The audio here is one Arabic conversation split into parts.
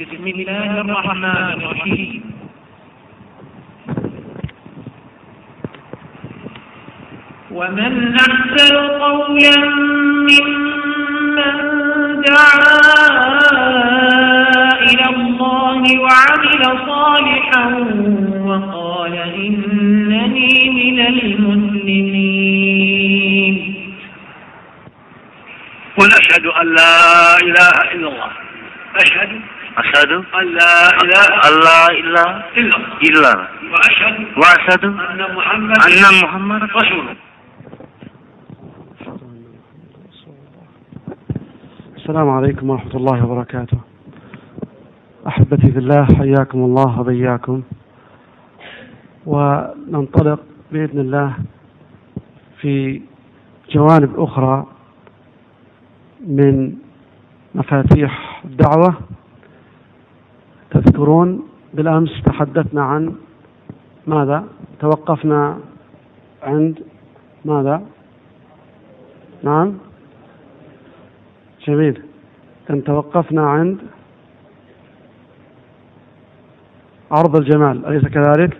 بسم الله الرحمن الرحيم. ومن أحسن قولا ممن دعا إلى الله وعمل صالحا وقال إنني من المسلمين قل أشهد أن لا إله إلا الله. أشهد أشهد أن لا إله إله إلا الله. إلا وأشهد وأشهد أن محمد أن محمد رسول الله. السلام عليكم ورحمة الله وبركاته. أحبتي في الله حياكم الله وبياكم. وننطلق بإذن الله في جوانب أخرى من مفاتيح الدعوة. تذكرون بالأمس تحدثنا عن ماذا؟ توقفنا عند ماذا؟ نعم. جميل. كان توقفنا عند عرض الجمال أليس كذلك؟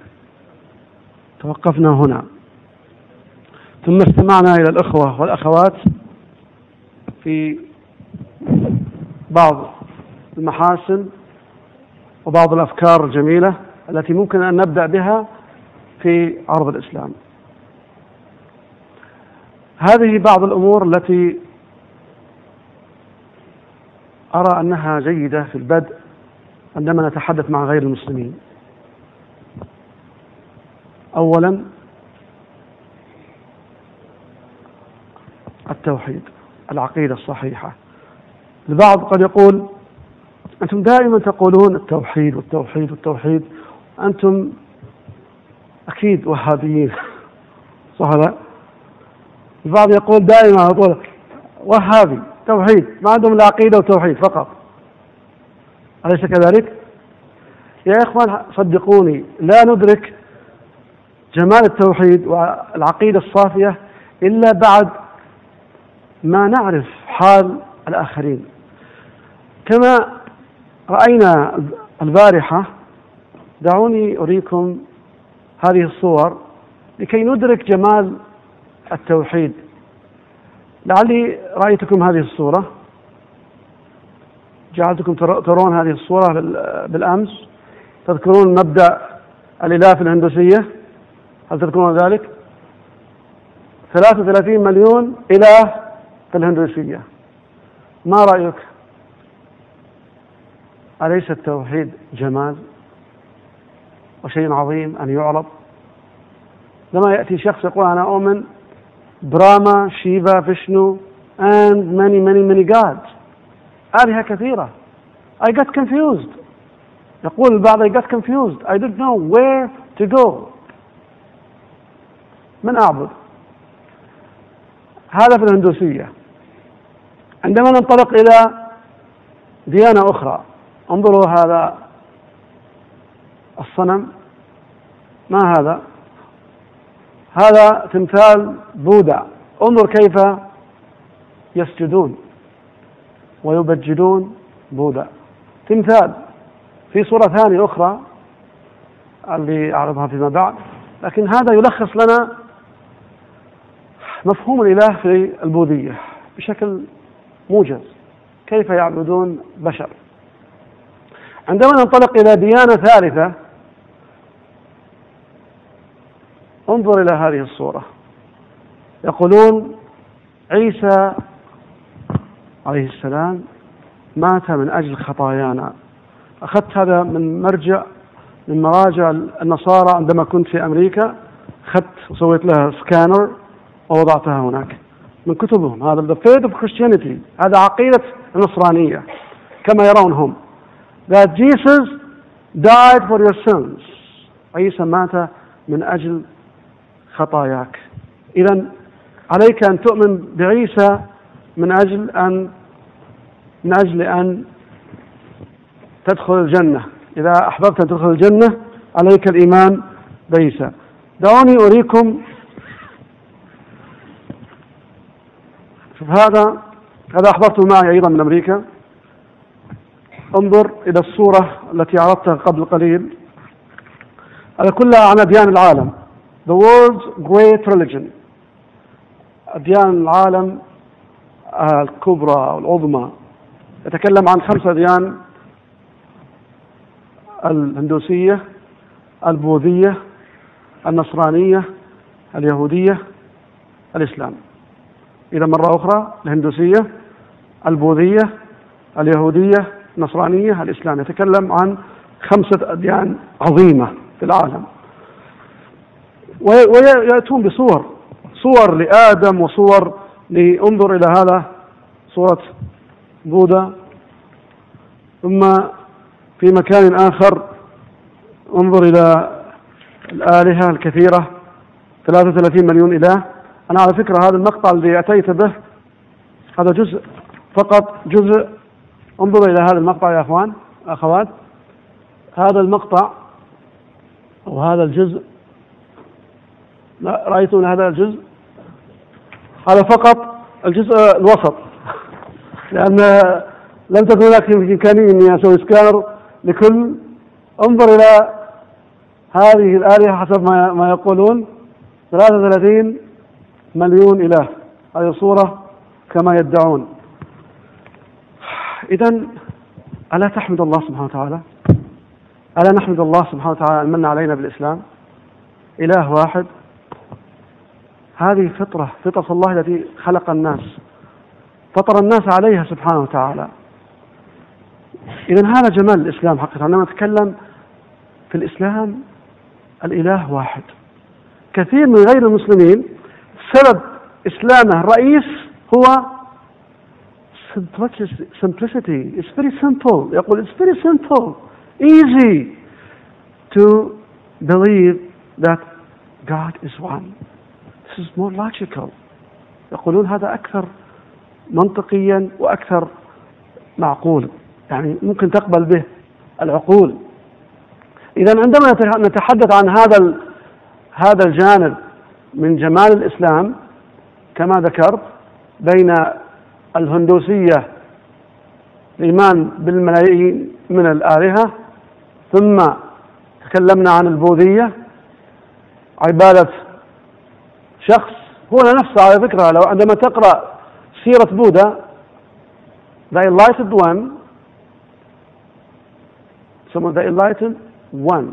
توقفنا هنا. ثم استمعنا إلى الأخوة والأخوات في بعض المحاسن. وبعض الأفكار الجميلة التي ممكن أن نبدأ بها في عرض الإسلام. هذه بعض الأمور التي أرى أنها جيدة في البدء عندما نتحدث مع غير المسلمين. أولا التوحيد العقيدة الصحيحة. البعض قد يقول أنتم دائما تقولون التوحيد والتوحيد والتوحيد. أنتم أكيد وهابيين. صح لا؟ البعض يقول دائما يقول وهابي توحيد. ما عندهم الا عقيدة وتوحيد فقط. أليس كذلك؟ يا اخوان صدقوني لا ندرك جمال التوحيد والعقيدة الصافية إلا بعد ما نعرف حال الآخرين. كما رأينا البارحة دعوني أريكم هذه الصور لكي ندرك جمال التوحيد. لعلي رأيتكم هذه الصورة. جعلتكم ترون هذه الصورة بالأمس. تذكرون مبدأ الإله في الهندوسية هل تذكرون ذلك؟ 33 مليون إله في الهندوسية ما رأيك؟ أليس التوحيد جمال؟ وشيء عظيم أن يعرض لما يأتي شخص يقول أنا أؤمن براما شيفا فيشنو and many many many gods. آلهة كثيرة. I got confused. يقول البعض I got confused. I didn't know where to go. من أعبد؟ هذا في الهندوسية. عندما ننطلق إلى ديانة أخرى. انظروا هذا الصنم ما هذا؟ هذا تمثال بوذا انظر كيف يسجدون ويبجلون بوذا تمثال في صورة ثانية أخرى اللي أعرضها فيما بعد لكن هذا يلخص لنا مفهوم الإله في البوذية بشكل موجز. كيف يعبدون بشر؟ عندما ننطلق إلى ديانة ثالثة انظر إلى هذه الصورة. يقولون عيسى عليه السلام مات من أجل خطايانا. أخذت هذا من مرجع من مراجع النصارى عندما كنت في أمريكا. أخذت وسويت لها سكانر ووضعتها هناك من كتبهم. هذا the faith of Christianity. هذا عقيدة النصرانية كما يرون هم that Jesus died for your sins. عيسى مات من أجل خطاياك. إذا عليك أن تؤمن بعيسى من أجل أن من أجل أن تدخل الجنة. إذا أحببت أن تدخل الجنة عليك الإيمان بعيسى. دعوني أريكم شوف هذا هذا أحضرته معي أيضا من أمريكا. انظر إلى الصورة التي عرضتها قبل قليل. هذا كلها عن أديان العالم. The world's great religion. أديان العالم الكبرى والعظمى. يتكلم عن خمس أديان الهندوسية البوذية النصرانية اليهودية الإسلام. إذا مرة أخرى الهندوسية البوذية اليهودية النصرانية الإسلام يتكلم عن خمسة أديان عظيمة في العالم. ويأتون بصور صور لآدم وصور لانظر إلى هذا صورة بوذا. ثم في مكان آخر انظر إلى الآلهة الكثيرة 33 مليون إله. أنا على فكرة هذا المقطع الذي أتيت به هذا جزء فقط جزء انظر إلى هذا المقطع يا أخوان أخوات. هذا المقطع أو هذا الجزء. رأيتم هذا الجزء؟ هذا فقط الجزء الوسط. لأن لم تكن هناك إمكانية إني أسوي سكانر لكل. انظر إلى هذه الآلهة حسب ما ما يقولون. 33 مليون إله. هذه صورة كما يدعون. إذا ألا تحمد الله سبحانه وتعالى؟ ألا نحمد الله سبحانه وتعالى أن من علينا بالإسلام؟ إله واحد. هذه فطرة فطرة الله التي خلق الناس فطر الناس عليها سبحانه وتعالى. إذا هذا جمال الإسلام حقيقة. عندما نتكلم في الإسلام الإله واحد. كثير من غير المسلمين سبب إسلامه الرئيس هو simplicity it's very simple. يقول it's very simple. Easy to believe that God is one. This is more logical. يقولون هذا أكثر منطقيا وأكثر معقول. يعني ممكن تقبل به العقول. إذا عندما نتحدث عن هذا هذا الجانب من جمال الإسلام كما ذكرت بين الهندوسية الإيمان بالملايين من الآلهة. ثم تكلمنا عن البوذية. عبادة شخص هو نفسه على فكرة لو عندما تقرأ سيرة بوذا The Enlightened One. ثم The Enlightened One.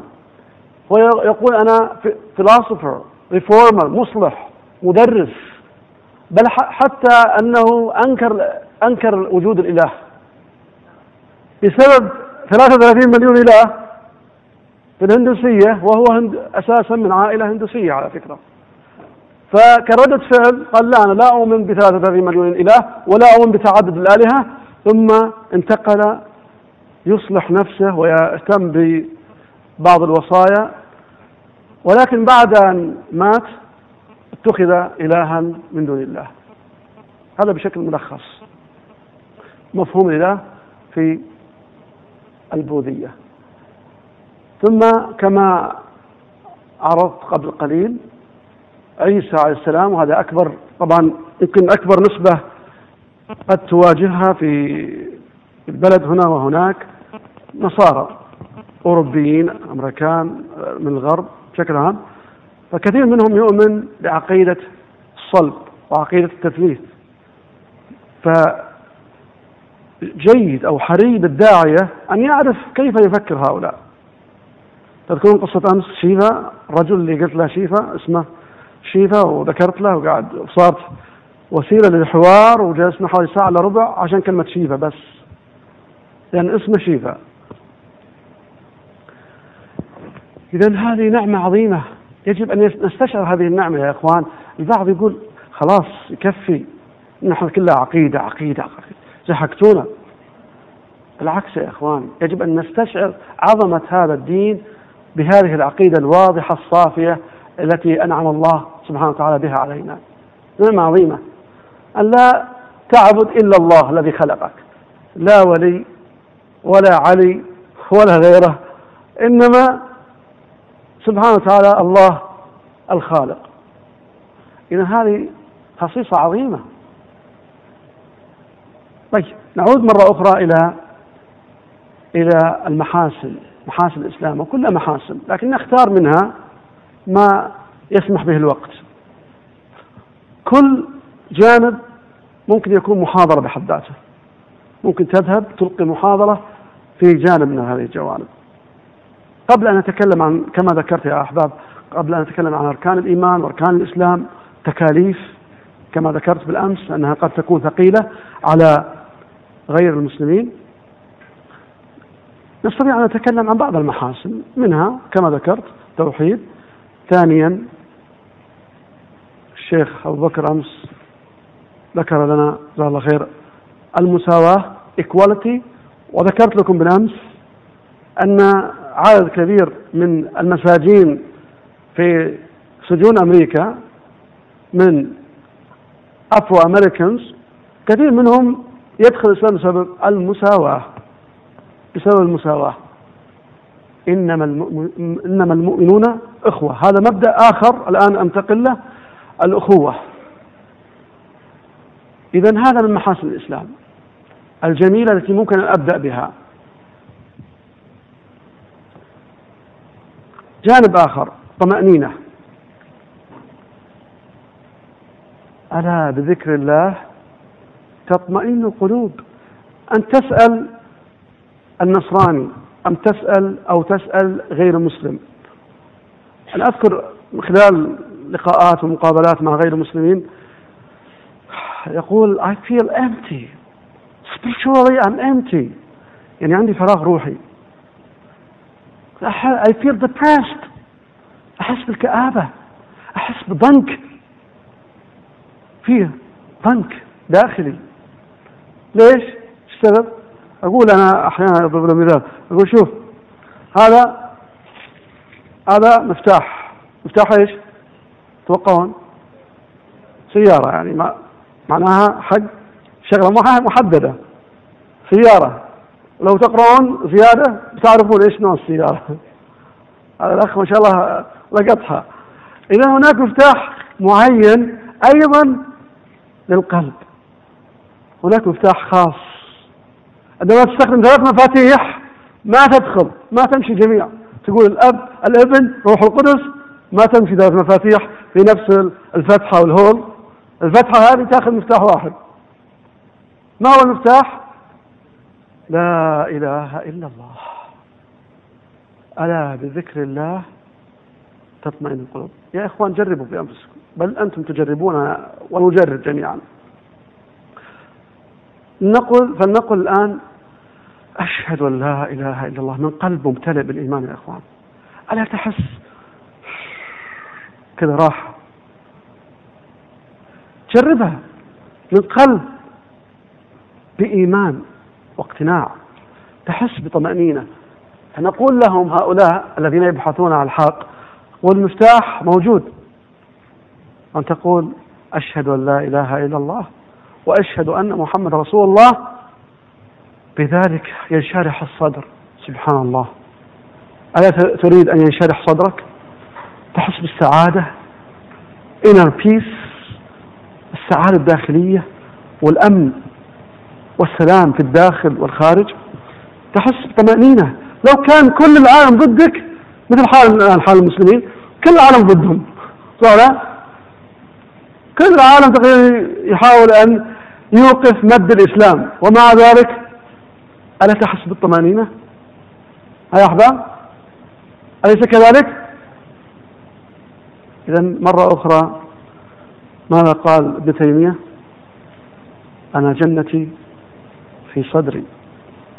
هو يقول أنا philosopher reformer مصلح مدرس. بل حتى أنه أنكر أنكر وجود الإله. بسبب 33 مليون إله في الهندوسية وهو هند أساسا من عائلة هندوسية على فكرة. فكردة فعل قال لا أنا لا أؤمن ب 33 مليون إله ولا أؤمن بتعدد الآلهة. ثم انتقل يصلح نفسه ويهتم ببعض الوصايا. ولكن بعد أن مات اتخذ إلها من دون الله. هذا بشكل ملخص. مفهوم الإله في البوذية. ثم كما عرضت قبل قليل عيسى عليه السلام وهذا أكبر طبعا يمكن أكبر نسبة قد تواجهها في البلد هنا وهناك نصارى أوروبيين أمريكان من الغرب بشكل عام. فكثير منهم يؤمن بعقيدة الصلب وعقيدة التثليث فجيد أو حري بالداعية أن يعرف كيف يفكر هؤلاء. تذكرون قصة أمس شيفا الرجل اللي قلت له شيفا اسمه شيفا وذكرت له وقعد وصارت وسيلة للحوار وجلسنا حوالي ساعة إلا ربع عشان كلمة شيفا بس. لأن اسمه شيفا. إذا هذه نعمة عظيمة. يجب أن نستشعر هذه النعمة يا إخوان. البعض يقول خلاص يكفي نحن كلها عقيدة عقيدة, عقيدة. زحكتونا. بالعكس يا إخوان يجب أن نستشعر عظمة هذا الدين بهذه العقيدة الواضحة الصافية التي أنعم الله سبحانه وتعالى بها علينا. نعمة عظيمة. أن لا تعبد إلا الله الذي خلقك. لا ولي ولا علي ولا غيره. إنما سبحانه وتعالى الله الخالق. إذا هذه خصيصة عظيمة. طيب نعود مرة أخرى إلى إلى المحاسن محاسن الإسلام وكلها محاسن لكن نختار منها ما يسمح به الوقت. كل جانب ممكن يكون محاضرة بحد ذاته. ممكن تذهب تلقي محاضرة في جانب من هذه الجوانب. قبل أن أتكلم عن كما ذكرت يا أحباب قبل أن أتكلم عن أركان الإيمان وأركان الإسلام تكاليف كما ذكرت بالأمس أنها قد تكون ثقيلة على غير المسلمين. نستطيع أن نتكلم عن بعض المحاسن منها كما ذكرت توحيد. ثانيا الشيخ أبو بكر أمس ذكر لنا جزاه الله خير المساواة equality. وذكرت لكم بالأمس أن عدد كبير من المساجين في سجون أمريكا من أفرو أمريكانز كثير منهم يدخل الإسلام بسبب المساواة. بسبب المساواة. إنما إنما المؤمنون إخوة. هذا مبدأ آخر الآن أنتقل له الأخوة. إذا هذا من محاسن الإسلام. الجميلة التي ممكن أن أبدأ بها. جانب آخر طمأنينة. ألا بذكر الله تطمئن القلوب. أن تسأل النصراني أم تسأل أو تسأل غير مسلم. أنا أذكر من خلال لقاءات ومقابلات مع غير المسلمين يقول I feel empty. Spiritually I'm empty. يعني عندي فراغ روحي. I feel depressed. أحس بالكآبة. أحس بضنك. فيه ضنك داخلي. ليش؟ السبب؟ أقول أنا أحيانا أضرب له مثال. أقول شوف هذا هذا مفتاح. مفتاح إيش؟ توقعون. سيارة يعني معناها حق شغلة محددة. سيارة. لو تقرؤون زيادة بتعرفون إيش نوع السيارة هذا الأخ ما شاء الله لقطها. إذا هناك مفتاح معين أيضا للقلب. هناك مفتاح خاص. عندما تستخدم ثلاث مفاتيح ما تدخل ما تمشي جميع تقول الأب الابن روح القدس ما تمشي ثلاث مفاتيح في نفس الفتحة والهول. الفتحة هذه تأخذ مفتاح واحد. ما هو المفتاح؟ لا إله إلا الله. ألا بذكر الله تطمئن القلوب. يا إخوان جربوا بأنفسكم بل أنتم تجربون ونجرب جميعا. نقول فلنقل الآن أشهد أن لا إله إلا الله. من قلب ممتلئ بالإيمان يا إخوان. ألا تحس؟ كذا راحة. جربها. من قلب بإيمان. واقتناع. تحس بطمأنينة. فنقول لهم هؤلاء الذين يبحثون عن الحق والمفتاح موجود. أن تقول أشهد أن لا إله إلا الله وأشهد أن محمد رسول الله. بذلك ينشرح الصدر. سبحان الله ألا تريد أن ينشرح صدرك؟ تحس بالسعادة. Inner peace. السعادة الداخلية. والأمن. والسلام في الداخل والخارج تحس بطمأنينة لو كان كل العالم ضدك مثل حال الآن حال المسلمين كل العالم ضدهم صح كل العالم تقريبا يحاول أن يوقف مد الإسلام ومع ذلك ألا تحس بالطمأنينة؟ يا أحباب أليس كذلك؟ إذا مرة أخرى ماذا قال ابن تيمية؟ أنا جنتي في صدري.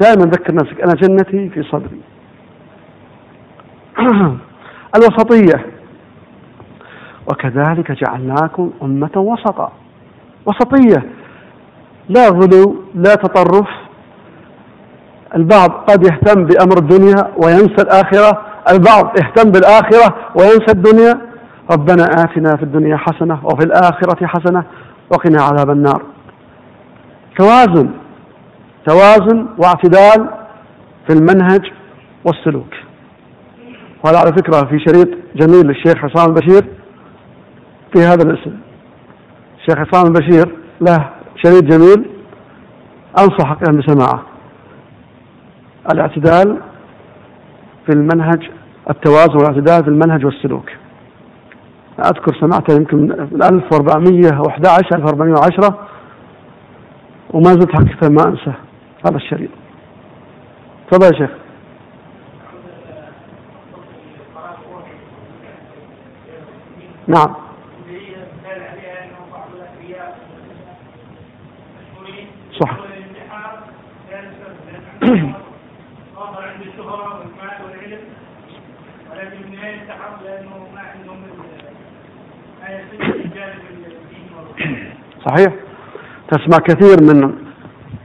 دائما ذكر نفسك أنا جنتي في صدري. الوسطية. وكذلك جعلناكم أمة وسطا. وسطية. لا غلو لا تطرف. البعض قد يهتم بأمر الدنيا وينسى الآخرة. البعض يهتم بالآخرة وينسى الدنيا. ربنا آتنا في الدنيا حسنة وفي الآخرة حسنة وقنا عذاب النار. توازن. توازن واعتدال في المنهج والسلوك. وهذا على فكرة في شريط جميل للشيخ حسام البشير في هذا الاسم. الشيخ حسام البشير له شريط جميل أنصحك أن بسماعه الاعتدال في المنهج التوازن والاعتدال في المنهج والسلوك. أذكر سمعته يمكن من 1411 1410 وما زلت حقيقة ما أنسى هذا الشريط. تفضل يا شيخ. نعم. صح. صحيح. تسمع كثير من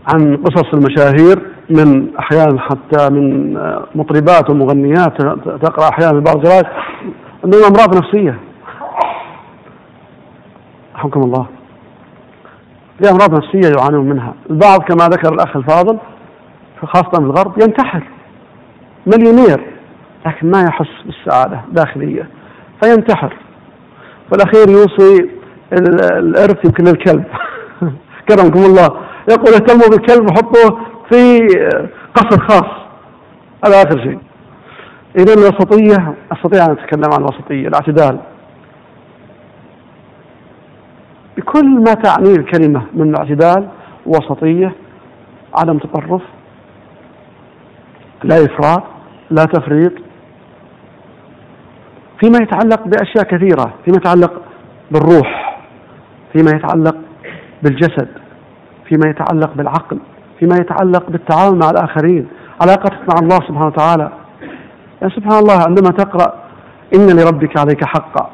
عن قصص المشاهير من أحيانا حتى من مطربات ومغنيات تقرأ أحيانا بعض الجرائد عندهم أمراض نفسية. رحمكم الله. في أمراض نفسية يعانون منها. البعض كما ذكر الأخ الفاضل خاصة في الغرب ينتحر. مليونير لكن ما يحس بالسعادة داخليه فينتحر. والأخير يوصي الإرث يمكن للكلب. كرمكم الله. يقول اهتموا بالكلب وحطوه في قصر خاص. هذا آخر شيء. إذا الوسطية أستطيع أن أتكلم عن الوسطية الاعتدال. بكل ما تعنيه الكلمة من الاعتدال وسطية عدم تطرف لا إفراط لا تفريط فيما يتعلق بأشياء كثيرة فيما يتعلق بالروح فيما يتعلق بالجسد. فيما يتعلق بالعقل فيما يتعلق بالتعامل مع الآخرين علاقتك مع الله سبحانه وتعالى. يعني سبحان الله عندما تقرأ إن لربك عليك حقا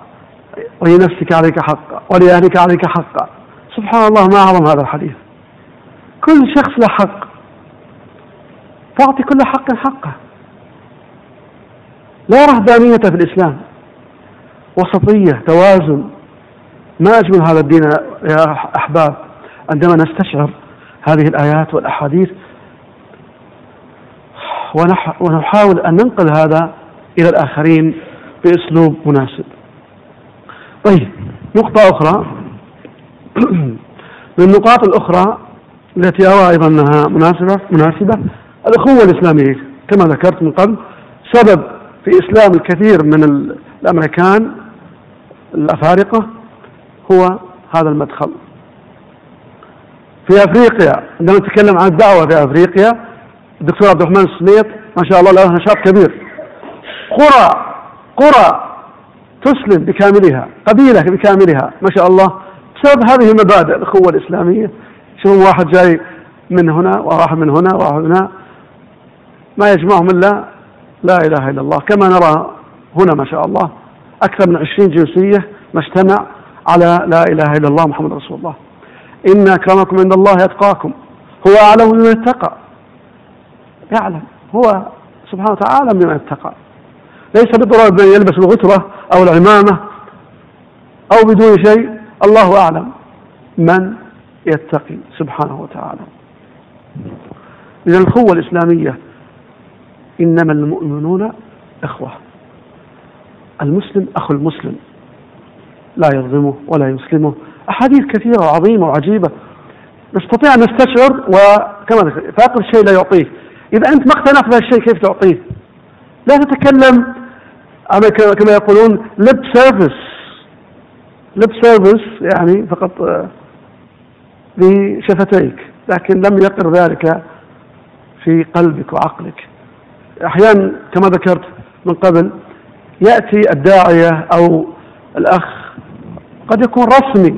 ولنفسك عليك حقا ولأهلك عليك حقا. سبحان الله ما أعظم هذا الحديث. كل شخص له حق. تعطي كل حق حقه. لا رهبانية في الإسلام. وسطية توازن. ما أجمل هذا الدين يا أحباب. عندما نستشعر هذه الآيات والأحاديث ونحاول أن ننقل هذا إلى الآخرين بأسلوب مناسب. طيب نقطة أخرى. من النقاط الأخرى التي أرى أيضا أنها مناسبة مناسبة الأخوة الإسلامية كما ذكرت من قبل سبب في إسلام الكثير من الأمريكان الأفارقة هو هذا المدخل. في أفريقيا. عندما نتكلم عن الدعوة في أفريقيا الدكتور عبد الرحمن السميط ما شاء الله له نشاط كبير. قرى قرى تسلم بكاملها قبيلة بكاملها ما شاء الله بسبب هذه المبادئ الاخوه الإسلامية. شوفوا واحد جاي من هنا وواحد من هنا وواحد من هنا. ما يجمعهم إلا لا إله إلا الله. كما نرى هنا ما شاء الله أكثر من عشرين جنسية نجتمع على لا إله إلا الله محمد رسول الله. إن أكرمكم عند الله يتقاكم هو أعلم بمن اتقى. يعلم. هو سبحانه وتعالى بمن اتقى. ليس بالضرورة بأن يلبس الغترة أو العمامة أو بدون شيء. الله أعلم من يتقي سبحانه وتعالى. إذا الأخوة الإسلامية إنما المؤمنون إخوة. المسلم أخو المسلم. لا يظلمه ولا يسلمه. أحاديث كثيرة وعظيمة وعجيبة. نستطيع أن نستشعر وكما فاقد الشيء لا يعطيه. إذا أنت ما اقتنعت بهذا الشيء كيف تعطيه؟ لا تتكلم كما يقولون lip service lip service يعني فقط آه، بشفتيك لكن لم يقر ذلك في قلبك وعقلك. أحيانا كما ذكرت من قبل يأتي الداعية أو الأخ قد يكون رسمي.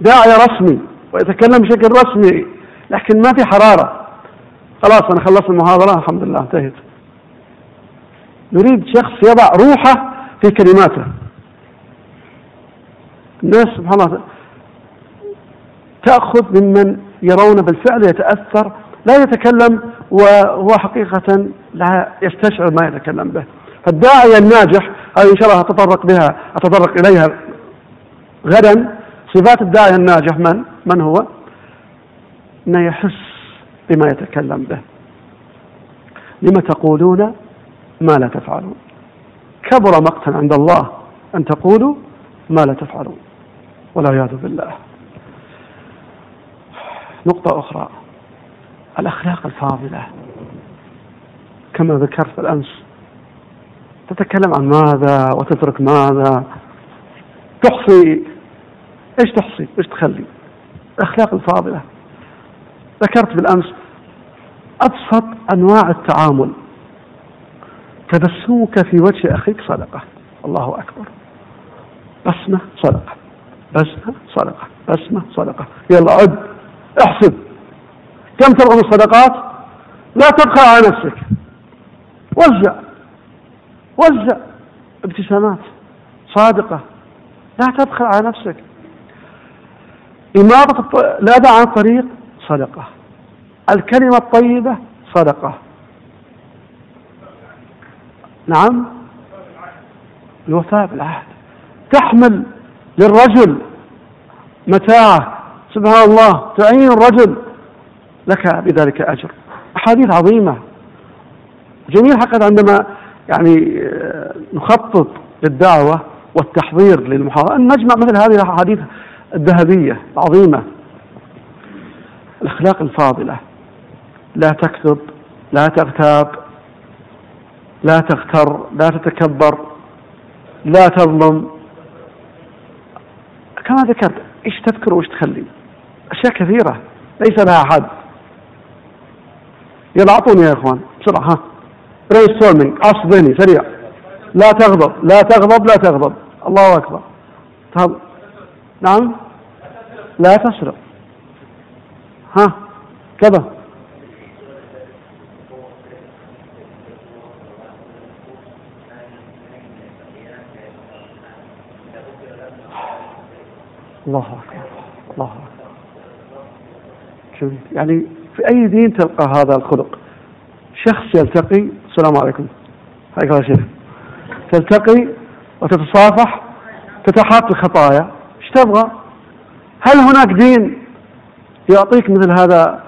داعية رسمي ويتكلم بشكل رسمي لكن ما في حرارة. خلاص أنا خلصت المحاضرة الحمد لله انتهت نريد شخص يضع روحه في كلماته. الناس سبحان الله تأخذ ممن يرون بالفعل يتأثر لا يتكلم وهو حقيقة لا يستشعر ما يتكلم به. فالداعية الناجح هذه إن شاء الله أتطرق بها أتطرق إليها غدا صفات الداعية الناجح من؟ من هو؟ أنه يحس بما يتكلم به. لما تقولون ما لا تفعلون. كبر مقتا عند الله أن تقولوا ما لا تفعلون. والعياذ بالله. نقطة أخرى. الأخلاق الفاضلة. كما ذكرت بالأمس. تتكلم عن ماذا وتترك ماذا. تحصي إيش تحصي إيش تخلي؟ الأخلاق الفاضلة. ذكرت بالأمس أبسط أنواع التعامل. تبسمك في وجه أخيك صدقة. الله أكبر. بسمة صدقة. بسمة صدقة. بسمة صدقة. يلا عد. احسب. كم تبغى من الصدقات؟ لا تبخل على نفسك. وزع. وزع. ابتسامات. صادقة. لا تبخل على نفسك. إمارة الأذى عن الطريق صدقة. الكلمة الطيبة صدقة. نعم. الوفاء بالعهد تحمل للرجل متاعه سبحان الله تعين الرجل لك بذلك أجر. أحاديث عظيمة. جميل حقا عندما يعني آه، نخطط للدعوة والتحضير للمحاضرة. أن نجمع مثل هذه الأحاديث الذهبية العظيمة. الأخلاق الفاضلة. لا تكذب لا تغتاب لا تغتر لا تتكبر لا تظلم. كما ذكرت إيش تذكر وإيش تخلي؟ أشياء كثيرة ليس لها حد. يلا أعطوني يا إخوان بسرعة ها. brainstorming عصف ذهني سريع. لا تغضب لا تغضب لا تغضب. الله أكبر. تغضب. نعم؟ لا تسرق ها كذا. الله أكبر الله أكبر. يعني في أي دين تلقى هذا الخلق؟ شخص يلتقي السلام عليكم. حياك الله شيخ. تلتقي وتتصافح تتحاط الخطايا إيش تبغى؟ هل هناك دين يعطيك مثل هذا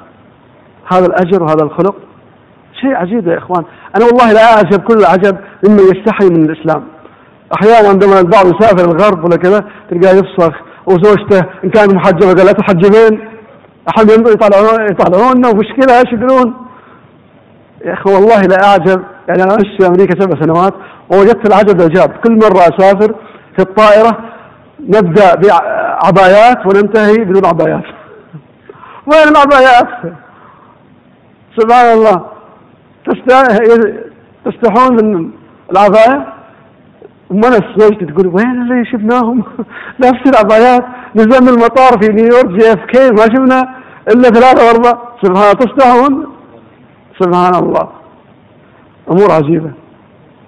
هذا الأجر وهذا الخلق؟ شيء عجيب يا إخوان. أنا والله لا أعجب كل العجب ممن يستحي من الإسلام. أحيانا عندما البعض يسافر الغرب ولا كذا تلقاه يفسخ وزوجته إن كان محجبة قال لا تحجبين. أحد يطلعون يطلعون ومشكلة إيش يقولون؟ يا أخي والله لا أعجب. يعني أنا عشت في أمريكا سبع سنوات ووجدت العجب العجاب كل مرة أسافر في الطائرة نبدأ بعبايات وننتهي بدون عبايات وين العبايات؟ سبحان الله. تستحون من العباية أنا زوجتي تقول وين اللي شفناهم؟ نفس العبايات نزلنا المطار في نيويورك JFK ما شفنا إلا ثلاثة أربع سبحان تصدعون سبحان الله. أمور عجيبة.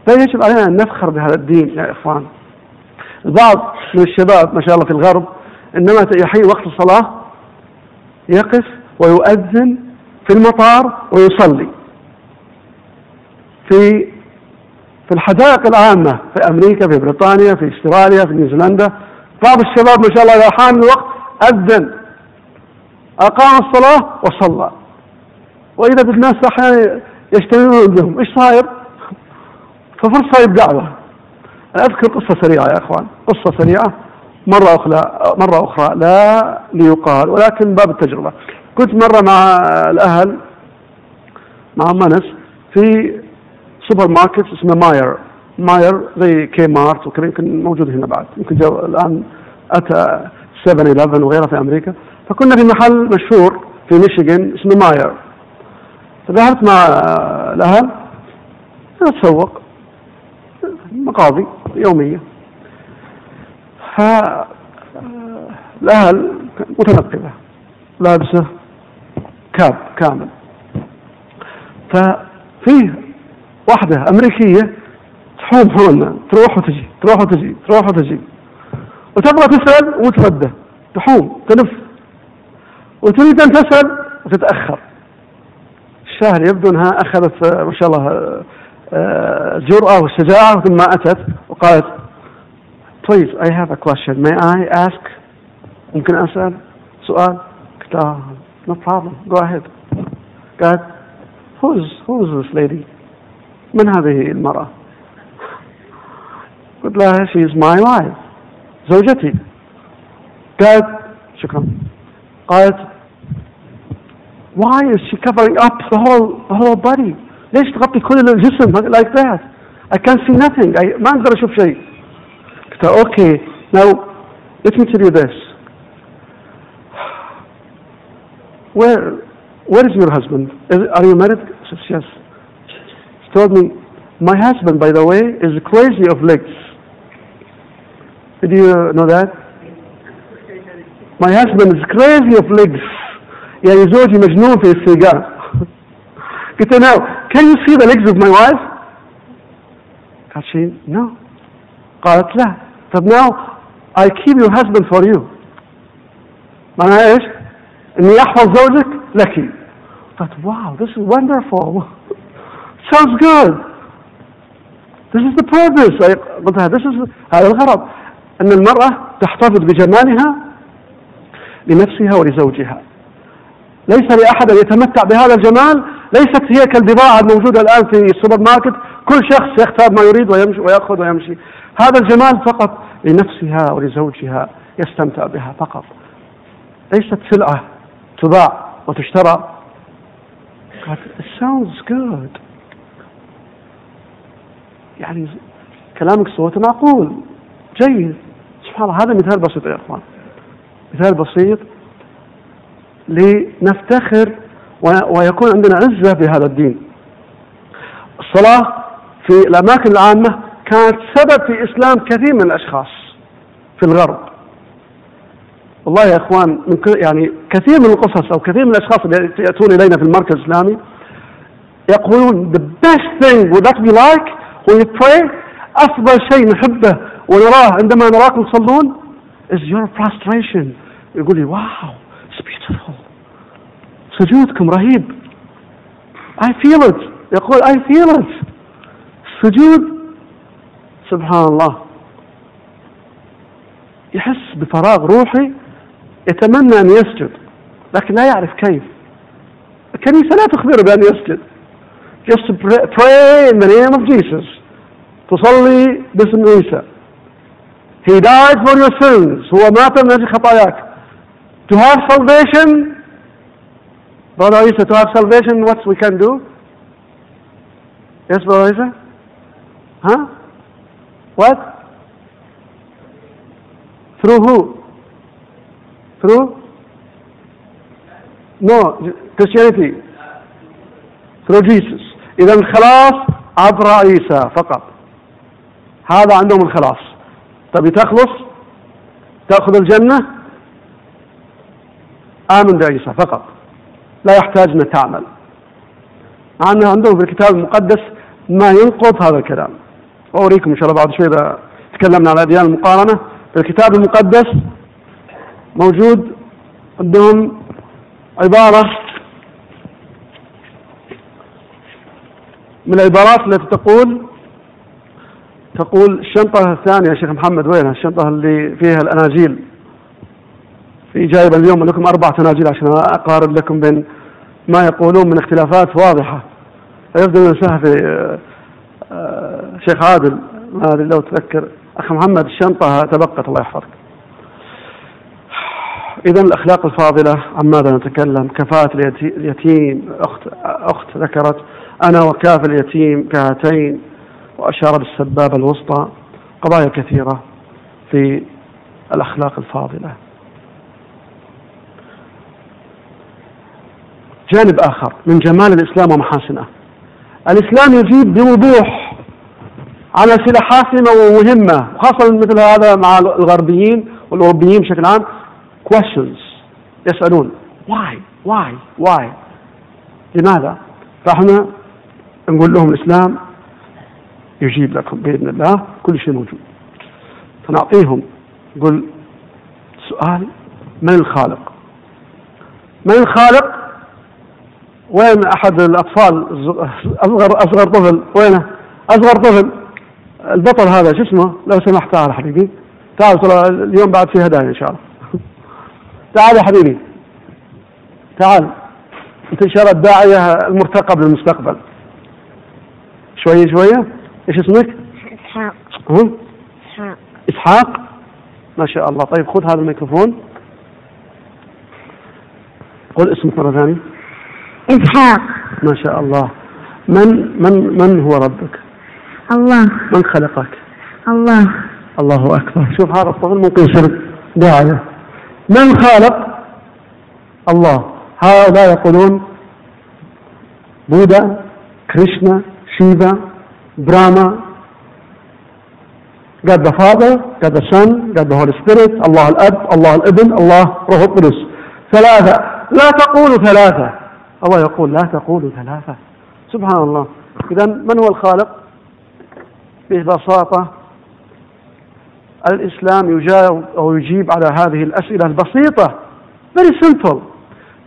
فيجب علينا أن نفخر بهذا الدين يا إخوان. البعض من الشباب ما شاء الله في الغرب لما يحين وقت الصلاة يقف ويؤذن في المطار ويصلي. في في الحدائق العامة في أمريكا في بريطانيا في أستراليا في نيوزيلندا بعض الشباب ما شاء الله إذا حان الوقت أذن أقام الصلاة وصلى. وإذا بالناس أحيانا يجتمعون بهم إيش صاير؟ ففرصة دعوة أذكر قصة سريعة يا أخوان. قصة سريعة مرة أخرى مرة أخرى لا ليقال ولكن باب التجربة. كنت مرة مع الأهل مع منس في سوبر ماركت اسمه Meijer. Meijer زي Kmart وكذا يمكن موجود هنا بعد. يمكن جو الآن أتى 7 11 وغيرها في أمريكا. فكنا في محل مشهور في ميشيغان اسمه Meijer. فذهبت مع الأهل نتسوق مقاضي يومية. ف الاهل متنقبه لابسة كاب كامل. ففيه واحدة أمريكية تحوم حولنا تروح وتجي تروح وتجي تروح وتجي. وتبغى تسأل وتردى تحوم تلف. وتريد أن تسأل وتتأخر. الشاهد يبدو أنها أخذت ما شاء الله الجرأة آه، والشجاعة ثم أتت وقالت please I have a question may I ask ممكن أسأل سؤال قلت no problem go ahead قالت who's who's this lady من هذه المرأة قلت لها she is my wife زوجتي قالت شكرا قالت why is she covering up the whole, the whole body ليش تغطي كل الجسم like that I can't see nothing I ما أقدر أشوف شيء قلت له okay now let me tell you this where where is your husband is, are you married I said yes he told me my husband by the way is crazy of legs did you know that my husband is crazy of legs يعني زوجي مجنون في السيجار قلت له now can you see the legs of my wife? قالت شيء no. قالت لا. طب now I keep your husband for you. معناها إيش؟ إني أحفظ زوجك لك. قلت wow this is wonderful. Sounds good. This is the purpose قلت this is هذا الغرض. إن المرأة تحتفظ بجمالها لنفسها ولزوجها. ليس لأحد أن يتمتع بهذا الجمال ليست هي كالبضاعة الموجودة الآن في السوبر ماركت. كل شخص يختار ما يريد ويمشي ويأخذ ويمشي. هذا الجمال فقط لنفسها ولزوجها يستمتع بها فقط. ليست سلعة تباع وتشترى. قالت it sounds good. يعني كلامك صوت معقول. جيد. سبحان الله هذا مثال بسيط يا إخوان. مثال بسيط لنفتخر ويكون عندنا عزة في هذا الدين. الصلاة في الأماكن العامة كانت سبب في إسلام كثير من الأشخاص في الغرب. والله يا إخوان من يعني كثير من القصص أو كثير من الأشخاص اللي يأتون إلينا في المركز الإسلامي يقولون the best thing that we like when you pray أفضل شيء نحبه ونراه عندما نراكم تصلون is your prostration يقول لي واو it's beautiful. سجودكم رهيب. I feel it. يقول I feel it. السجود سبحان الله. يحس بفراغ روحي يتمنى أن يسجد لكن لا يعرف كيف. الكنيسة لا تخبره بأن يسجد. Just pray in the name of Jesus. تصلي باسم عيسى. He died for your sins. هو مات من أجل خطاياك. To have salvation Brother Isa, to have salvation, what we can do? Yes, Brother Isa? Huh? What? Through who? Through? No, Christianity. Through Jesus. إذا الخلاص عبر عيسى فقط. هذا عندهم الخلاص. تبي تخلص؟ تأخذ الجنة؟ آمن بعيسى فقط. لا يحتاج أن تعمل. أن عندهم في الكتاب المقدس ما ينقض هذا الكلام. وأوريكم إن شاء الله بعد شوي إذا تكلمنا عن الأديان المقارنة. في الكتاب المقدس موجود عندهم عبارة من العبارات التي تقول تقول الشنطة الثانية يا شيخ محمد وينها الشنطة اللي فيها الأناجيل؟ جايب اليوم لكم أربع تناجيل عشان أقارن لكم بين ما يقولون من اختلافات واضحة. يبدو أن في شيخ عادل ما أدري لو تذكر أخ محمد الشنطة تبقت الله يحفظك. إذا الأخلاق الفاضلة عن ماذا نتكلم؟ كفاءة اليتيم أخت, أخت ذكرت أنا وكاف اليتيم كهاتين وأشار بالسبابة الوسطى قضايا كثيرة في الأخلاق الفاضلة. جانب آخر من جمال الإسلام ومحاسنه. الإسلام يجيب بوضوح على أسئلة حاسمة ومهمة وخاصة مثل هذا مع الغربيين والأوروبيين بشكل عام questions. يسألون why? Why? Why? لماذا؟ فاحنا نقول لهم الإسلام يجيب لكم بإذن الله كل شيء موجود. فنعطيهم نقول سؤال من الخالق؟ من الخالق؟ وين أحد الأطفال اصغر أصغر طفل؟ وينه أصغر طفل. البطل هذا شو اسمه؟ لو سمحت تعال حبيبي. تعال ترى اليوم بعد في هدايا إن شاء الله. تعال يا حبيبي. تعال. أنت إن شاء الله الداعية المرتقب للمستقبل. شوية شوية. إيش اسمك؟ إسحاق. إسحاق. إسحاق. ما شاء الله. طيب خذ هذا الميكروفون. قل اسمك مرة ثانية. إسحاق. ما شاء الله. من من من هو ربك؟ الله. من خلقك؟ الله. الله أكبر. شوف هذا الطفل ممكن يصير داعية. من خالق؟ الله. هؤلاء يقولون بوذا كريشنا شيفا براما. God the Father, God the Son, God the Holy Spirit, الله الأب, الله الابن, الله روح القدس. ثلاثة. لا تقولوا ثلاثة. الله يقول لا تقولوا ثلاثة. سبحان الله. إذا من هو الخالق؟ ببساطة الإسلام يجاوب أو يجيب على هذه الأسئلة البسيطة. Very simple.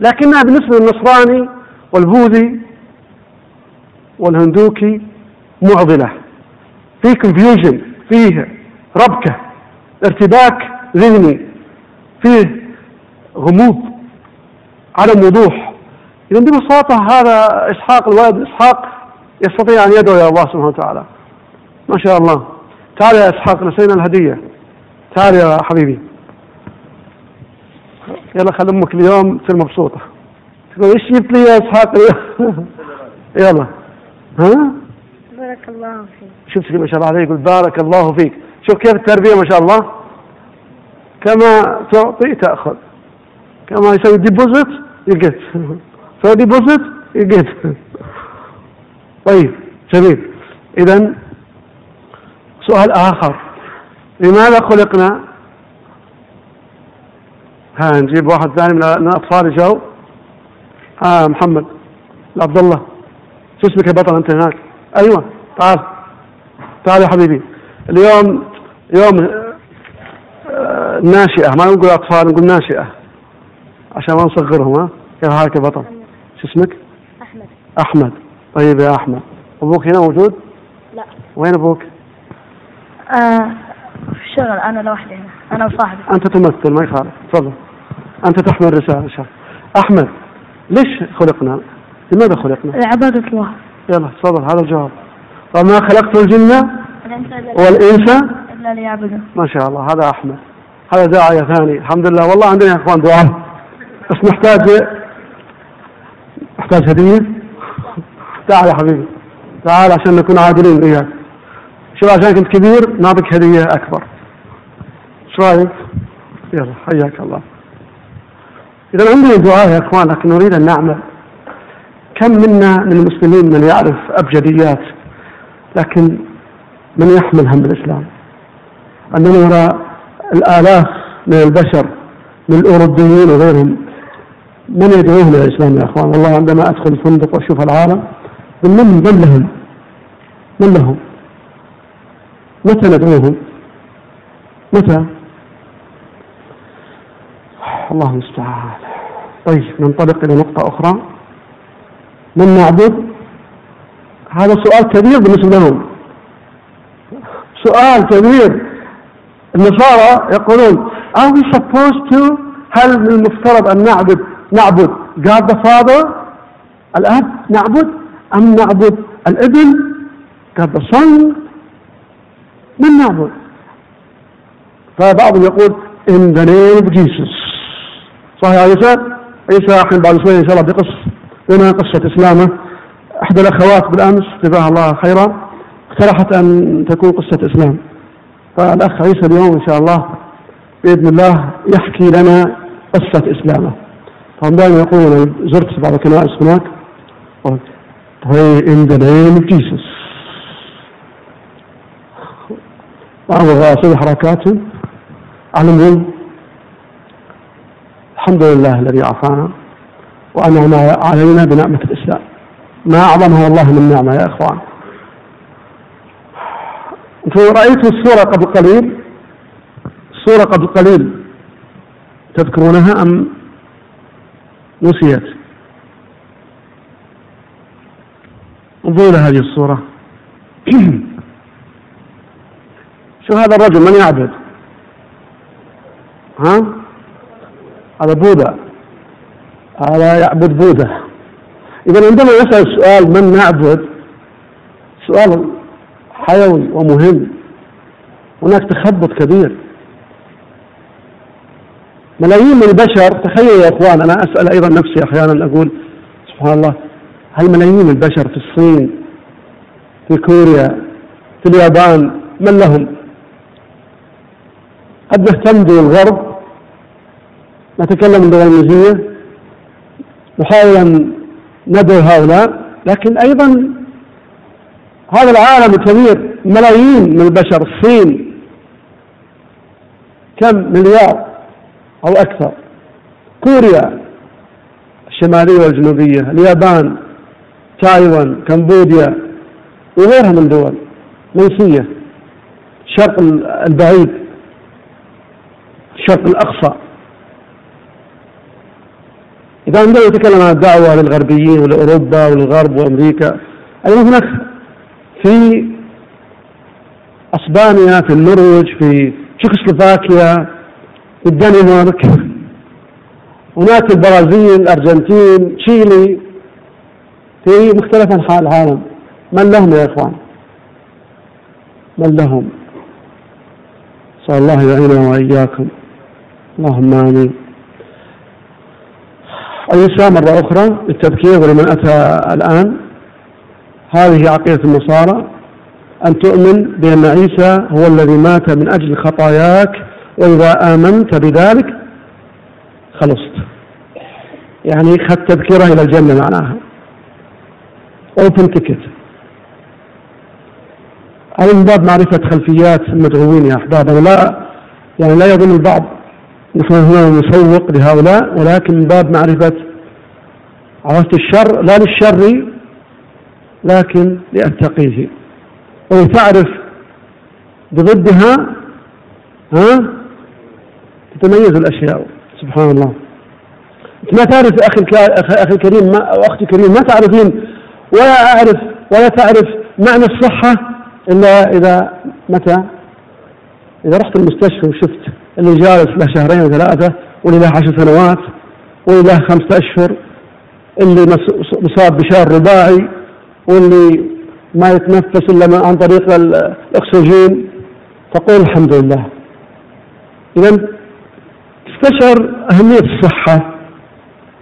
لكنها بالنسبة للنصراني والبوذي والهندوكي معضلة. في confusion فيه ربكة ارتباك ذهني فيه غموض عدم وضوح إذا ببساطة هذا إسحاق الولد إسحاق يستطيع أن يدعو إلى الله سبحانه وتعالى. ما شاء الله. تعال يا إسحاق نسينا الهدية. تعال يا حبيبي. يلا خلي أمك اليوم تصير مبسوطة. تقول إيش جبت لي يا إسحاق يلا. ها؟ بارك الله فيك. شوف ما شاء الله عليه يقول بارك الله فيك. شوف كيف التربية ما شاء الله. كما تعطي تأخذ. كما يسوي deposit you get يسوي deposit you get طيب جميل. إذا سؤال آخر. لماذا خلقنا؟ ها نجيب واحد ثاني من الأطفال يجاوب. ها محمد عبد الله. شو اسمك يا بطل؟ أنت هناك. أيوة تعال. تعال يا حبيبي. اليوم يوم آه، ناشئة. ما نقول أطفال نقول ناشئة. عشان ما نصغرهم ها. كيف حالك يا بطل. شو اسمك؟ أحمد. أحمد. طيب يا أحمد أبوك هنا موجود؟ لا. وين أبوك؟ آه في الشغل أنا لوحدي هنا. أنا وصاحبي. أنت تمثل ما يخالف. تفضل. أنت تحمل رسالة شاف أحمد ليش خلقنا؟ لماذا خلقنا؟ عبادة الله. يلا تفضل هذا الجواب. وما خلقت الجن؟ والإنس؟ إلا ليعبدوا ما شاء الله هذا أحمد. هذا داعية ثاني الحمد لله. والله عندنا يا إخوان دعاء. بس نحتاج نحتاج هدية تعال يا حبيبي تعال عشان نكون عادلين وياك شوف عشان كنت كبير نعطيك هدية أكبر. شو رأيك؟ يلا حياك الله. إذا عندنا دعاء يا إخوان لكن نريد أن نعمل. كم منا من المسلمين من يعرف أبجديات لكن من يحمل هم الإسلام؟ عندما نرى الآلاف من البشر من الأوروبيين وغيرهم من يدعوهم إلى الإسلام يا أخوان؟ والله عندما أدخل الفندق وأشوف العالم من من لهم؟ من لهم؟ متى ندعوهم؟ متى؟ الله المستعان. طيب ننطلق إلى نقطة أخرى. من نعبد؟ هذا سؤال كبير بالنسبة لهم. سؤال كبير. النصارى يقولون are we supposed to هل من المفترض أن نعبد نعبد. God the Father الأب نعبد أم نعبد الإبن؟ God the Son من نعبد. فبعضهم يقول in the name of Jesus. صحيح عيسى؟ عيسى الحين بعد شوي إن شاء الله بقص لنا قصة إسلامة. إحدى الأخوات بالأمس جزاها الله خيرا اقترحت أن تكون قصة إسلام. فالأخ عيسى اليوم إن شاء الله بإذن الله يحكي لنا قصة إسلامة. فهم دائما يقولون زرت بعض الكنائس هناك pray in the name of Jesus. بعض الرؤساء حركاتهم علمهم الحمد لله الذي عافانا. وأنعم علينا بنعمة الإسلام. ما أعظمها والله من نعمة يا إخوان. رأيتوا الصورة قبل قليل. الصورة قبل قليل. تذكرونها أم نسيت انظروا إلى هذه الصورة. شو هذا الرجل؟ من يعبد؟ ها؟ هذا بوذا هذا يعبد بوذا إذا عندما نسأل السؤال من نعبد سؤال حيوي ومهم. هناك تخبط كبير. ملايين البشر تخيل يا إخوان أنا أسأل أيضا نفسي أحيانا أقول سبحان الله هل ملايين البشر في الصين في كوريا في اليابان من لهم؟ قد نهتم بالغرب نتكلم اللغة الإنجليزية نحاول أن ندعو هؤلاء لكن أيضا هذا العالم الكبير ملايين من البشر الصين كم مليار؟ أو أكثر. كوريا الشمالية والجنوبية اليابان تايوان كمبوديا وغيرها من دول. منسية الشرق البعيد الشرق الأقصى. إذا عندما نتكلم عن الدعوة للغربيين ولأوروبا وللغرب وأمريكا أيضا هناك في أسبانيا في النرويج في تشيكوسلوفاكيا في الدنمارك هناك البرازيل الأرجنتين تشيلي. في مختلف أنحاء العالم. من لهم يا إخوان؟ من لهم؟ صلى الله يعيننا وإياكم. اللهم آمين. عيسى مرة أخرى؟ للتذكير ولمن أتى الآن؟ هذه عقيدة النصارى أن تؤمن بأن عيسى هو الذي مات من أجل خطاياك وإذا آمنت بذلك خلصت. يعني خذ تذكرة إلى الجنة معناها. أوبن تيكت هذا من باب معرفة خلفيات المدعوين يا أحباب. أنا لا يعني لا يظن البعض نحن هنا نسوق لهؤلاء ولكن من باب معرفة عرفت الشر لا للشر لكن لأتقيه. وتعرف بضدها ها؟ تتميز الأشياء. سبحان الله. ما تعرف أخي أخي الكريم ما أو أختي الكريم ما تعرفين ولا أعرف ولا تعرف معنى الصحة إلا إذا متى؟ إذا رحت المستشفى وشفت اللي جالس له شهرين وثلاثة واللي له عشر سنوات واللي له خمسة أشهر اللي مصاب بشار رباعي واللي ما يتنفس إلا عن طريق الأكسجين تقول الحمد لله. إذا تستشعر أهمية الصحة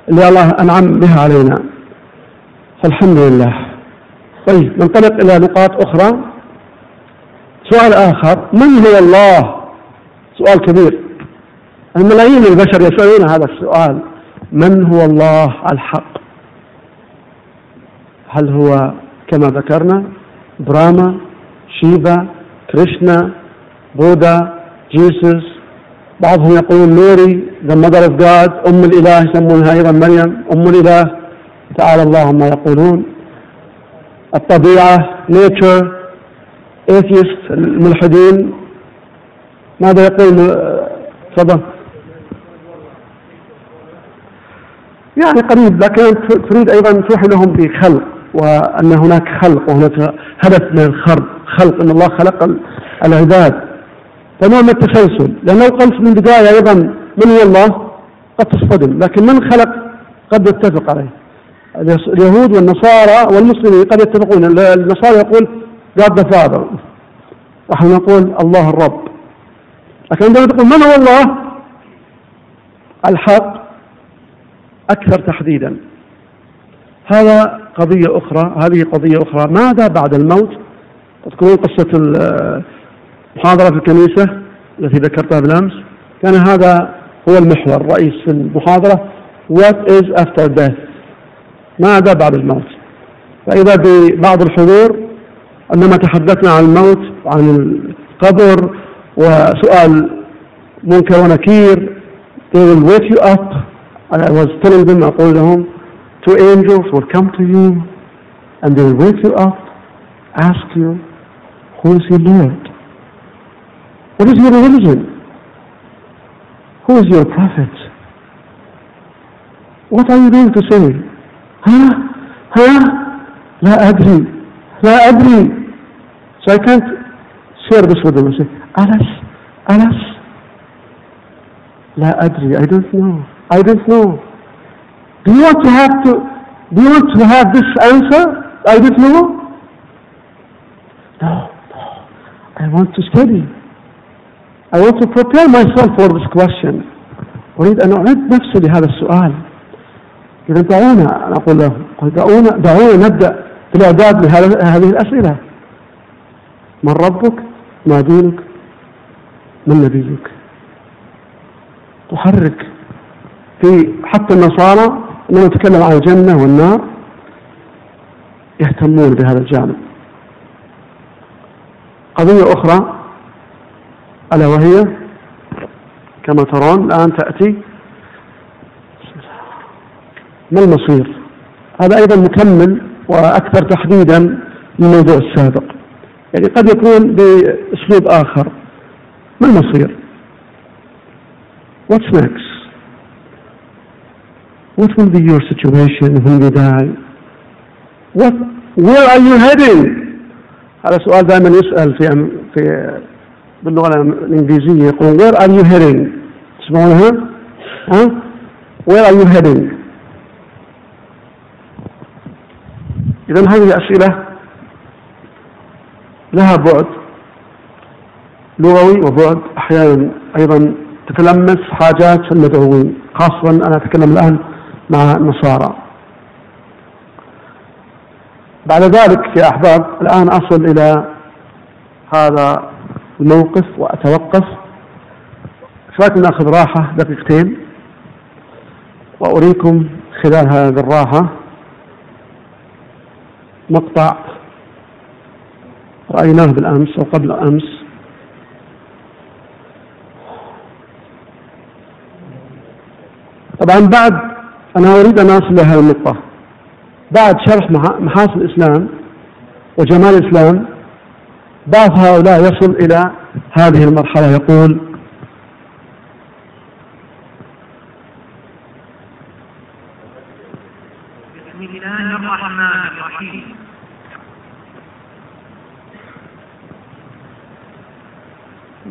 اللي الله أنعم بها علينا. فالحمد لله. طيب ننطلق إلى نقاط أخرى. سؤال آخر من هو الله؟ سؤال كبير. الملايين من البشر يسألون هذا السؤال من هو الله؟ الحق. هل هو كما ذكرنا براما شيفا كريشنا بودا Jesus؟ بعضهم يقولون Mary the mother of God أم الإله يسمونها أيضا مريم أم الإله. تعالى الله عما يقولون. الطبيعة nature ايثيست الملحدين. ماذا يقول تفضل. يعني قريب لكن تريد أيضا توحي لهم بخلق وأن هناك خلق وهناك هدف من الخلق خلق إن الله خلق العباد. فنوع من التسلسل لأن لو قلت من البدايه أيضا من هو الله قد تصطدم. لكن من خلق قد يتفق عليه. اليهود والنصارى والمسلمين قد يتفقون. النصارى يقول God the Father نحن نقول الله الرب لكن عندما تقول من هو الله؟ الحق أكثر تحديدا. هذا قضية أخرى. هذه قضية أخرى. ماذا بعد الموت؟ تذكرون قصة المحاضرة في الكنيسة التي ذكرتها بالأمس كان هذا هو المحور الرئيس في المحاضرة. What is after death ماذا بعد الموت؟ فإذا ببعض الحضور أنما تحدثنا عن الموت عن القبر وسؤال منكر ونكير they will wake you up. And I was telling them أقول لهم two angels will come to you and they will wake you up ask you who is your Lord? What is your religion? Who is your prophet? What are you going to say? Huh? Huh? La adri. La adri. So I can't share this with them and say, Alas, Alas. La adri. I don't know. I don't know. Do you want to have to, do you want to have this answer? I don't know. No, no. I want to study. I want to prepare myself for this question. أريد أن أعد نفسي لهذا السؤال. إذا دعونا أنا أقول لهم دعونا دعونا نبدأ بالإعداد لهذه الأسئلة. من ربك؟ ما دينك؟ من نبيك؟ تحرك في حتى النصارى لما نتكلم عن الجنة والنار يهتمون بهذا الجانب. قضية أخرى. ألا وهي كما ترون الآن تأتي ما المصير هذا أيضا مكمل وأكثر تحديدا للموضوع السابق يعني قد يكون بأسلوب آخر ما المصير What's next? What will be your situation when you die? What, where are you heading? هذا سؤال دائما يسأل في في باللغة الإنجليزية يقول where are you heading؟ تسمعونها؟ ها؟ where are you heading؟ إذا هذه الأسئلة لها بعد لغوي وبعد أحيانا أيضا تتلمس حاجات المدعوين خاصة أنا أتكلم الآن مع النصارى بعد ذلك يا أحباب الآن أصل إلى هذا الموقف وأتوقف. شوية نأخذ راحة دقيقتين؟ وأريكم خلال هذه الراحة مقطع رأيناه بالأمس أو قبل أمس طبعا بعد أنا أريد أن أصل لهذه النقطة. بعد شرح محاسن الإسلام وجمال الإسلام بعض هؤلاء يصل إلى هذه المرحلة يقول بسم الله الرحمن الرحيم.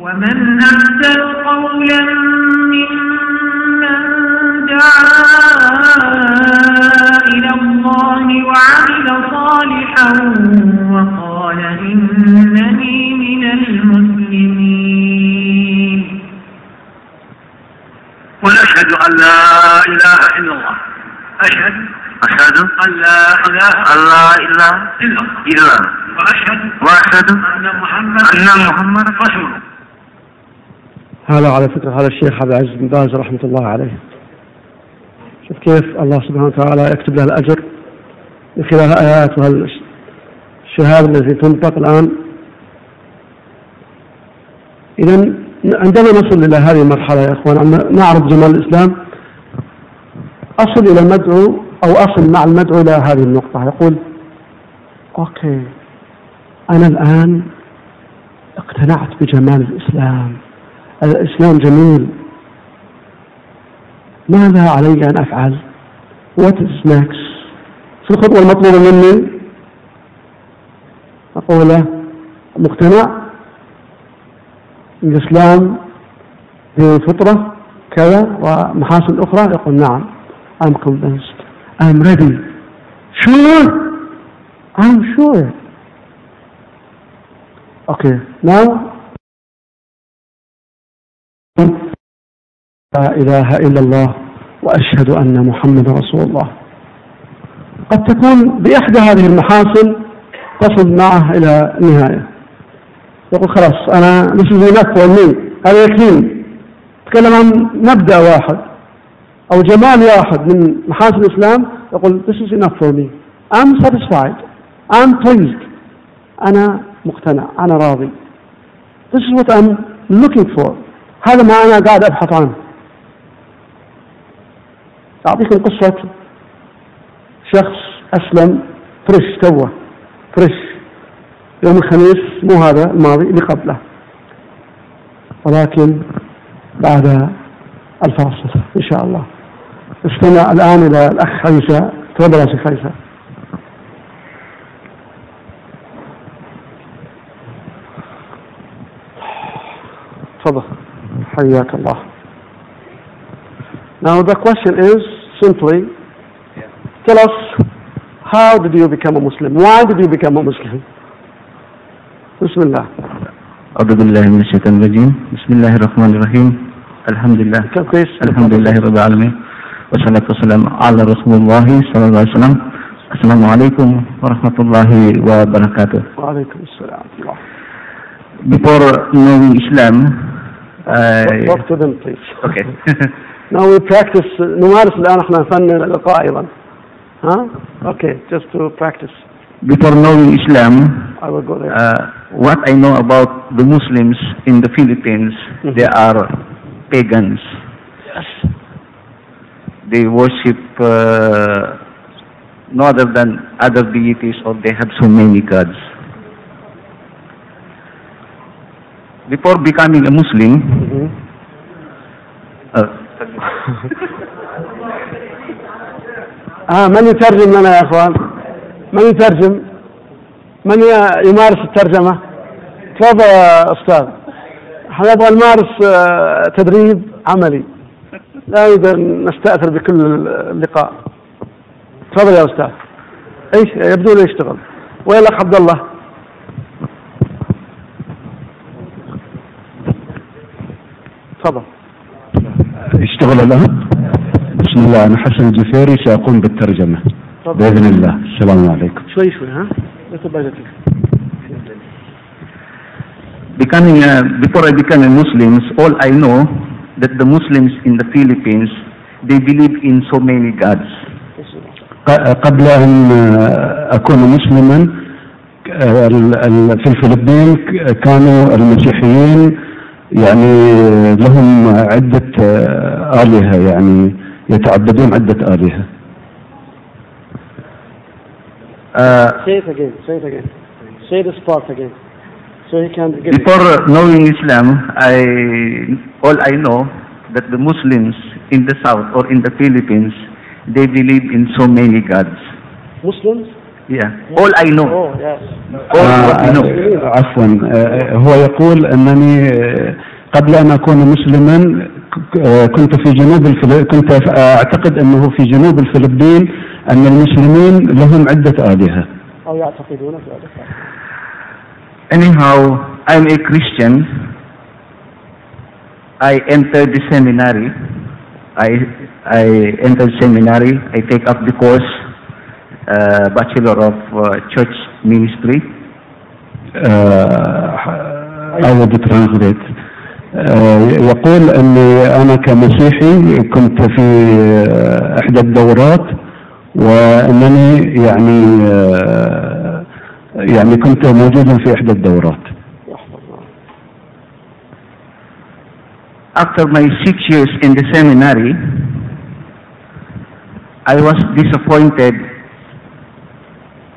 ومن أحسن قولا ممن دعا إلى الله وعمل صالحا وقال إنني من المسلمين. ونشهد أن لا إله إلا الله. أشهد أشهد أن لا إله إله إلا الله. إلا وأشهد وأشهد أن محمد أن محمد رسول الله. هذا على فكرة هذا الشيخ عبد العزيز بن باز رحمة الله عليه. شوف كيف الله سبحانه وتعالى يكتب له الأجر من خلال الآيات وهالشهادة التي تنطق الآن؟ إذا عندما نصل إلى هذه المرحلة يا إخوان أن نعرض جمال الإسلام أصل إلى المدعو أو أصل مع المدعو إلى هذه النقطة. يقول أوكي أنا الآن اقتنعت بجمال الإسلام. الإسلام جميل. ماذا علي أن أفعل؟ What is next? في الخطوة المطلوبة مني؟ أقول له مقتنع؟ الإسلام دين الفطرة كذا ومحاسن أخرى؟ يقول نعم I'm convinced. I'm ready. Sure! I'm sure. Okay now لا إله إلا الله وأشهد أن محمد رسول الله. قد تكون بإحدى هذه المحاسن تصل معه إلى النهاية. يقول خلاص أنا this is enough for me هذا يكفيني. تكلم عن مبدأ واحد أو جمال واحد من محاسن الإسلام يقول this is enough for me. I'm satisfied. I'm pleased. أنا مقتنع. أنا راضي. This is what I'm looking for. هذا ما أنا قاعد أبحث عنه. أعطيكم قصة شخص أسلم فريش توه فريش. يوم الخميس مو هذا الماضي اللي قبله. ولكن بعد الفاصل إن شاء الله. استمع الآن إلى الأخ عيسى تفضل يا شيخ عيسى تفضل. حياك الله. Now the question is simply tell us how did you become a Muslim? Why did you become a Muslim? بسم الله أعوذ بالله من الشيطان الرجيم. بسم الله الرحمن الرحيم. الحمد لله كيف كويس الحمد لله رب العالمين. والصلاة والسلام على رسول الله صلى الله عليه وسلم. السلام عليكم ورحمة الله وبركاته. وعليكم السلام. ورحمة الله Before knowing Islam I... Talk to them please. Okay. Now we practice نمارس الآن احنا فن اللقاء أيضا ها Okay just to practice Before knowing Islam I will go there uh, what I know about the Muslims in the Philippines, Mhm. they are pagans. Yes They worship uh, no other than other deities or they have so many gods. Before becoming a Muslim, Mhm. uh, آه من يترجم لنا يا إخوان؟ من يترجم؟ من يمارس الترجمة؟ تفضل يا أستاذ. إحنا نبغى نمارس آه، تدريب عملي. لا أن نستأثر بكل اللقاء. تفضل يا أستاذ. إيش يبدو له يشتغل. وين الاخ عبد الله؟ تفضل. اشتغل الآن بسم الله أنا حسن الجفيري سأقوم بالترجمة تفضل. بإذن الله السلام عليكم شوي شوي ها؟ becoming a, before I became a Muslim, all I know that the Muslims in the Philippines, they believe in so many gods. قبل أن أكون مسلما ال- ال- في الفلبين كانوا المسيحيين يعني لهم عدة آلهة يعني يتعبدون عدة آلهة Uh, Say it again. Say it again. Say this part again. So he can get it. before knowing Islam, I all I know that the Muslims in the south or in the Philippines, they believe in so many gods. Muslims? Yeah, all I know, Oh, yes. all what we know. آه، عفوا آه، هو يقول أنني آه، قبل أن أكون مسلما آه، كنت في جنوب الفل... كنت أعتقد أنه في جنوب الفلبين أن المسلمين لهم عدة آلهة أو يعتقدون في ذلك. Anyhow, I'm a Christian. I entered the seminary. I I entered seminary. I take up the course, uh, Bachelor of uh, Church Ministry. أود ترانسليت يقول أني أنا كمسيحي كنت في آه، إحدى الدورات وأنني يعني يعني كنت موجودا في إحدى الدورات After my six years in the seminary, I was disappointed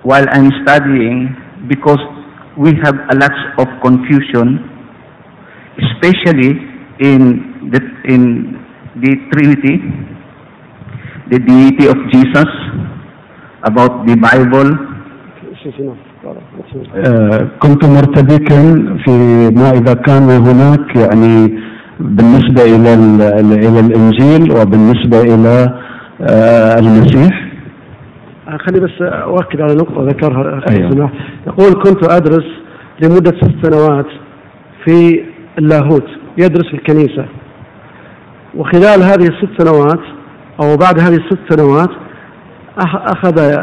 while I'm studying because we have a lot of confusion, especially in the, in the Trinity, the deity of Jesus, about the Bible, This is enough. brother. That's enough. آه، كنت مرتبكا في ما إذا كان هناك يعني بالنسبة إلى ال- إلى الإنجيل وبالنسبة إلى آه، المسيح آه، خلي بس أؤكد على نقطة ذكرها أخي أيوة. سماح. يقول كنت أدرس لمدة ست سنوات في اللاهوت يدرس في الكنيسة وخلال هذه الست سنوات أو بعد هذه الست سنوات أخ- أخذ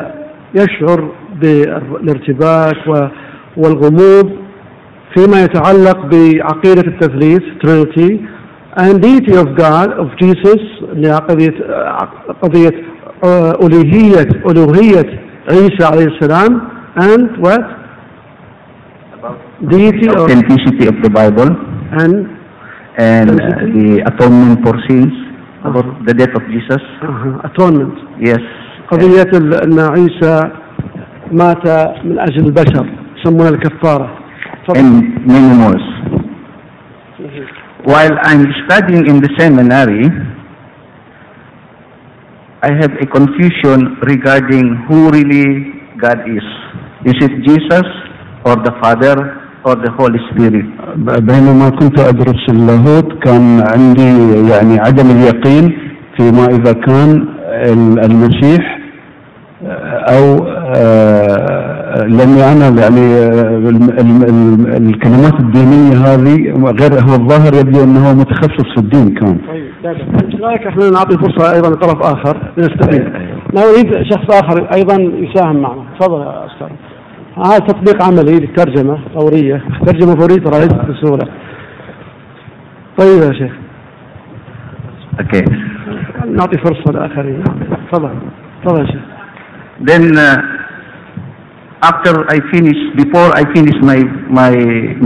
يشعر بالارتباك والغموض فيما يتعلق بعقيدة التثليث Trinity and deity of God of Jesus قضية قضية ألوهية ألوهية عيسى عليه السلام and what deity of authenticity of the Bible, and and uh, the atonement for sins, about the death of Jesus. آه، atonement Yes. قضية أن عيسى مات من أجل البشر يسمونها الكفارة and many more. While I'm studying in the seminary, I have a confusion regarding who really God is. Is it Jesus or the Father or the Holy Spirit? ب- بينما كنت أدرس اللاهوت كان عندي يعني عدم اليقين فيما إذا كان ال- المسيح آه، أو آه، لأني أنا يعني آه، الكلمات الدينية هذه غير هو الظاهر يبدو أنه متخصص في الدين كان. طيب إيش رأيك إحنا نعطي فرصة أيضا لطرف آخر؟ لنستفيد نريد شخص آخر أيضا يساهم معنا. تفضل يا أستاذ. هذا تطبيق عملي للترجمه فورية. ترجمة فورية ترى ليست بسهولة. طيب يا شيخ. Okay. نعطي فرصة لآخرين. تفضل. تفضل يا شيخ. Then uh, after I finish, before I finish my my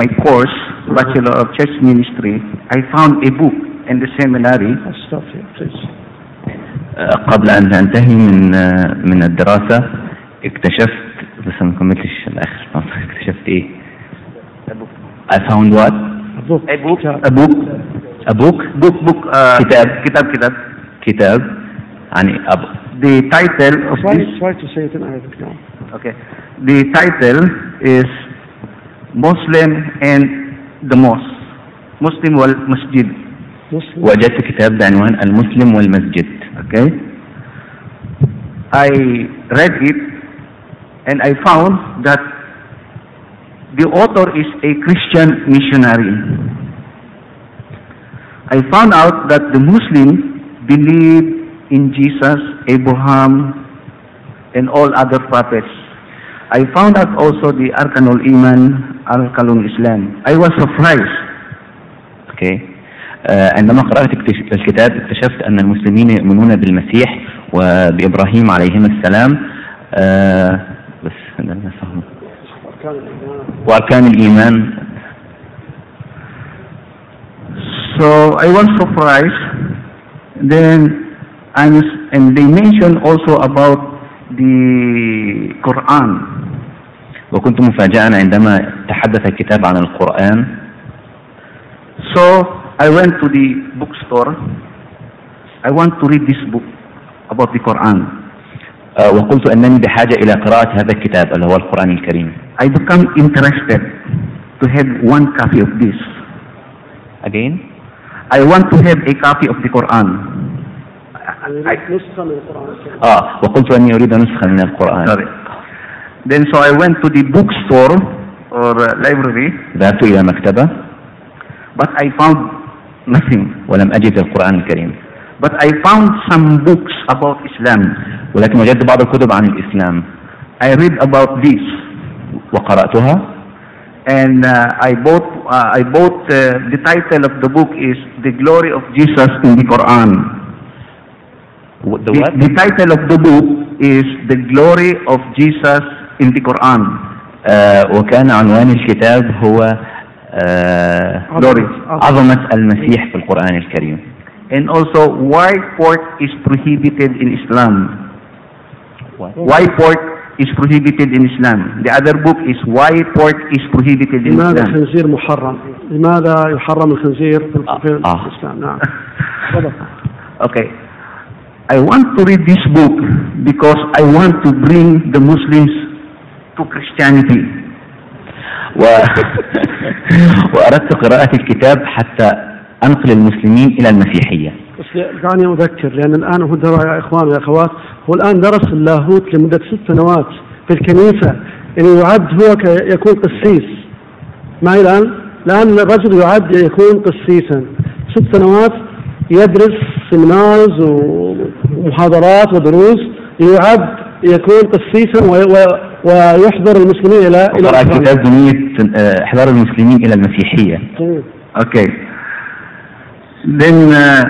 my course, Bachelor of Church Ministry, I found a book in the seminary. استغفر please. قبل أن أنتهي من من الدراسة اكتشفت بس أنا ما كملتش الآخر اكتشفت إيه؟ I found what? book A book. A book. A book Book. Book. Uh, كتاب. كتاب كتاب. كتاب عن أب... The title of this. try to say it in Arabic now. Okay. The title is Muslim and the Mosque. Muslim wal Masjid. Muslim. وجدت كتاب بعنوان المسلم والمسجد Okay. I read it and I found that the author is a Christian missionary. I found out that the Muslims believe in Jesus, Abraham, and all other prophets. I found out also the Arkanul Iman, Arkanul Islam. I was surprised. أوكي آه عندما قرأت الكتاب اكتشفت أن المسلمين يؤمنون بالمسيح وبإبراهيم عليهما السلام آه بس. وأركان الإيمان So I was surprised. Then I was, and they mentioned also about the Quran. وكنت مفاجئا عندما تحدث الكتاب عن القرآن So I went to the bookstore. I want to read this book about the Quran. آه وقلت أنني بحاجة إلى قراءة هذا الكتاب اللي هو القرآن الكريم I become interested to have one copy of this. Again I want to have a copy of the Quran. نسخة من القرآن الكريم. آه وقلت أني أريد نسخة من القرآن Sorry. Then so I went to the bookstore or uh, library, ذهبت إلى مكتبة but I found nothing. ولم أجد القرآن الكريم But I found some books about Islam. ولكن وجدت بعض الكتب عن الإسلام I read about this, وقرأتها and uh, I bought. Uh, I bought. Uh, the title of the book is "The Glory of Jesus in the Quran." The The, what? the title of the book is "The Glory of Jesus in the Quran." آه وكان عنوان الكتاب هو آه. عظمة المسيح في القرآن الكريم And also, why pork is prohibited in Islam? Why pork is prohibited in Islam? The other book is why pork is prohibited in لماذا Islam. الخنزير محرم؟ لماذا يحرم الخنزير في آه. الاسلام؟ نعم. Okay. I want to read this book because I want to bring the Muslims to Christianity. و... وأردت قراءة الكتاب حتى أنقل المسلمين إلى المسيحية. بس دعني أذكر لأن الآن هو درى يا إخوان ويا أخوات هو الآن درس اللاهوت لمدة ست سنوات في الكنيسة يعني يعد هو يكون قسيس. معي الآن؟ الآن الرجل يعد يكون قسيسا. ست سنوات يدرس seminars ومحاضرات ودروس يعد يكون قسيسا ويحضر المسلمين إلى إلى بنية آه، إحضار المسلمين إلى المسيحية جميل. Okay. Then uh,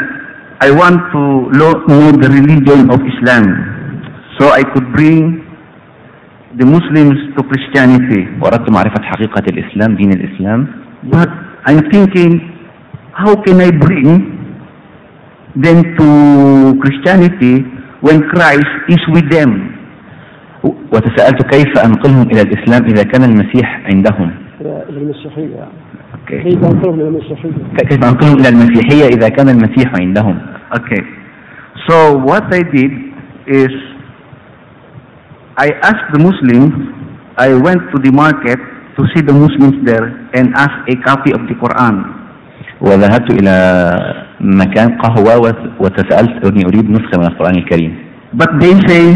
I want to know the religion of Islam, so I could bring the Muslims to Christianity. وأردت معرفة حقيقة الإسلام دين الإسلام But I'm thinking, how can I bring them to Christianity when Christ is with them? وتساءلت كيف أنقلهم إلى الإسلام إذا كان المسيح عندهم إلى إلى المسيحية يعني Okay. كيف أنقلهم إلى المسيحية؟ كيف أنقلهم إلى المسيحية إذا كان المسيح عندهم Okay. So what I did is I asked the Muslims, I went to the market to see the Muslims there and asked a copy of the Quran. وذهبت إلى مكان قهوة وت- وتسألت أني أريد نسخة من القرآن الكريم But they say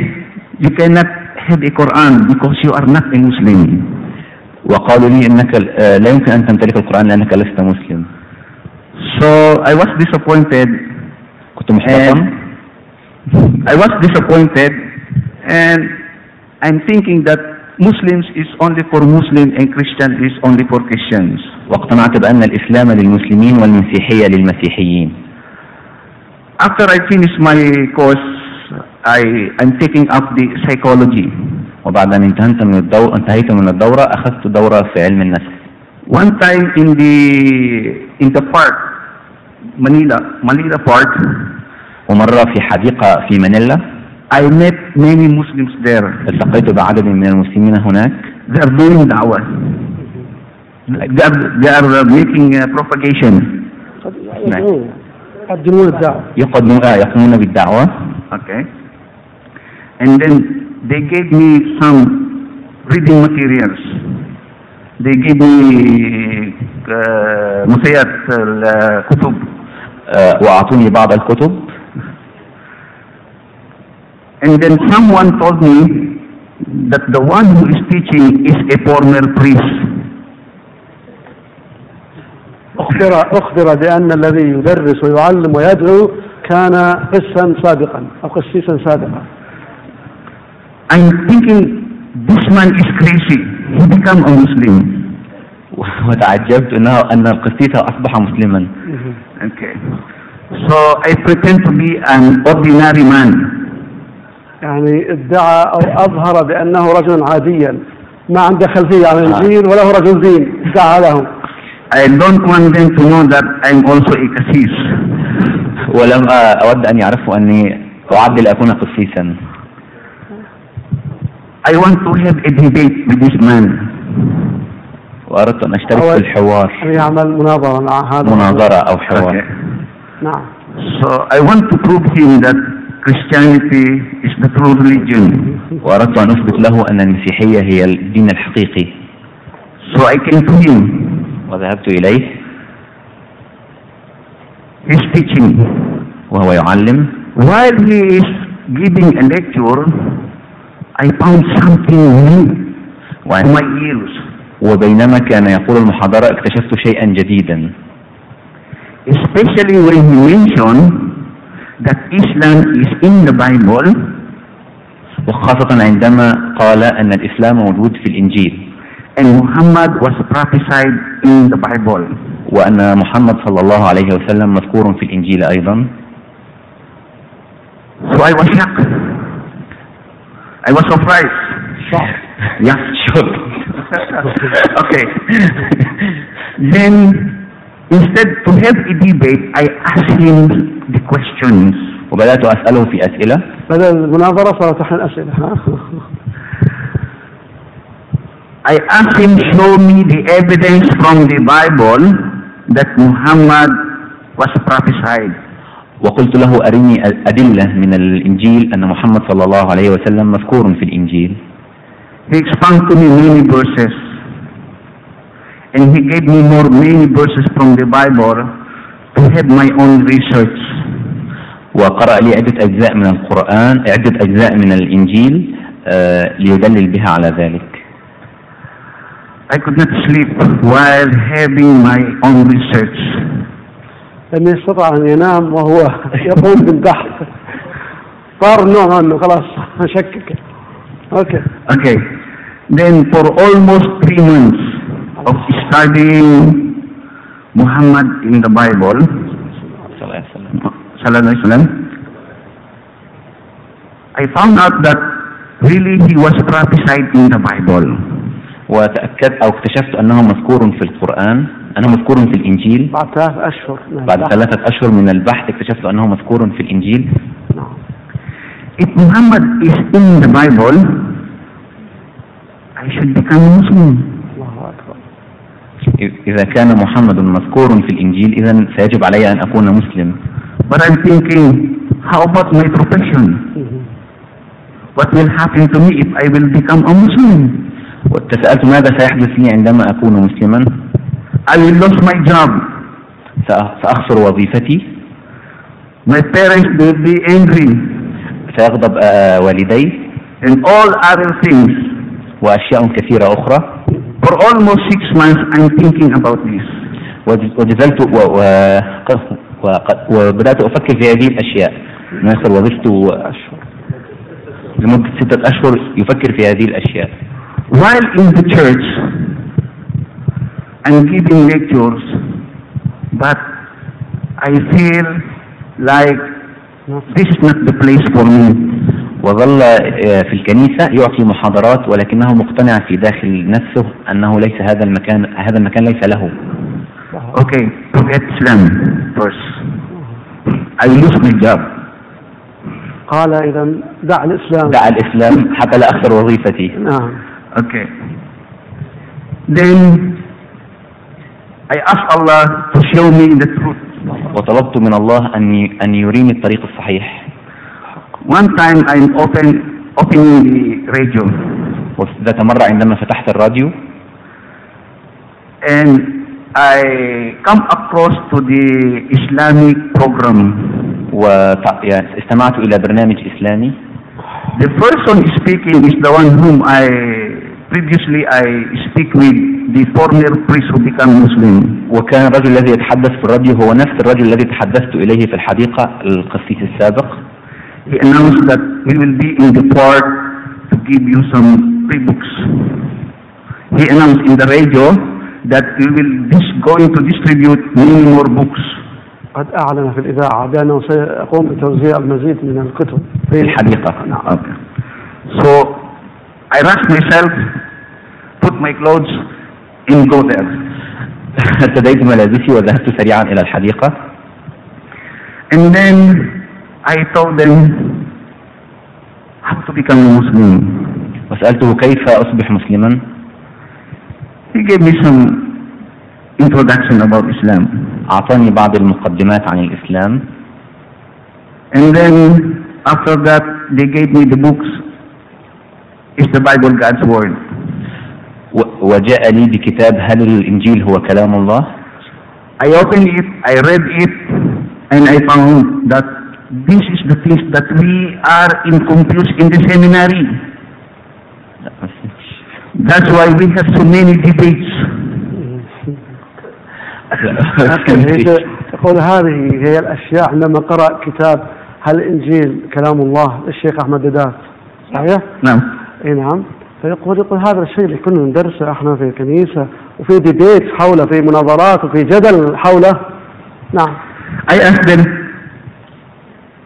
you cannot have a Quran because you are not a Muslim. وقالوا لي انك آه، لا يمكن ان تمتلك القرآن لانك لست مسلم So I was disappointed. كنت محبطا I was disappointed, and I'm thinking that Muslims is only for Muslim and Christian is only for Christians. واقتنعت بان الاسلام للمسلمين والمسيحية للمسيحيين After I finish my course, I am taking up the psychology. وبعد ان انتهيت من الدورة انتهيت من الدورة اخذت دورة في علم النفس One time in the in the park, Manila, Manila Park, ومرة في حديقة في مانيلا I met many Muslims there. التقيت بعدد من المسلمين هناك They are doing da'wah. They are, they are making uh, propagation. يقدمون الدعوة يقدمون آه، يقومون بالدعوة Okay. And then they gave me some reading materials. They gave me uh, مسيات الكتب. آه، واعطوني بعض الكتب And then someone told me that the one who is teaching is a former priest. أخبر أخبر بأن الذي يدرس ويعلم ويدعو كان قسا سابقا أو قسيسا سابقا I'm thinking this man is crazy. He become a Muslim. وتعجبت انه إن القسيس أصبح مسلما Okay. So I pretend to be an ordinary man. يعني ادعى أو أظهر بأنه رجلا عاديا ما عنده خلفية عن الإنجيل ولا هو رجل دين ادعى له I don't want them to know that I'm also a cassis. ولم آه، أود أن يعرفوا أني اعد لاكون قسيسا I want to have a debate with this man. واردت ان اشترك أول- في الحوار أن يعمل مناظرة مع هذا مناظرة أو حوار Okay. نعم So I want to prove him that Christianity is the true religion. واردت ان اثبت له ان المسيحية هي الدين الحقيقي So I came to him. وذهبت اليه He's teaching. وهو يعلم While he is giving a lecture, I found something new to وعن- my ears. وبينما كان يقول المحاضرة اكتشفت شيئا جديدا Especially when he mentioned that Islam is in the Bible وخاصة عندما قال أن الإسلام موجود في الإنجيل and Muhammad was prophesied in the Bible. وأن محمد صلى الله عليه وسلم مذكور في الإنجيل أيضا So I was shocked. I was surprised. Yeah, sure. okay. Then, instead to have a debate, I asked him the questions. وبدأت أسأله في أسئلة بدل المناظرة صارت الحين أسئلة ها؟ I asked him show me the evidence from the Bible that Muhammad was prophesied. وقلت له أرني أدلة من الإنجيل أن محمد صلى الله عليه وسلم مذكور في الإنجيل He expounded to me many verses. And he gave me more many verses from the Bible to have my own research. وقرأ لي عدة أجزاء من القرآن عدة أجزاء من الإنجيل آه، ليدلل بها على ذلك I could not sleep while having my own research. لم يستطع أن ينام وهو يقوم بالبحث صار النوم عنه خلاص شكك أوكي Okay. Then for almost three months of studying Muhammad in the Bible, صلى الله عليه وسلم. Sallallahu Alaihi Wasallam, I found out that really he was prophesied in the Bible. وتأكدت أو اكتشفت أنه مذكور في القرآن أنه مذكور في الإنجيل بعد ثلاث أشهر من بعد البحث. ثلاثة أشهر من البحث اكتشفت أنه مذكور في الإنجيل نعم. If Muhammad is in the Bible, I should become a Muslim. إذا كان محمد مذكور في الإنجيل إذا سيجب علي أن أكون مسلم But I'm thinking, how about my profession? What will happen to me if I will become a Muslim? وتسألت ماذا سيحدث لي عندما أكون مسلما I will lose my job. سأ- سأخسر وظيفتي My parents will be angry. سيغضب آه، والدي and all other things. وأشياء كثيرة أخرى For almost six months, I'm thinking about this. وج- وجزلت و... و... وقد- وبدأت أفكر في هذه الأشياء ناصر وظيفته لمدة ستة أشهر يفكر في هذه الأشياء While in the church, I'm giving lectures, but I feel like this is not the place for me. وظل آه، في الكنيسة يعطي محاضرات ولكنه مقتنع في داخل نفسه أنه ليس هذا المكان هذا المكان ليس له Okay, forget Islam first. I lose my job. قال إذا دع الإسلام دع الإسلام حتى لا أخسر وظيفتي نعم Okay. Then I ask Allah to show me the truth. وطلبت من الله أن ي- أن يريني الطريق الصحيح One time I'm open opening the radio وذات مرة عندما فتحت الراديو and I come across to the Islamic program. واستمعت إلى برنامج إسلامي The person speaking is the one whom I previously I speak with the former priest who became Muslim. وكان الرجل الذي يتحدث في الراديو هو نفس الرجل الذي تحدثت إليه في الحديقة القسيس السابق He announced that we will be in the port to give you some free books. He announced in the radio that we will dis- going to distribute many more books. قد أعلن في الإذاعة بأنه سيقوم بتوزيع المزيد من الكتب في الحديقة Okay. So I rushed myself, put my clothes, and go there. ارتديت ملابسي وذهبت سريعا إلى الحديقة And then I told them how to become a Muslim. وسألته كيف أصبح مسلما He gave me some introduction about Islam. أعطاني بعض المقدمات عن الإسلام And then after that, they gave me the books. It's the Bible, God's Word. و- وجاء لي بكتاب هل الإنجيل هو كلام الله I opened it, I read it, and I found that this is the things that we are in confused in the seminary. That's why we have so many debates. هي- يقول هذه هي الأشياء عندما قرأ كتاب هل الإنجيل كلام الله للشيخ أحمد ددات صحيح؟ Now, إي نعم. فيقول يقول هذا الشيء اللي كنا ندرسه إحنا في الكنيسة وفي ديبيت حوله في مناظرات وفي جدل حوله. نعم. I asked them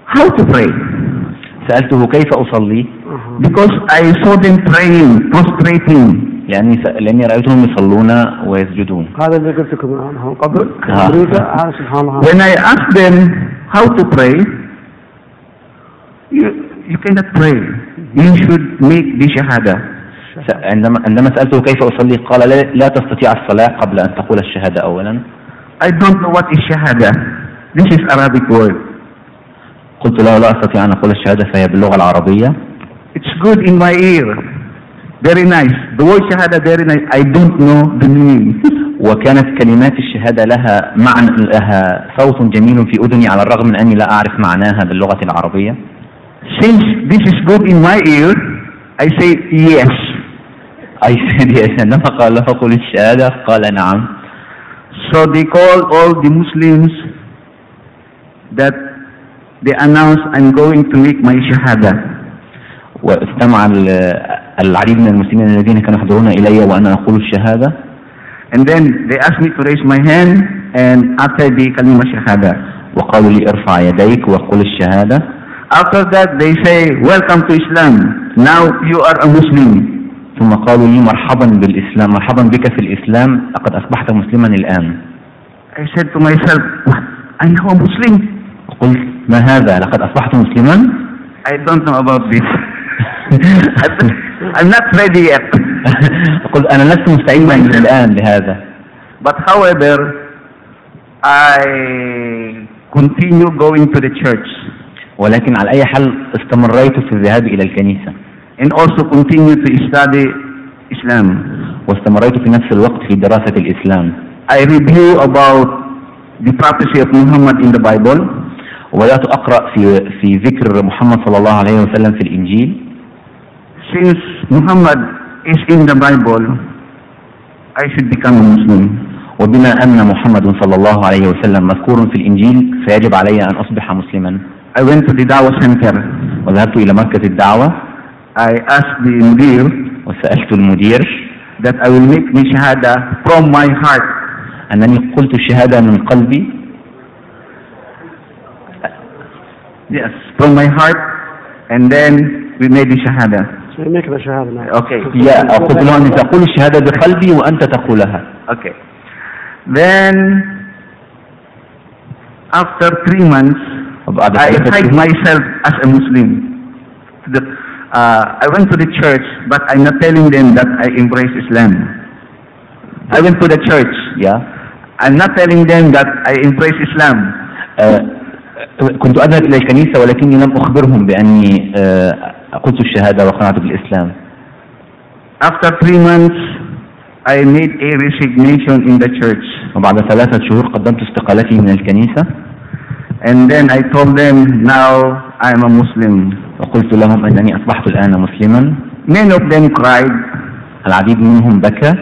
how to pray. سألته كيف أصلي؟ because I saw them praying, prostrating. لأني س... لأني رأيتهم يصلون ويسجدون. هذا اللي قلت لكم عنه قبل. في آه. هذا سبحان الله. When I asked them how to pray, you, you cannot pray. You should make the shahada. عندما عندما سألته كيف أصلي قال لا, لا تستطيع الصلاة قبل أن تقول الشهادة أولا I don't know what is shahada. This is Arabic word. قلت له لا أستطيع أن أقول الشهادة فهي باللغة العربية It's good in my ear. Very nice. The word shahada very nice. I don't know the meaning. وكانت كلمات الشهادة لها معنى لها صوت جميل في أذني على الرغم من أني لا أعرف معناها باللغة العربية Since this is good in my ear, I say yes. أي سيدي عندما قال له قل الشهادة قال نعم So they call all the Muslims that they announce I'm going to make my shahada. واستمع ال- العديد من المسلمين الذين كانوا يحضرون إلي وأنا أقول الشهادة And then they asked me to raise my hand and after the kalima shahada. وقالوا لي ارفع يديك وقل الشهادة After that they say, welcome to Islam. Now you are a Muslim. ثم قالوا لي مرحبا بالإسلام مرحبا بك في الإسلام لقد أصبحت مسلما الآن I said to myself? I am a Muslim. قلت ما هذا لقد أصبحت مسلما I don't know about this. I'm not ready yet. قلت أنا لست مستعدا الآن لهذا But however, I continue going to the church ولكن على أي حال استمريت في الذهاب إلى الكنيسة and also continue to study Islam. واستمريت في نفس الوقت في دراسة الإسلام I review about the prophecy of Muhammad in the Bible. وبدأت أقرأ في في ذكر محمد صلى الله عليه وسلم في الإنجيل since Muhammad is in the Bible, I should become a Muslim. وبما أن محمد صلى الله عليه وسلم مذكور في الإنجيل فيجب علي أن أصبح مسلما I went to the Dawah Center. وذهبت إلى مركز الدعوة I asked the mudir وسألت المدير that I will make me shahada from my heart. أنني قلت الشهادة من قلبي Yes, from my heart, and then we made the shahada. So you make the shahada now. Okay. يا قلت له أن تقول الشهادة بقلبي وأنت تقولها Okay. Then, after three months, I شهور myself as a Muslim. The, uh, I went to the church, but I'm not telling them that I embrace Islam. I went to the church. يا I'm not telling them that I embrace Islam. آه، كنت أذهب إلى الكنيسة ولكني لم أخبرهم بأني آه، قلت الشهادة وقنعت بالإسلام After three months, I made a resignation in the church. وبعد ثلاثة شهور قدمت استقالتي من الكنيسة And then I told them, now I'm a Muslim. وقلت لهم أنني أصبحت الآن مسلما Many of them cried. العديد منهم بكى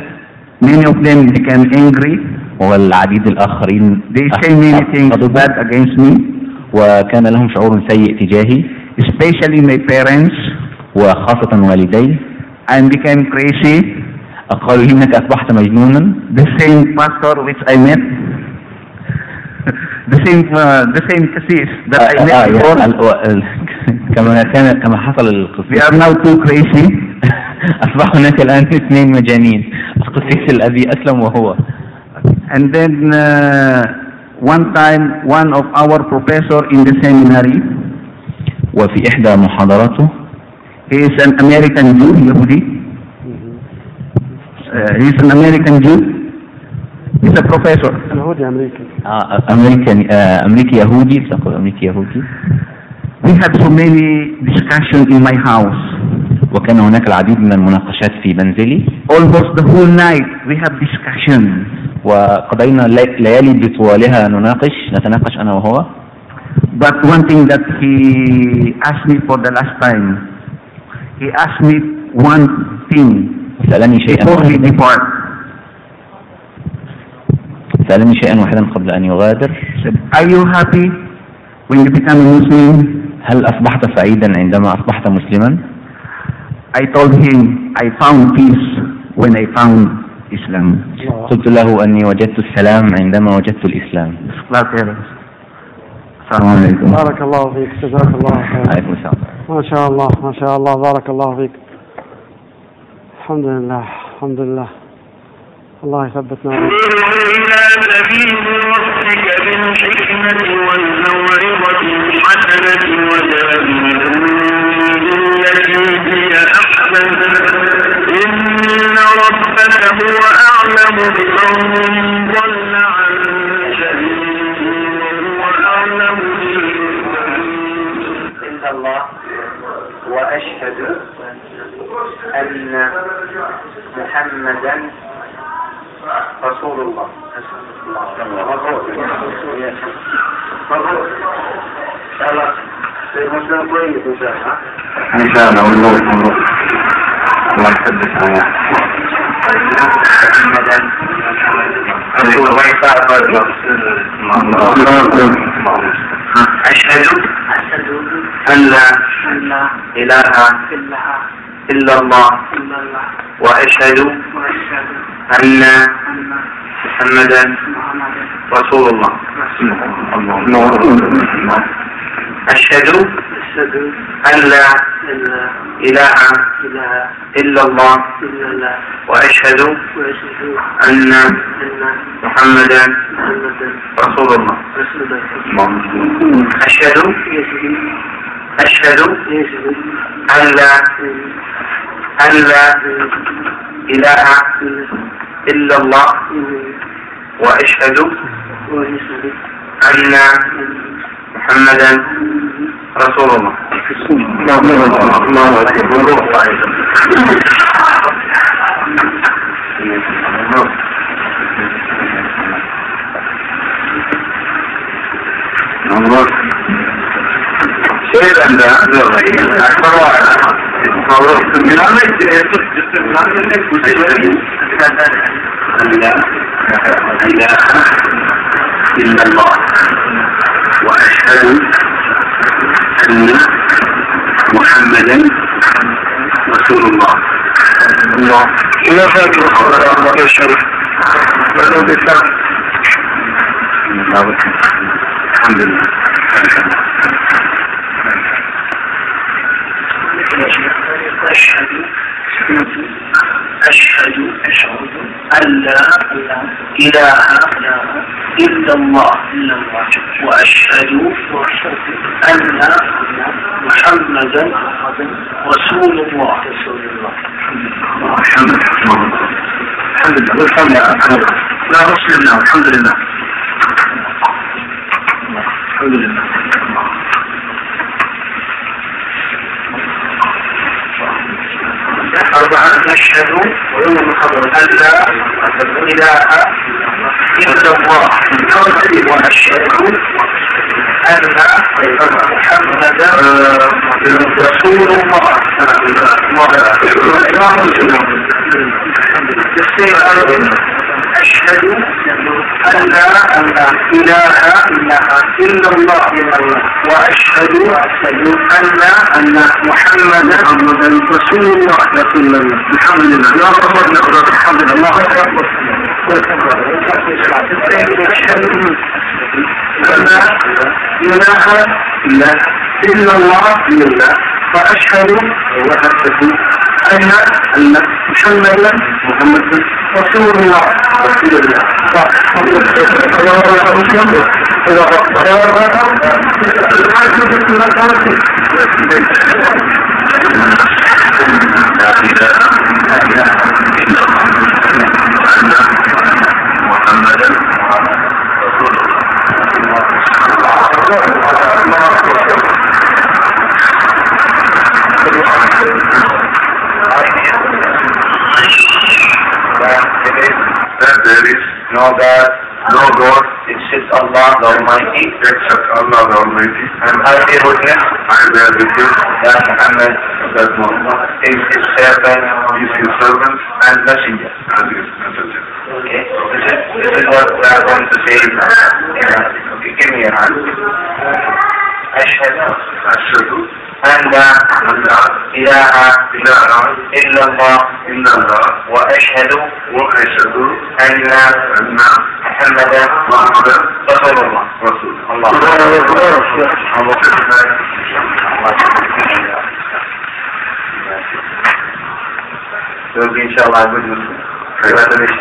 Many of them became angry. والعديد الآخرين They say many things bad against me, وكان لهم شعور سيء تجاهي especially my parents, وخاصة والدي and became crazy. قالوا لي إنك أصبحت مجنونا The same pastor which I met, the same uh, the same cases that I آه، آه، before, كما كان كما حصل القسيس are now too crazy. أصبح هناك الآن اثنين مجانين القسيس الذي أسلم وهو And then uh, one time, one of our professor in the seminary, وفي إحدى محاضراته he is an American Jew, Yehudi. Uh, he is an American Jew. He's a professor. يهودي امريكي آه، آه، أمريكي يهودي سأقول أمريكي يهودي We had so many discussions in my house. وكان هناك العديد من المناقشات في منزلي Almost the whole night we have discussion. وقضينا لي- ليالي بطوالها نناقش نتناقش أنا وهو But one thing that he asked me for the last time, he asked me one thing سألني شيئا before he واحدا depart. سألني شيئا واحدا قبل أن يغادر Are you happy when you become a Muslim? هل أصبحت سعيدا عندما أصبحت مسلما؟ I told him I found peace when I found Islam. قلت له أني وجدت السلام عندما وجدت الإسلام السلام عليكم. بارك الله فيك جزاك الله خير عليكم السلام ما شاء الله ما شاء الله بارك الله فيك الحمد لله الحمد لله الله يثبتنا. إلى سبيل ربك بالحكمة والموعظة الحسنة وجادلهم بالتي هي أحسن إن ربك هو أعلم بمن ضل عن أعلم الله وأشهد أن محمدا رسول الله مبروك مبروك إن شاء الله تصير مسلم كويس إن شاء الله إن شاء الله والله مبروك. الله يثبت عليك. محمدا رسول الله أشهد أن لا إله إلا الله وأشهد أن محمدا رسول الله. أشهد أن لا إله إلا الله. وأشهد أن محمدا رسول الله. أشهد أشهد أن لا أن لا إله إلا الله وأشهد أن محمدا رسول الله الله شيئا لا أكبر واحد إلا الله وأشهد أن محمدا رسول الله الله لا فاكر الله الشرف الحمد لله أشهد أشهد أن لا إله إلا الله وأشهد أن محمدا رسول الله. الحمد لله الحمد لله لا مسلم له الحمد لله. الحمد لله. أربعة أشهد أن لا إله إلا الله وأشهد. أن محمدا رسول الله أشهد أن لا إله إلا الله وأشهد أن محمدا رسول الله رسول الله الحمد لله. يا رب الحمد لله. أشهد أن لا إله إلا الله. وأشهد أن أن محمدا محمد رسول الله؟ رسول الله محمدا رسول that there is no God, no God except Allah the Almighty, except Allah the Almighty, and I bear witness, I bear witness that Muhammad, that Muhammad is his servant, is his servant and messenger. And his messenger. Okay, this is, this is what we are going to say now. Yeah. Okay, give me your hand. أشهد أشهد أن لا إله إلا الله إلا الله وأشهد وأشهد أن أن محمدا محمدا رسول الله رسول الله So inshallah, good Muslim. Congratulations.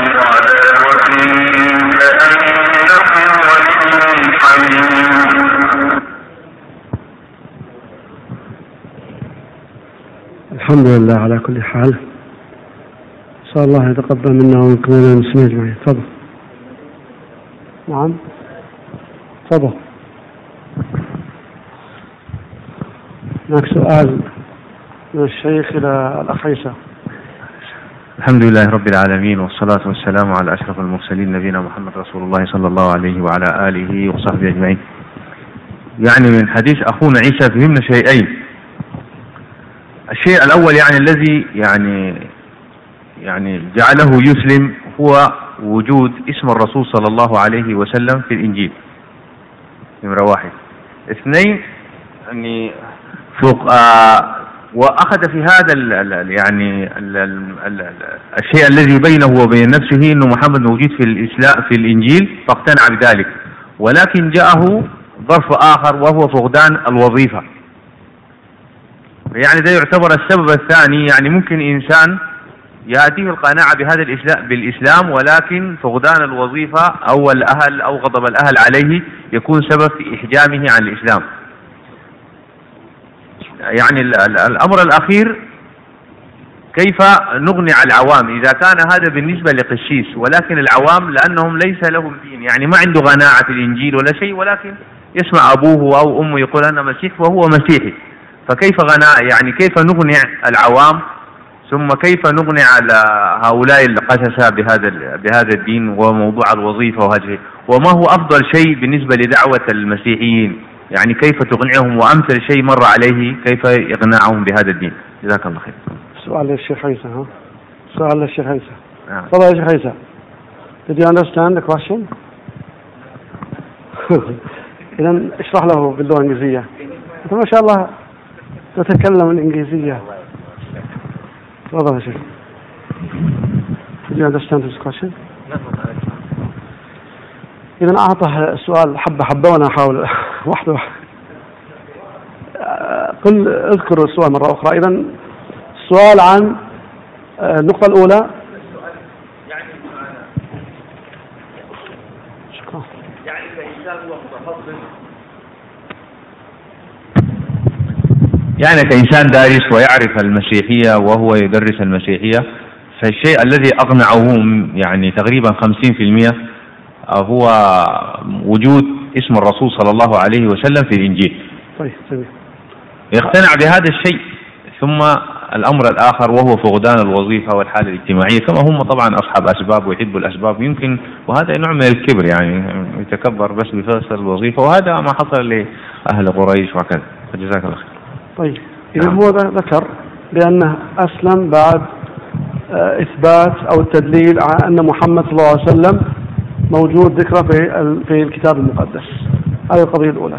الحمد لله على كل حال. نسأل الله يتقبل منا ومنكم من المسلمين أجمعين. تفضل. نعم. تفضل. هناك سؤال من الشيخ إلى الأخ عيسى. الحمد لله رب العالمين والصلاة والسلام على أشرف المرسلين نبينا محمد رسول الله صلى الله عليه وعلى آله وصحبه أجمعين. يعني من حديث أخونا عيسى فهمنا شيئين. الشيء الأول يعني الذي يعني يعني جعله يسلم هو وجود اسم الرسول صلى الله عليه وسلم في الإنجيل. نمرة واحد اثنين يعني فوق آه وأخذ في هذا ال ال يعني ال ال ال الشيء الذي بينه وبين نفسه إنه محمد موجود في الإسلام في الإنجيل فاقتنع بذلك. ولكن جاءه ظرف آخر وهو فقدان الوظيفة. يعني ده يعتبر السبب الثاني يعني ممكن إنسان يأتيه القناعة بهذا الاسلام بالإسلام ولكن فقدان الوظيفة أو الأهل أو غضب الأهل عليه يكون سبب في إحجامه عن الإسلام. يعني ال ال الأمر الأخير كيف نغني العوام؟ إذا كان هذا بالنسبة لقسيس ولكن العوام لأنهم ليس لهم دين يعني ما عنده غناعة في الإنجيل ولا شيء ولكن يسمع أبوه أو أمه يقول أنا مسيح وهو مسيحي. فكيف غناء يعني كيف نغني العوام؟ ثم كيف نغني على هؤلاء القسسة بهذا بهذا الدين وموضوع الوظيفة وهذه؟ وما هو أفضل شيء بالنسبة لدعوة المسيحيين؟ يعني كيف تقنعهم؟ وأمثل شيء مر عليه كيف إقناعهم بهذا الدين؟ جزاك الله خير. سؤال للشيخ عيسى ها؟ سؤال للشيخ عيسى. نعم. تفضل يا شيخ عيسى. Did you understand the question? إذا اشرح له باللغة الإنجليزية. ما شاء الله. تتكلم الإنجليزية. تفضل يا شيخ. Did you understand his question? إذا أعطه السؤال حبة حبة وأنا أحاول واحدة واحدة قل اذكر السؤال مرة أخرى. إذا السؤال عن آه، النقطة الأولى شكرا يعني كإنسان دارس ويعرف المسيحية وهو يدرس المسيحية فالشيء الذي أقنعه يعني تقريبا 50% هو وجود اسم الرسول صلى الله عليه وسلم في الإنجيل. طيب جميل يقتنع بهذا الشيء ثم الأمر الآخر وهو فقدان الوظيفة والحالة الاجتماعية كما هم طبعا أصحاب أسباب ويحبوا الأسباب يمكن وهذا نوع من الكبر يعني يتكبر بس بفصل الوظيفة وهذا ما حصل لأهل قريش وكذا. فجزاك الله خير. طيب. إذا هو ذكر بأنه أسلم بعد آه، إثبات أو التدليل على أن محمد صلى الله عليه وسلم موجود ذكره في في الكتاب المقدس. هذه القضية الأولى.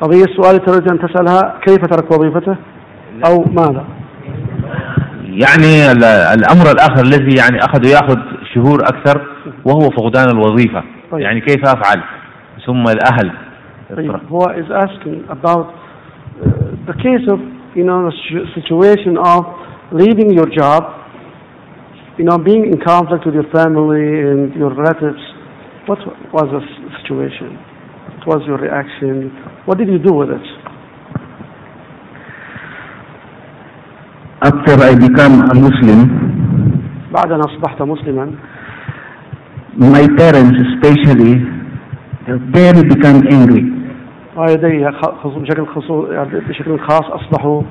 قضية السؤال تريد أن تسألها كيف ترك وظيفته؟ أو ماذا؟ يعني ال- الأمر الآخر الذي يعني أخذ يأخذ شهور أكثر وهو فقدان الوظيفة. طيب. يعني كيف أفعل؟ ثم الأهل. طيب. هو is asking about the case of you know the situ- situation of leaving your job you know being in conflict with your family and your relatives what was the s- situation what was your reaction what did you do with it After I become a Muslim, بعد أن أصبحت مسلما my parents especially, they very become angry. خصو- بشكل خصو يعني بشكل خاص أصبحوا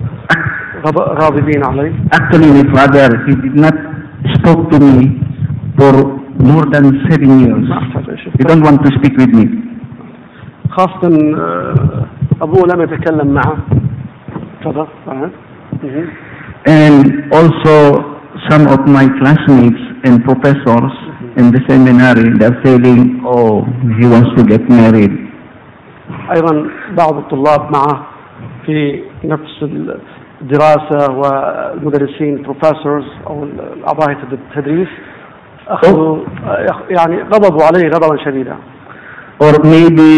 غض- غاضبين علي Actually, my father, he did not spoke to me for more than seven years. He don't want to speak with me. خاصة آه، أبوه لم يتكلم معه تفضل. And also, some of my classmates and professors in the seminary, they're saying, oh, he wants to get married. أيضا بعض الطلاب معه في نفس الدراسة والمدرسين professors أو هيئة التدريس أخذوا يعني غضبوا عليه غضبا شديدا Or maybe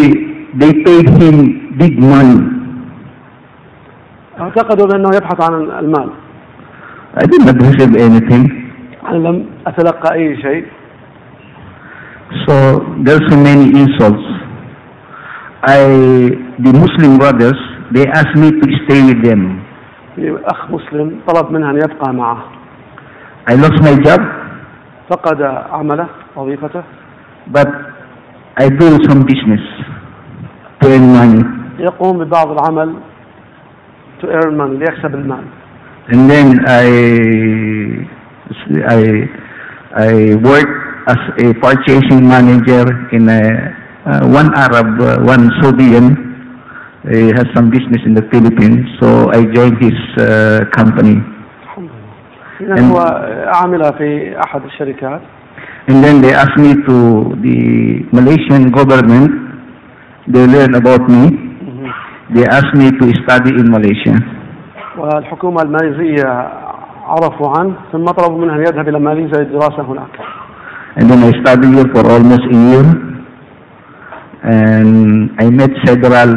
they paid him big money. أعتقدوا بأنه يبحث عن المال I did not receive anything. أنا لم أتلقى أي شيء So there's so many insults. I, the Muslim brothers, they asked me to stay with them. أخ مسلم طلب منها أن يبقى معه I lost my job, فقد عمله وظيفته but I do some business to earn money. يقوم ببعض العمل to earn money ليكسب المال And then I, I, I work as a purchasing manager in a, uh, one Arab, uh, one Saudian. He has some business in the Philippines, so I joined his uh, company. إذا هو عامل في أحد الشركات And then they asked me to the Malaysian government. They learn about me. They asked me to study in Malaysia. والحكومة الماليزية عرفوا عنه ثم طلبوا منه أن يذهب إلى ماليزيا للدراسة هناك And then I studied here for almost a year. And I met several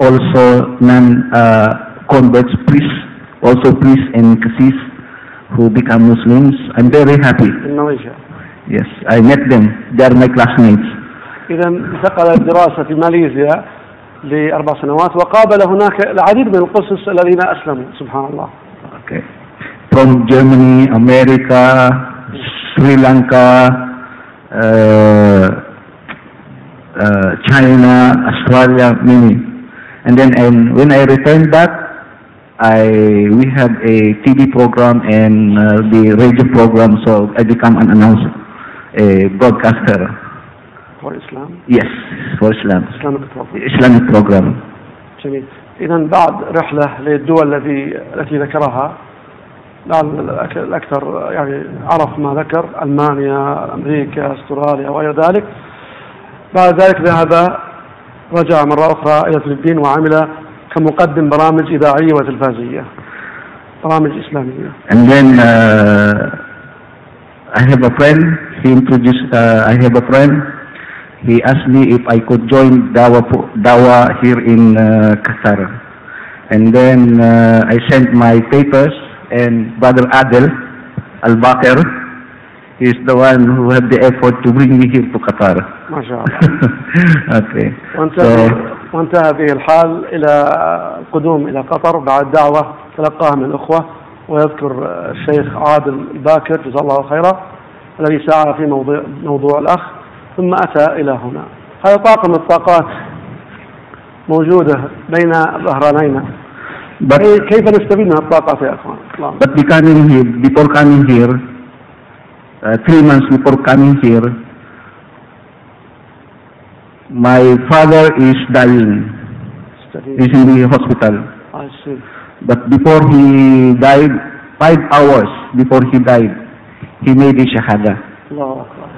also non-converts priests, also priests and cassis who become Muslims. I'm very happy. في ماليزيا Yes, I met them. They are my classmates. إذا انتقل الدراسة في ماليزيا لأربع سنوات وقابل هناك العديد من القسس الذين أسلموا سبحان الله Okay. from Germany, America, Sri Lanka, uh, uh, China, Australia, many. And then and when I returned back, I we had a TV program and uh, the radio program, so I become an announcer, a broadcaster. for Islam Yes, for Islam, Islamic program Islamic program. جميل إذا بعد رحلة للدول التي التي ذكرها الأكثر يعني عرف ما ذكر ألمانيا أمريكا أستراليا وغير ذلك بعد ذلك ذهب رجع مرة أخرى إلى الفلبين وعمل كمقدم برامج إذاعية وتلفازية برامج إسلامية And then uh, I have a friend. He introduced. Uh, I have a friend. He asked me if I could join Dawa Dawa here in uh, Qatar. And then uh, I sent my papers, and Brother Adel Al Is the one who had the effort to bring me here to Qatar. ما شاء الله okay. وانتهى, So وانتهى به الحال إلى القدوم إلى قطر بعد دعوة تلقاها من الأخوة ويذكر الشيخ عادل الباكر جزاه الله خيرا الذي سعى في موضوع, موضوع الأخ ثم أتى إلى هنا هذا طاقة من الطاقات موجودة بين ظهرانينا but كيف نستفيد من الطاقات يا أخوان. But becoming here, before coming here, uh, three months before coming here, my father is dying. He's in the hospital. I see. But before he died, five hours before he died, he made a shahada. الله أكبر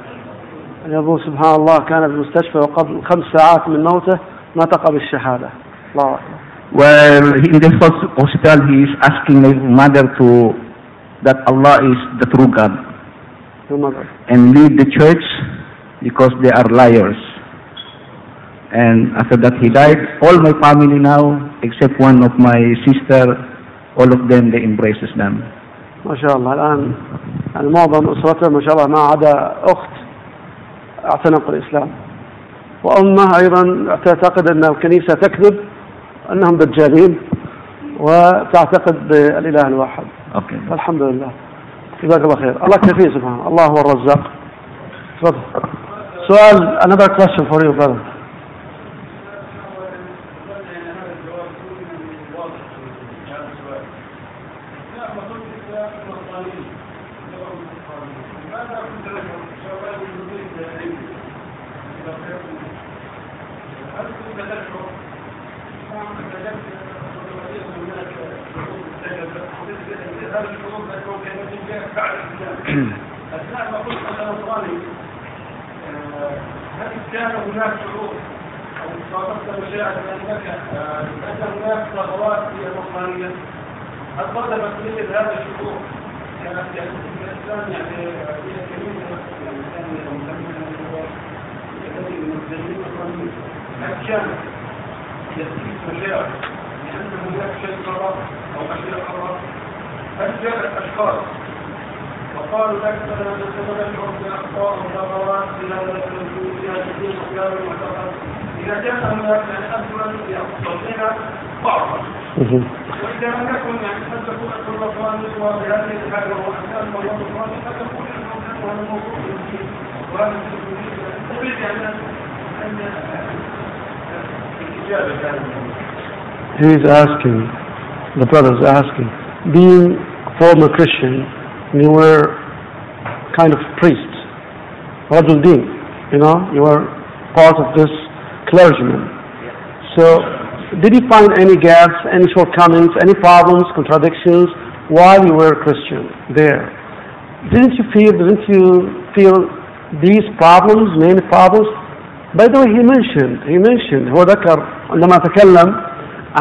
يا أبو سبحان الله كان في المستشفى وقبل خمس ساعات من موته نطق بالشهادة الله أكبر Well, he- in the hos- hospital, he is asking my mother to that Allah is the true God ثم قال And leave the church because they are liars. And after that he died, all my family now, except one of my sister, all of them they embrace Islam. ما شاء الله الآن يعني معظم أسرته ما شاء الله ما عدا أخت اعتنق الإسلام وأمه أيضا تعتقد أن الكنيسة تكذب أنهم دجالين وتعتقد بالإله الواحد Okay. الحمد لله جزاك الله خير. الله كفيه سبحانه الله هو الرزاق. تفضل. سؤال another question for you brother. هل كان هناك شعور أو صادفت مشاعر بأنك آه، أن هناك ثغرات في النصرانية؟ هل صادفت مثل هذا الشعور؟ كانت يعني في الإسلام يعني آه، هي كلمة هو الذي من المسلمين النصرانيين هل كان يأتيك مشاعر لأن هناك شيء غلط أو أشياء غلط؟ هل جاءت أشخاص وقالوا لك مثلا سنشعر باخطاء وثغرات في هذا الوجود في هذا الدين وفي هذا المعتقد إذا كان هناك يعني أصلا يستطيع بعضا وإذا لم يكن يعني قد تكون النصراني وبهذه الحاله وهو أساس والله النصراني قد تكون انه هذا الموضوع في الدين وهذا في تريد يعني ان الاجابه في هذا الموضوع He is asking, the brother is asking, being former Christian, you were kind of priest, Rajul Deen, you know, you were part of this clergyman. So, did you find any gaps, any shortcomings, any problems, contradictions while you were a Christian there? Didn't you feel, didn't you feel these problems, many problems? By the way, he mentioned, he mentioned, هو ذكر عندما تكلم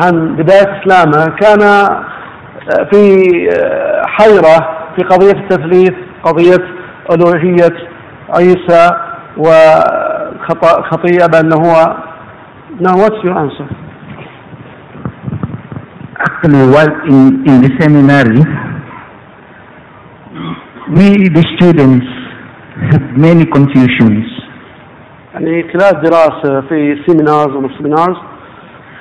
عن بداية إسلامه كان في حيرة في قضية التثليث قضية ألوهية عيسى وخطيئة بأنه هو Now what's your answer? Actually, while in, in the seminary, we, the students, had many confusions. يعني خلال الدراسة في seminars و seminars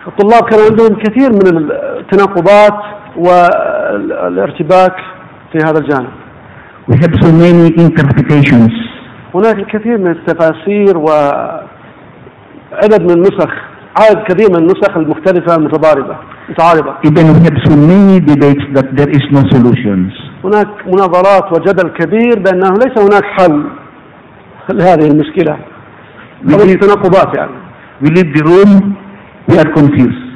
الطلاب كان عندهم كثير من التناقضات والارتباك في هذا الجانب We have so many interpretations. هناك الكثير من التفاسير وعدد من النسخ عدد كبير من النسخ المختلفة المتضاربة متعارضة Even we have so many debates that there is no solutions. هناك مناظرات وجدل كبير بأنه ليس هناك حل لهذه المشكلة leave, التناقضات يعني we leave the room, we are confused.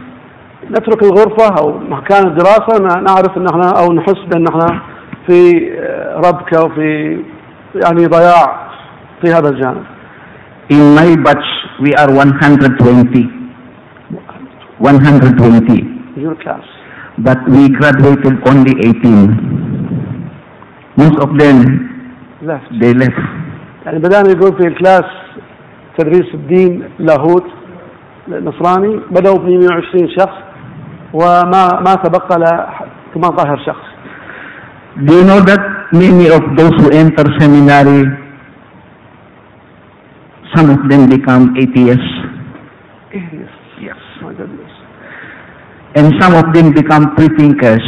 نترك الغرفة أو مكان الدراسة نعرف أن إحنا أو نحس بأن إحنا في ربكة وفي يعني ضياع في هذا الجانب In my batch, we are 120. 120. your class But we graduated only 18. Most of them, left they left. يعني بدأنا يقول في الكلاس تدريس الدين لاهوت نصراني بدأوا ب 120 شخص وما ما تبقى لا 18 شخص Do you know that many of those who enter seminary, some of them become atheists, Yes. My goodness. and some of them become free-thinkers.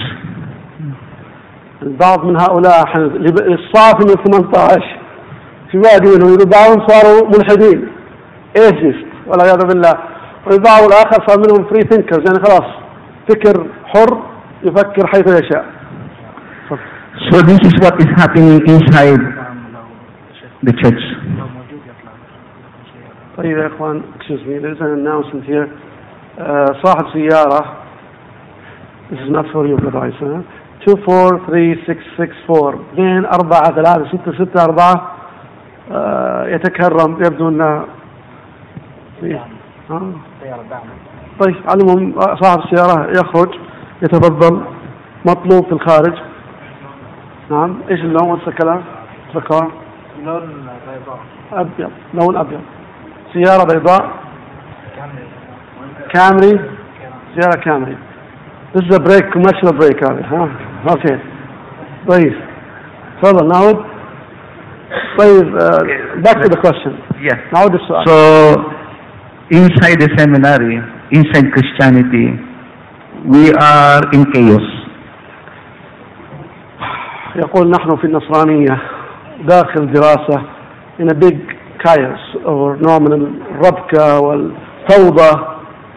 البعض من هؤلاء الصافي من 18 في واحد منهم يقول بعضهم صاروا ملحدين atheist والعياذ بالله والبعض الآخر صار منهم free thinkers يعني خلاص فكر حر يفكر حيث يشاء So this is what is happening inside the church. طيب يا إخوان excuse me there is an announcement here آه، صاحب سيارة this is not for you brother Isa 243664 اثنين أربعة ثلاثة ستة ستة أربعة آه، يتكرم يبدو آه. طيب على العموم آه، صاحب السيارة يخرج يتفضل مطلوب في الخارج نعم. إيش اللون واتس الكلام؟ ذكر لون بيضاء. أبيض. لون أبيض. سيارة بيضاء. كامري. سيارة كامري. This is a break commercial break هذه ها؟ أوكي طيب. تفضل نعود. طيب uh, back to the question. Yes. نعود السؤال So inside the seminary, inside Christianity, we are in chaos. يقول نحن في النصرانية داخل دراسة in a big chaos أو نوع من الربكة والفوضى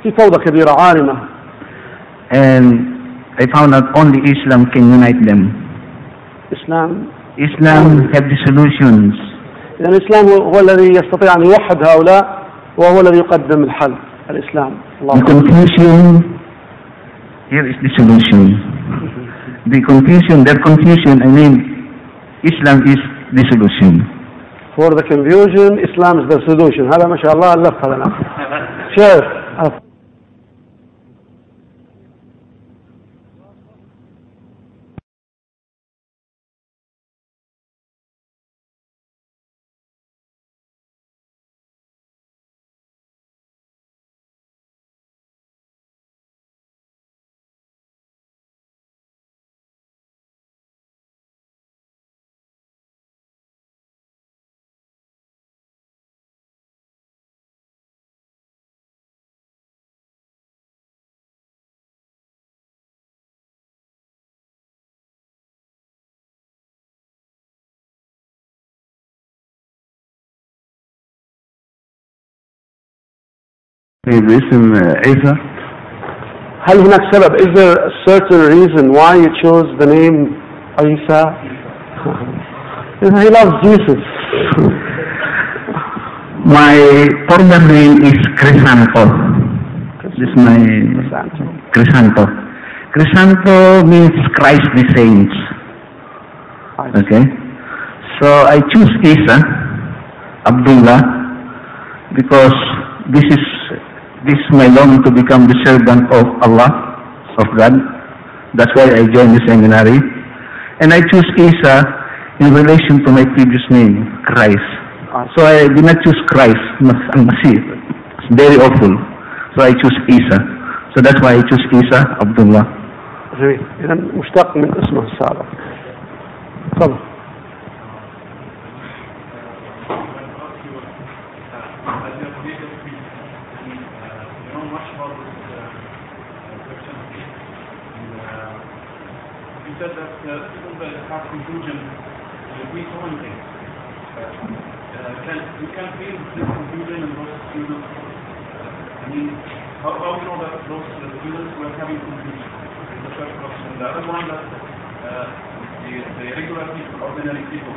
في فوضى كبيرة عارمة And I found out only Islam can unite them. إسلام Islam have the solutions. يعني الإسلام هو الذي يستطيع أن يوحد هؤلاء وهو الذي يقدم الحل الإسلام The الله confusion, here is the solution. The confusion, their confusion, I mean, Islam is the solution. For the confusion Islam is the solution هذا ما شاء الله ألف هذا الأخ شيخ باسم عيسى هل هناك سبب is there a certain reason why you chose the name Isa he loves Jesus My former name is Crisanto. This is my Crisanto. Crisanto means Christ the saints. Okay. So I choose Isa, Abdullah, because this is this is my longing to become the servant of Allah, of God. That's why I joined the seminary. And I choose Isa in relation to my previous name, Christ. So I did not choose Christ, Mas- Masih. It's very awful. So I choose Isa. So that's why I choose Isa, Abdullah. جميل إذا مشتق من اسمه السابق تفضل other one that uh, the, the regular people, ordinary people,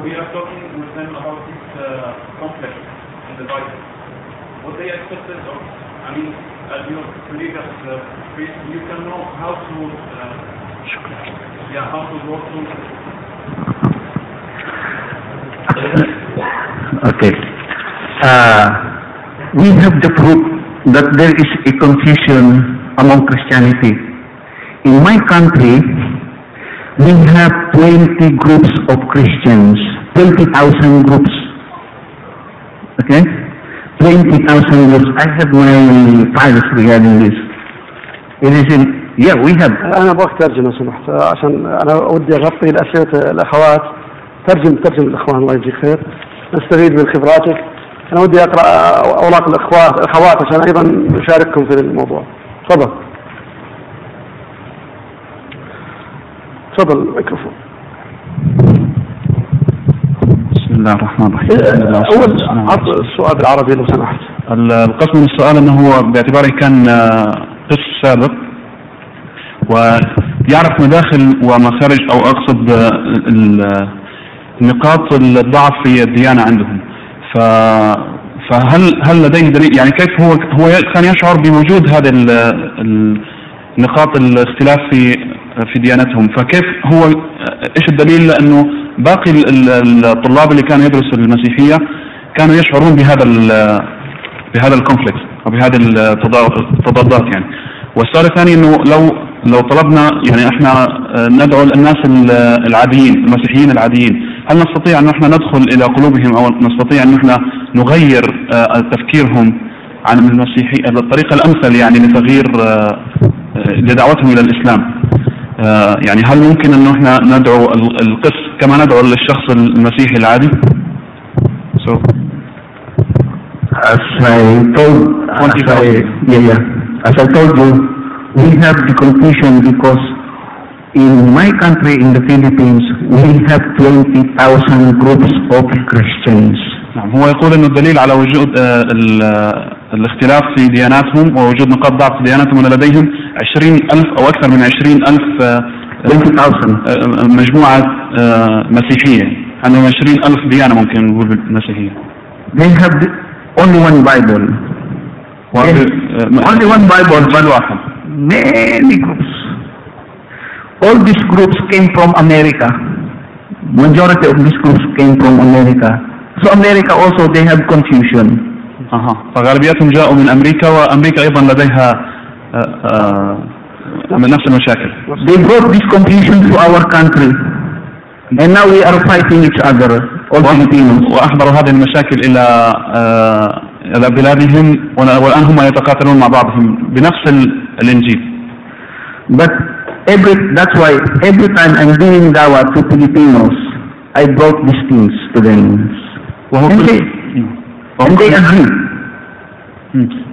we are talking with them about this uh, conflict in the Bible. What they accepted or, I mean, as your colleague as uh, priest, you can know how to, uh, yeah, how to go through Okay. Uh, we have the proof that there is a confusion among Christianity. In my country, we have 20 groups of Christians, 20,000 groups. Okay? 20,000 groups. I have my files regarding this. It is in, yeah, we have. أنا ابغاك ترجم لو سمحت عشان أنا ودي أغطي الأسئلة الأخوات ترجم ترجم الأخوان الله يجزيك خير نستفيد من خبراتك أنا ودي أقرأ أوراق الاخوات الأخوات عشان أيضا نشارككم في الموضوع تفضل تفضل الميكروفون. بسم الله الرحمن الرحيم. أول عط السؤال بالعربي لو سمحت. ال- القصد من السؤال إنه هو باعتباره كان آه، قس سابق ويعرف مداخل ومخارج أو أقصد آه، نقاط الضعف في الديانة عندهم. ف فهل هل لديه دليل؟ يعني كيف هو هو كان يشعر بوجود هذه ال- ال- نقاط الاختلاف في في ديانتهم. فكيف هو إيش الدليل؟ لأنه باقي ال- ال- الطلاب اللي كانوا يدرسوا المسيحية كانوا يشعرون بهذا بهذا الكونفليكت أو بهذه التضا- التضادات يعني. والسؤال الثاني إنه لو لو طلبنا يعني إحنا آه، ندعو الناس ال- العاديين المسيحيين العاديين هل نستطيع أن إحنا ندخل إلى قلوبهم أو نستطيع أن إحنا نغير آه، تفكيرهم عن المسيحي الطريقة الأمثل يعني لتغيير آه، لدعوتهم إلى الإسلام؟ يعني هل ممكن انه إحنا ندعو ال- القس كما ندعو للشخص المسيحي العادي؟ So, As I told, as I, yeah, yeah. As I told you, we have the confusion because in my country, in the Philippines, we have 20,000 groups of Christians. نعم هو يقول انه الدليل على وجود آه، آه، الاختلاف في دياناتهم ووجود نقاط ضعف في دياناتهم ان لديهم 20 ألف أو أكثر من 20 ألف آه، 20,000. آه، مجموعة آه، مسيحية عندهم 20 ألف ديانة ممكن نقول مسيحية They have only one Bible. آه، Only one Bible, بل واحد many groups. All these groups came from America. Majority of these groups came from America. So America also they have confusion. أها فغالبيتهم جاءوا من أمريكا وامريكا أيضا لديها آه، آه، من نفس المشاكل They brought this confusion to our country. And now we are fighting each other, all Filipinos. واحضروا هذه المشاكل إلى آه، إلى بلادهم والان هم يتقاتلون مع بعضهم بنفس ال- الانجيل But every, that's why every time I'm doing dawah to Filipinos, I brought these things to them. وهو And they, and they agree.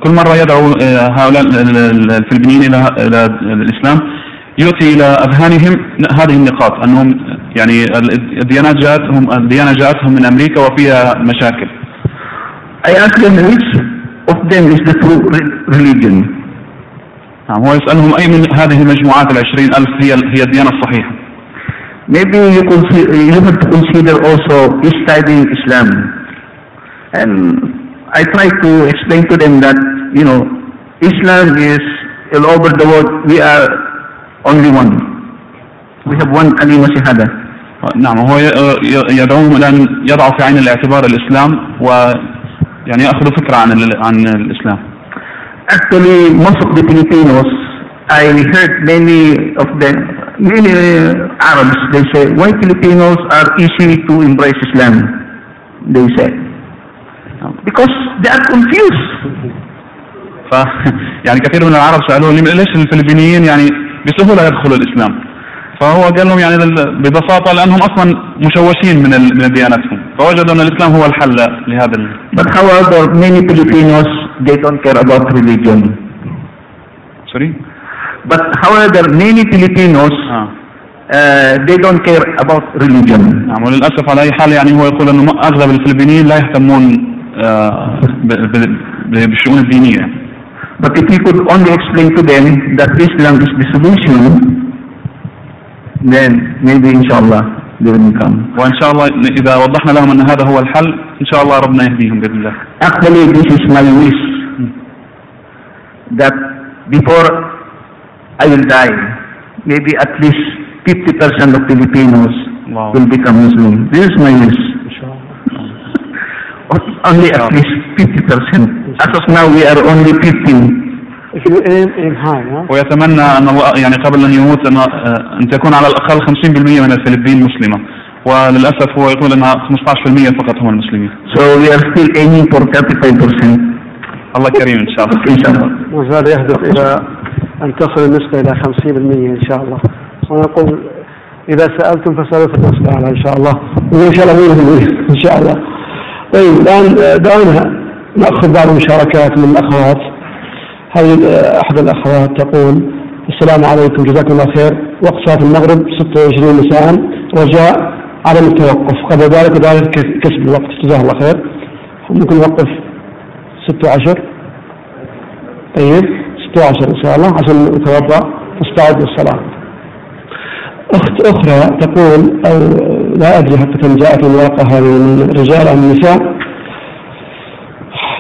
كل مرة يدعو آه، هؤلاء ال- ال- ال- الفلبينيين إلى إلى الإسلام يؤتي إلى أذهانهم هذه النقاط أنهم يعني ال- الديانات جاءتهم الديانة جاءتهم من أمريكا وفيها مشاكل I ask them which of them is the true re- religion. نعم هو يسألهم أي من هذه المجموعات العشرين ألف هي هي الديانة الصحيحة Maybe you, consider, you have to consider also studying Islam. And I try to explain to them that, you know, Islam is all over the world, we are only one. We have one kalima shahada. نعم هو يدعوهم إلى أن يضعوا في عين الاعتبار الإسلام ويعني يأخذوا فكرة عن عن الإسلام Actually, most of the Filipinos, I heard many of them, many uh, Arabs, they say, why Filipinos are easy to embrace Islam? They say. Because they are confused. ف يعني كثير من العرب سألوه لم- ليش الفلبينيين يعني بسهولة يدخلوا الإسلام فهو قال لهم يعني ببساطة لانهم أصلا مشوشين من من ديانتهم فوجدوا أن الإسلام هو الحل لهذا ال... But however, many Filipinos, they don't care about religion. سوري But however, many Filipinos, آه uh, they don't care about religion. نعم وللأسف على أي حال يعني هو يقول إنه أغلب الفلبينيين لا يهتمون آه، ب- ب- ب- بالشؤون الدينيه But if we could only explain to them that Islam is the solution, then maybe inshallah they will come. وان شاء الله اذا وضحنا لهم ان هذا هو الحل ان شاء الله ربنا يهديهم باذن الله Actually, this is my wish that before I will die, maybe at least 50% of Filipinos Wow. will become Muslim. This is my wish. Only at least 50%. As of now, we are only 15. If you aim, aim high, huh? ويتمنى أن الله يعني قبل أن يموت ان أن تكون على الأقل 50% من الفلبين مسلمة وللأسف هو يقول إنها 15% فقط هم المسلمين So we are still aiming for 35%. الله كريم إن شاء الله إن شاء الله. زال يهدف إلى أن تصل النسبة إلى 50% إن شاء الله ونقول إذا سألتم فاسألوا في إن شاء الله وإن شاء الله إن شاء الله طيب الآن دعونا نأخذ بعض المشاركات من الأخوات. هذه أحد الأخوات تقول السلام عليكم جزاكم الله خير. وقت صلاة المغرب 26 مساء. رجاء عدم التوقف. قبل ذلك ذلك كسب الوقت. جزاه الله خير. ممكن نوقف 16 طيب 16 إن شاء الله عشان نتوضأ. نستعد للصلاة. أخت أخرى تقول أو لا أدري حتى جاءت الورقة هذه من رجال أو نساء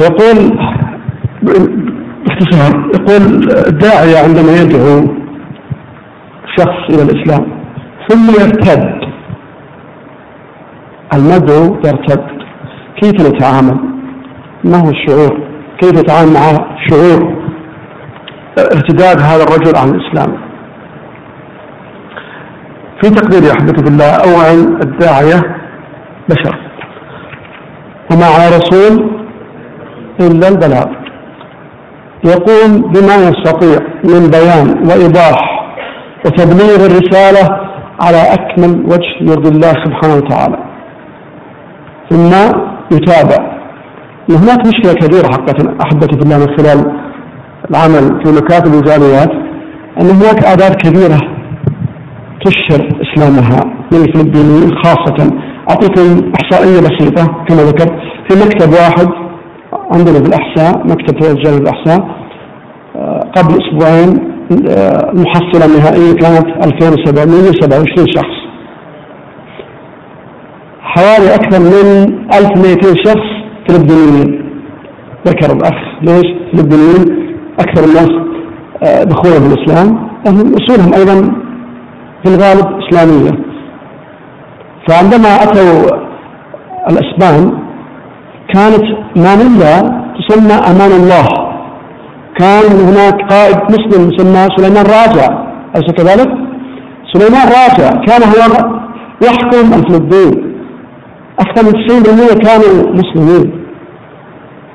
يقول باختصار يقول الداعية عندما يدعو شخص إلى الإسلام ثم يرتد المدعو يرتد كيف نتعامل؟ ما هو الشعور؟ كيف نتعامل مع شعور ارتداد هذا الرجل عن الإسلام في تقديري أحبتي بالله أولا الداعية بشر. وما على رسول إلا البلاغ يقوم بما يستطيع من بيان وإيضاح وتبليغ الرسالة على أكمل وجه يرضي الله سبحانه وتعالى. ثم يتابع. هناك مشكلة كبيرة حقيقة أحبتي في الله من خلال العمل في مكاتب الجاليات أن هناك أعداد كبيرة تشهر إسلامها من الفلبينيين خاصة. أعطيكم إحصائية بسيطة كما ذكرت. في مكتب واحد عندنا في الأحساء مكتب رجال الأحساء آه، قبل أسبوعين آه، المحصلة النهائية كانت 2727 شخص. حوالي أكثر من 1200 شخص فلبينيين. ذكر الأخ ليش فلبينيين؟ أكثر الناس آه، دخولا في الإسلام أصولهم أيضا في الغالب إسلامية. فعندما أتوا الأسبان كانت مانيلا تسمى أمان الله. كان هناك قائد مسلم يسمى سليمان راجع. أليس كذلك؟ سليمان راجع. كان هو يحكم الفلبين. أكثر من 90% كانوا مسلمين.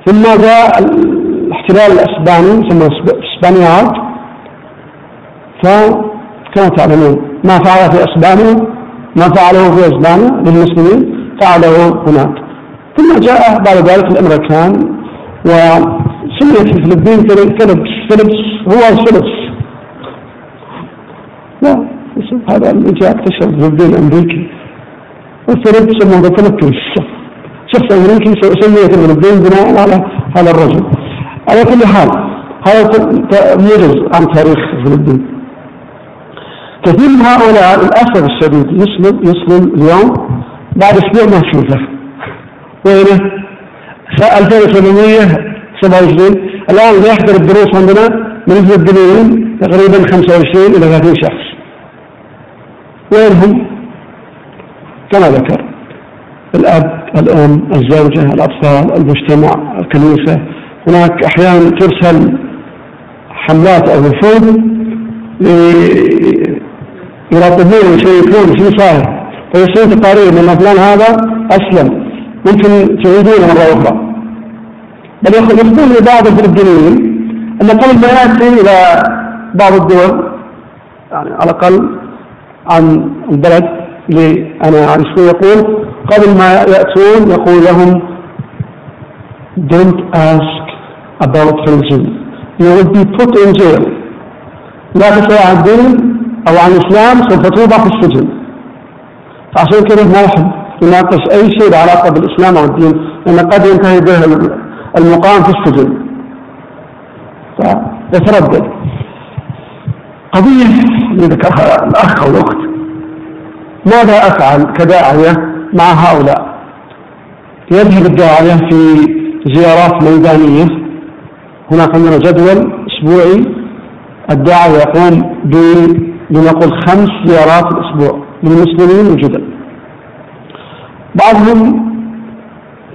ثم جاء الاحتلال الأسباني يسمى اسبانيات فكما تعلمون. ما فعل في اسبانيا ما فعله في اسبانيا للمسلمين فعله هناك. ثم جاء بعد ذلك الأمريكان وسميت الفلبين فيلبس فيلبس هو فيلبس لا هذا اللي جاء اكتشف الفلبين الأمريكي. والفيلبس سموه فيلبس شخص أمريكي سميت الفلبين بناء على هذا الرجل. على كل حال هذا موجز عن تاريخ الفلبين. كثير من هؤلاء للاسف الشديد يسلم يسلم اليوم بعد أسبوع ما نشوفه وينه؟ 2827 الآن اللي يحضر الدروس عندنا من الفلبينيين تقريبا 25 إلى 30 شخص وينهم؟ كما ذكر الأب الأم الزوجة الأطفال المجتمع الكنيسة هناك أحيانا ترسل حملات أو وفود يراقبون ويشيكون شو صاير؟ فيصير تقارير من فلان هذا أسلم. ممكن تعيدونه مرة أخرى. بل يخبرون لبعض الفلبينيين أن قبل ما ياتي إلى بعض الدول يعني على الأقل عن البلد اللي أنا اعرفه يقول قبل ما يأتون يقول لهم don't ask about religion. You will be put in jail. لا تسأل عن الدين أو عن الإسلام سوف توضع في السجن. فعشان كده ما يحب يناقش أي شيء له علاقة بالإسلام أو الدين لأن قد ينتهي به المقام في السجن. فيتردد قضية اللي ذكرها الأخ أو الأخت. ماذا أفعل كداعية مع هؤلاء؟ يذهب الداعية في زيارات ميدانية. هناك عندنا جدول أسبوعي. الداعية يقوم بنقول خمس زيارات الأسبوع للمسلمين الجدد بعضهم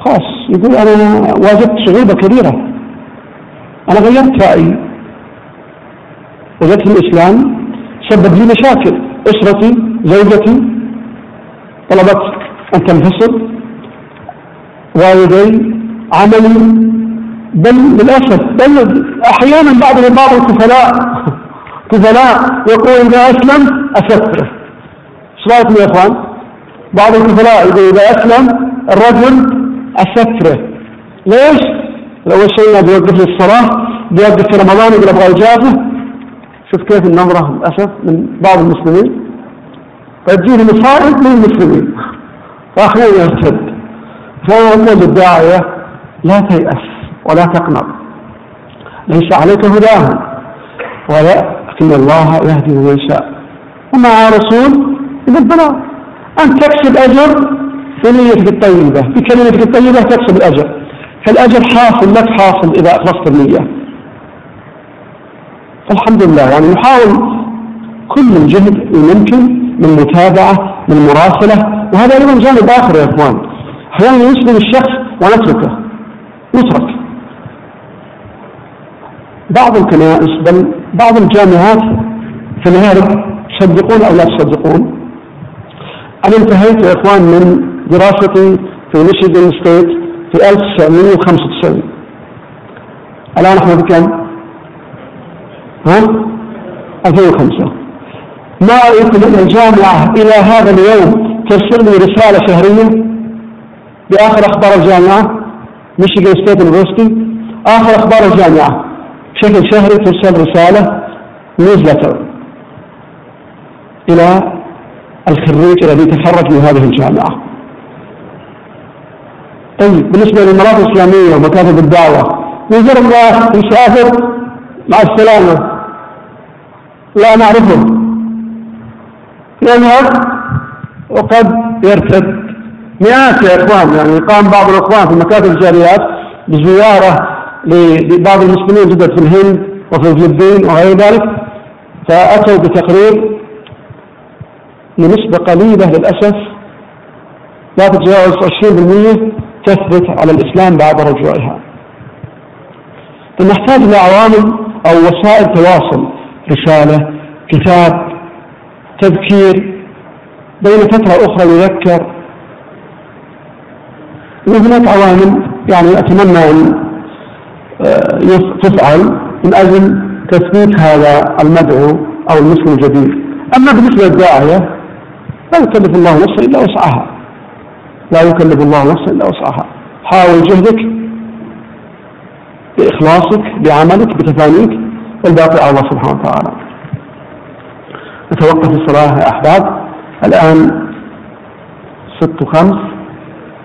خاص يقول أنا واجهت صعوبة كبيرة. أنا غيرت رأيي. وجدت الإسلام سبب لي مشاكل. أسرتي زوجتي طلبت أن تنفصل. والدي عملي. بل للأسف بل أحيانا بعض بعض الكفلاء كفلاء يقول إذا أسلم أسفره إيش يا إخوان؟ بعض الكفلاء يقول إذا أسلم الرجل أسفره. ليش؟ أول شيء بيوقف لي الصلاة بيوقف في رمضان يقول أبغى إجازة. شوف كيف النظرة للأسف من بعض المسلمين. فتجيه مصائب للمسلمين فأخيرا يرتد. فأنا أقول للداعية لا تيأس ولا تقنط. ليس عليك هداهم ولكن الله يهدي من يشاء. ومع رسول إلى البلاغ أن تكسب أجر بنيتك الطيبة. بكلمتك الطيبة تكسب الأجر. فالأجر حاصل لك حاصل إذا أخلصت النية. الحمد لله يعني نحاول كل الجهد الممكن من متابعة من مراسلة وهذا أيضا جانب آخر يا إخوان. أحيانا يسلم الشخص ونتركه. يترك بعض الكنائس بل بعض الجامعات في الغالب تصدقون أو لا تصدقون؟ أنا انتهيت يا إخوان من دراستي في ميشيغان ستيت في 1995 الآن إحنا بكم؟ ها؟ 2005 ما رأيكم أن الجامعة إلى هذا اليوم ترسل لي رسالة شهرية؟ بآخر أخبار الجامعة Michigan State University آخر أخبار الجامعة. بشكل شهري ترسل رسالة newsletter إلى الخريج الذي تخرج من هذه الجامعة. طيب بالنسبة للإمارات الإسلامية ومكاتب الدعوة يزور الله يسافر مع السلامة. لا نعرفه يذهب وقد يرتد مئات يا إخوان يعني قام بعض الإخوان في مكاتب الجاليات بزيارة لبعض المسلمين جدد في الهند وفي الفلبين وغير ذلك فأتوا بتقرير لنسبة قليلة للأسف لا تتجاوز 20% تثبت على الإسلام بعد رجوعها. فنحتاج إلى عوامل أو وسائل تواصل رسالة كتاب تذكير بين فترة أخرى يذكر. وهناك عوامل يعني أتمنى أن تفعل من أجل تثبيت هذا المدعو أو المسلم الجديد. أما بالنسبة للداعية لا يكلف الله نفسا إلا وسعها. لا يكلف الله نفسا إلا وسعها. حاول جهدك بإخلاصك بعملك بتفانيك والباقي على الله سبحانه وتعالى. نتوقف الصلاة يا أحباب. الآن ست وخمس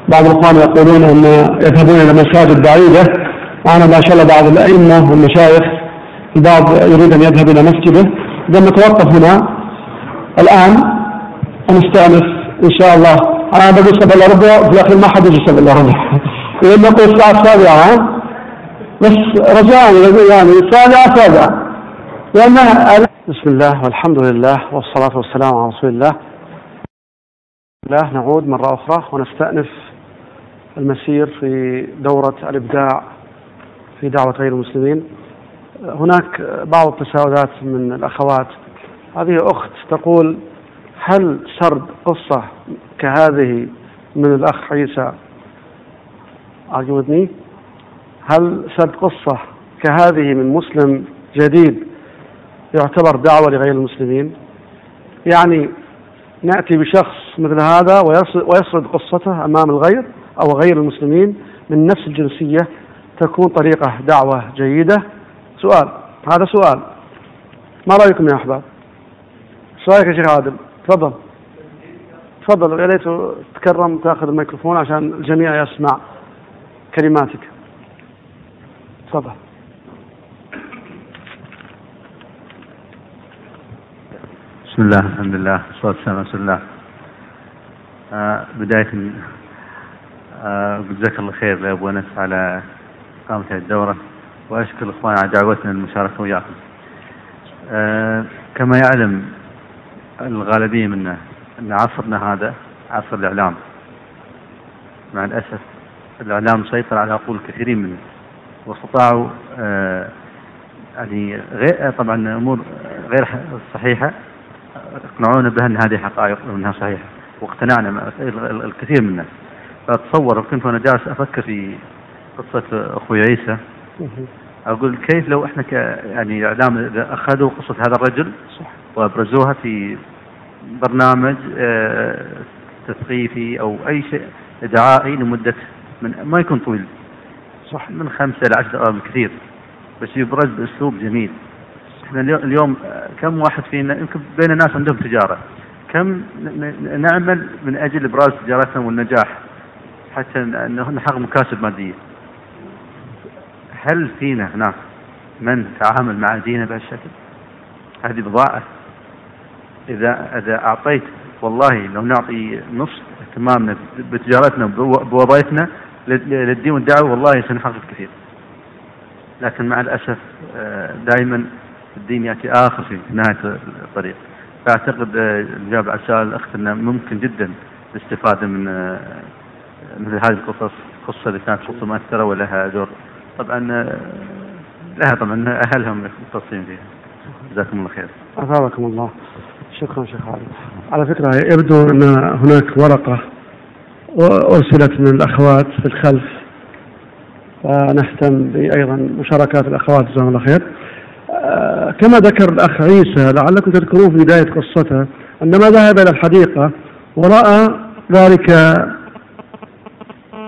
بعض الإخوان يقولون أن يذهبون إلى مساجد بعيدة. وأنا ما شاء الله بعض الأئمة والمشايخ البعض يريد أن يذهب إلى مسجده. إذا نتوقف هنا. الآن نستأنف إن شاء الله. أنا بقول سبع إلا ربع في الأخير ما حد يجي سبع إلا ربع. لأن نقول الساعة السابعة ها بس رجاء يعني السابعة. سابعه لانها بسم الله والحمد لله والصلاة والسلام على رسول الله. الله نعود مرة أخرى ونستأنف المسير في دورة الإبداع في دعوة غير المسلمين. هناك بعض التساؤلات من الأخوات. هذه أخت تقول هل سرد قصة كهذه من الأخ عيسى؟ عجبتني هل سرد قصة كهذه من مسلم جديد يعتبر دعوة لغير المسلمين؟ يعني نأتي بشخص مثل هذا ويسرد قصته أمام الغير أو غير المسلمين من نفس الجنسية تكون طريقة دعوة جيدة. سؤال هذا سؤال. ما رأيكم يا أحباب؟ إيش رأيك يا شيخ عادل؟ تفضل. تفضل يا ريت تكرم تأخذ الميكروفون عشان الجميع يسمع كلماتك. تفضل. بسم الله الحمد لله والصلاة والسلام على رسول الله. آه بداية آه جزاك الله خير. يا أبو أنس على هذه الدورة وأشكر الإخوان على دعوتنا للمشاركة وياكم. آه كما يعلم الغالبية منا أن عصرنا هذا عصر الإعلام. مع الأسف الإعلام مسيطر على عقول كثيرين منا واستطاعوا آه يعني غير طبعا أمور غير صحيحة اقنعونا بها ان هذه حقائق وأنها صحيحة واقتنعنا الكثير من الناس فاتصور كنت وأنا جالس أفكر في قصة أخوي عيسى. أقول كيف لو إحنا ك يعني إعلام اذا أخذوا قصة هذا الرجل صح. وأبرزوها في برنامج آه، تثقيفي أو أي شيء دعائي لمدة من ما يكون طويل. صح. من خمسة إلى عشر دقائق بالكثير بس يبرز بأسلوب جميل. إحنا اليوم كم واحد فينا يمكن بين الناس عندهم تجارة. كم نعمل من أجل إبراز تجارتنا والنجاح حتى نحقق مكاسب مادية. هل فينا هناك من تعامل مع دينه بهالشكل؟ هذه بضاعة. إذا إذا أعطيت والله لو نعطي نصف اهتمامنا بتجارتنا بوظائفنا للدين والدعوة والله سنحقق كثير. لكن مع الأسف دائما الدين يأتي آخر في نهاية الطريق. فأعتقد الإجابة على سؤال الأخت أنه ممكن جدا الاستفادة من مثل هذه القصص القصة اللي كانت قصة مؤثرة ولها دور طبعا لها طبعا أهلهم مختصين فيها. جزاكم الله خير. أثابكم الله. شكرا شيخ علي على فكرة يبدو أن هناك ورقة أرسلت من الأخوات في الخلف. فنهتم أيضا مشاركات الأخوات جزاهم الله خير. كما ذكر الأخ عيسى لعلكم تذكرون في بداية قصته عندما ذهب إلى الحديقة ورأى ذلك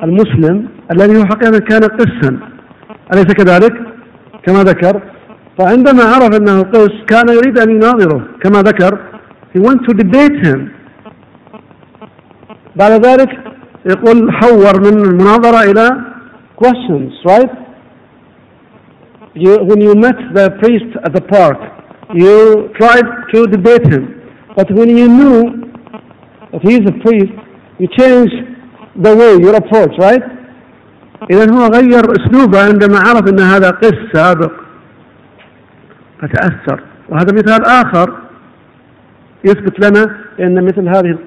المسلم الذي هو حقيقة كان قسا. أليس كذلك؟ كما ذكر فعندما عرف أنه قس كان يريد أن يناظره كما ذكر he went to debate him بعد ذلك يقول حور من المناظرة إلى questions right you, when you met the priest at the park, you tried to debate him. But when you knew that he is a priest, you changed the way, your approach, right? إذا هو غير أسلوبه عندما عرف أن هذا قس سابق فتأثر وهذا مثال آخر يثبت لنا أن مثل هذه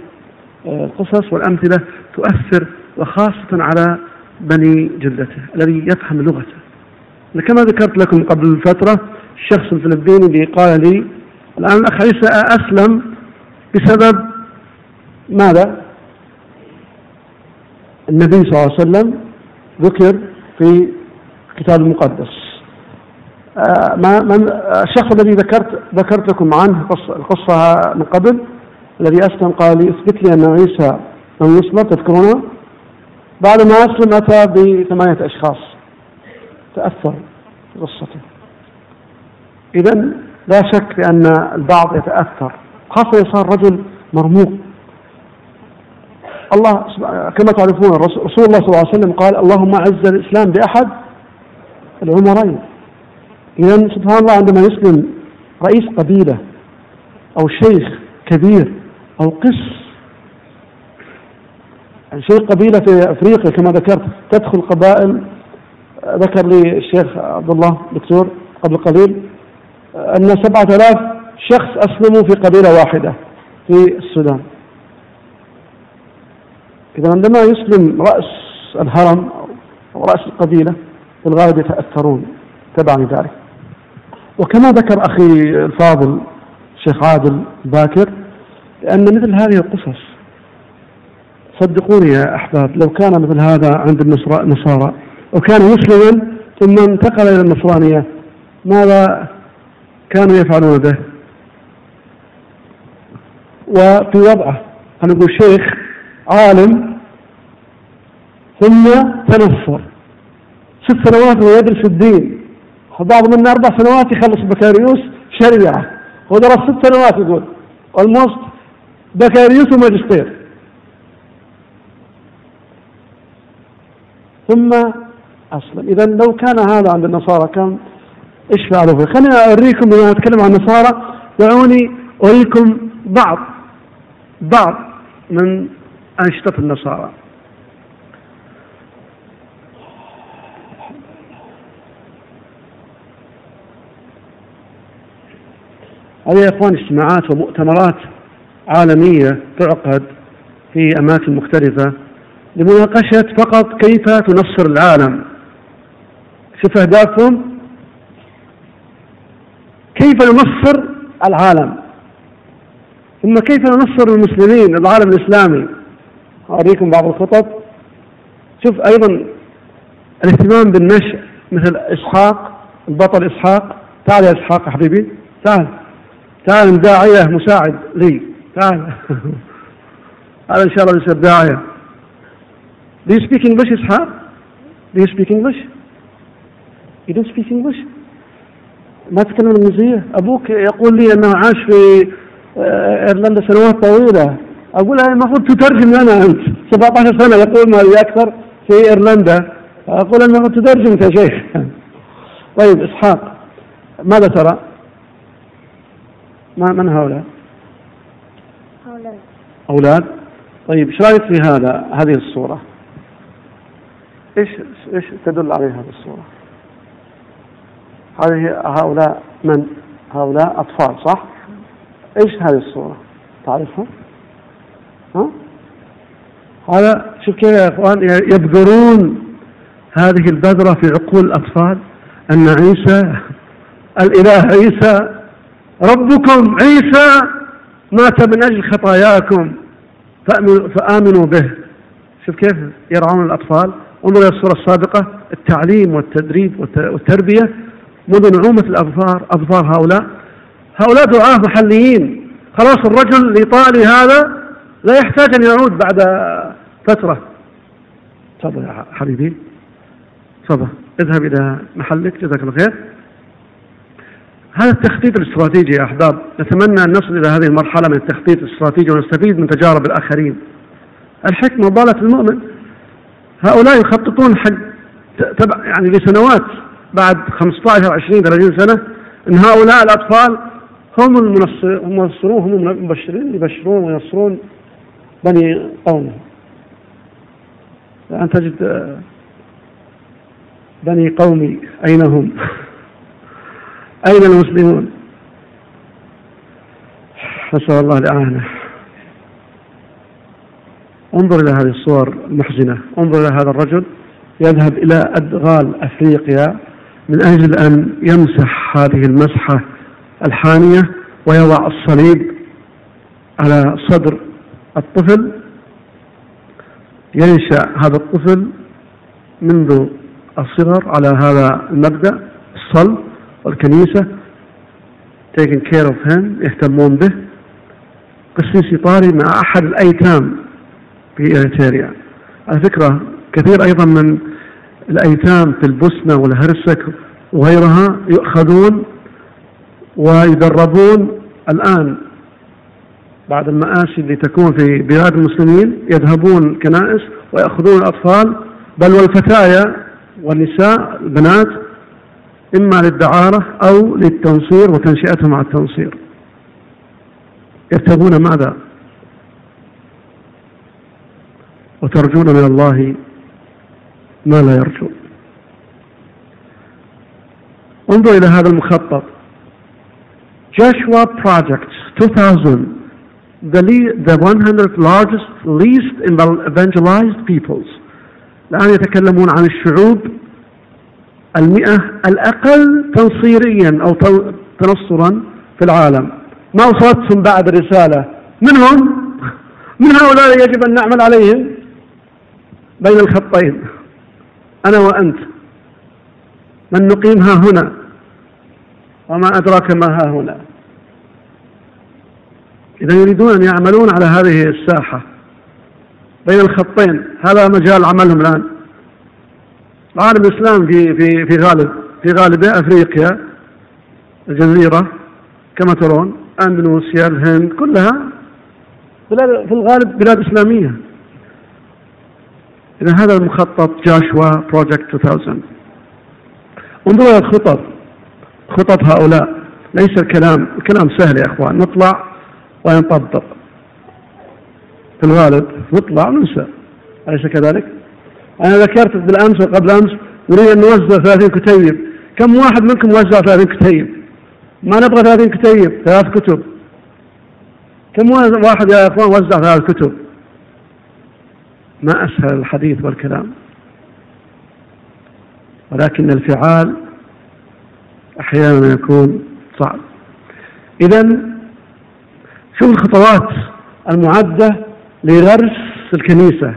القصص والأمثلة تؤثر وخاصة على بني جلدته الذي يفهم لغته كما ذكرت لكم قبل فترة الشخص الفلبيني اللي قال لي الآن الأخ عيسى أسلم بسبب ماذا؟ النبي صلى الله عليه وسلم ذكر في الكتاب المقدس. آه، ما من الشخص الذي ذكرت ذكرت لكم عنه القصة من قبل الذي أسلم قال لي اثبت لي أن عيسى لم يصلب تذكرونه؟ بعد ما أسلم أتى بثمانية أشخاص. تأثر قصته. إذا لا شك بأن البعض يتأثر خاصة إذا صار رجل مرموق. الله كما تعرفون رسول الله صلى الله عليه وسلم قال اللهم أعز الإسلام بأحد العمرين. إذا سبحان الله عندما يسلم رئيس قبيلة أو شيخ كبير أو قس شيخ قبيلة في أفريقيا كما ذكرت تدخل قبائل ذكر لي الشيخ عبد الله دكتور قبل قليل سبعة آلاف شخص أسلموا في قبيلة واحدة في السودان. إذا عندما يسلم رأس الهرم أو رأس القبيلة في الغالب يتأثرون تبعا لذلك وكما ذكر أخي الفاضل الشيخ عادل باكر لأن مثل هذه القصص صدقوني يا أحباب لو كان مثل هذا عند النصارى وكان مسلما ثم انتقل إلى النصرانية ماذا كانوا يفعلون به؟ وفي وضعه أنا نقول شيخ عالم ثم تنصر ست سنوات وهو يدرس الدين. بعض منا أربع سنوات يخلص بكالوريوس شريعة. هو درس ست سنوات يقول. Almost بكالوريوس وماجستير. ثم أسلم إذا لو كان هذا عند النصارى كان إيش فعلوا فيه؟ خليني أوريكم بما أتكلم عن النصارى. دعوني أريكم بعض بعض من أنشطة النصارى. هذه يا أخوان اجتماعات ومؤتمرات عالمية تعقد في أماكن مختلفة لمناقشة فقط كيف تنصر العالم. شوف أهدافهم. كيف ننصر العالم؟ ثم كيف ننصر المسلمين العالم الإسلامي؟ أوريكم بعض الخطط. شوف أيضا الاهتمام بالنشء مثل إسحاق البطل إسحاق. تعال يا إسحاق يا حبيبي تعال. تعال داعية مساعد لي تعال هذا إن شاء الله يصير داعية Do you speak English إسحاق؟ Do you speak English? You don't speak English? ما تتكلم الإنجليزية أبوك يقول لي أنه عاش في آه، إيرلندا سنوات طويلة أقول أنا المفروض تترجم لنا أنت 17 سنة يقول ما لي أكثر في إيرلندا أقول أنه تترجم يا شيخ طيب إسحاق ماذا ترى؟ ما من هؤلاء؟ أولاد أولاد طيب إيش رأيك في هذا هذه الصورة؟ إيش إيش تدل عليه هذه الصورة؟ هذه هؤلاء من؟ هؤلاء أطفال صح؟ إيش هذه الصورة؟ تعرفها؟ ها؟ هذا شوف كيف يا إخوان يبذرون هذه البذرة في عقول الأطفال أن عيسى الإله عيسى ربكم عيسى مات من أجل خطاياكم. فأمنوا, فآمنوا به. شوف كيف يرعون الأطفال. انظر إلى الصورة السابقة التعليم والتدريب والتربية منذ نعومة الأظفار أظفار هؤلاء. هؤلاء دعاة محليين. خلاص الرجل الإيطالي هذا لا يحتاج أن يعود بعد فترة. تفضل يا حبيبي. تفضل. اذهب إلى محلك. جزاك الله خير. هذا التخطيط الاستراتيجي يا أحباب نتمنى أن نصل إلى هذه المرحلة من التخطيط الاستراتيجي ونستفيد من تجارب الآخرين. الحكمة ضالة المؤمن. هؤلاء يخططون حق تبع يعني لسنوات بعد 15 20 30 سنة أن هؤلاء الأطفال هم المنصرون هم المبشرين يبشرون وينصرون بني قومه الآن تجد بني قومي أين هم أين المسلمون؟ نسأل الله الإعانة. انظر إلى هذه الصور المحزنة. انظر إلى هذا الرجل يذهب إلى أدغال أفريقيا من أجل أن يمسح هذه المسحة الحانية ويضع الصليب على صدر الطفل. ينشأ هذا الطفل منذ الصغر على هذا المبدأ الصلب. والكنيسة taking care of him يهتمون به. قسيس إيطالي مع أحد الأيتام في إريتريا. على فكرة كثير أيضا من الأيتام في البوسنة والهرسك وغيرها يؤخذون ويدربون الآن. بعد المآسي اللي تكون في بلاد المسلمين يذهبون الكنائس ويأخذون الأطفال. بل والفتايا والنساء البنات إما للدعارة أو للتنصير وتنشئتهم على التنصير. يرتبون ماذا؟ وترجون من الله ما لا يرجون. انظر إلى هذا المخطط. Joshua Project 2000 the, the 100 largest least evangelized peoples. الآن يتكلمون عن الشعوب المئة الأقل تنصيريا أو تنصرا في العالم. ما وصلتهم بعد الرسالة منهم؟ من هؤلاء يجب أن نعمل عليهم؟ بين الخطين. أنا وأنت. من نقيم ها هنا؟ وما أدراك ما ها هنا. إذا يريدون أن يعملون على هذه الساحة. بين الخطين. هذا مجال عملهم الآن. العالم الإسلام في في في غالب في غالبه أفريقيا الجزيرة كما ترون أندونيسيا الهند كلها بلاد في الغالب بلاد إسلامية. إذا هذا المخطط Joshua Project 2000 انظروا إلى الخطط خطط هؤلاء. ليس الكلام الكلام سهل يا إخوان. نطلع ونطبق. في الغالب نطلع وننسى. أليس كذلك؟ أنا ذكرت بالأمس وقبل أمس نريد أن نوزع 30 كتيب. كم واحد منكم وزع 30 كتيب؟ ما نبغى 30 كتيب؟ ثلاث كتب. كم واحد يا إخوان وزع ثلاث كتب؟ ما أسهل الحديث والكلام. ولكن الفعال أحيانا يكون صعب. اذا شوف الخطوات المعدة لغرس الكنيسة.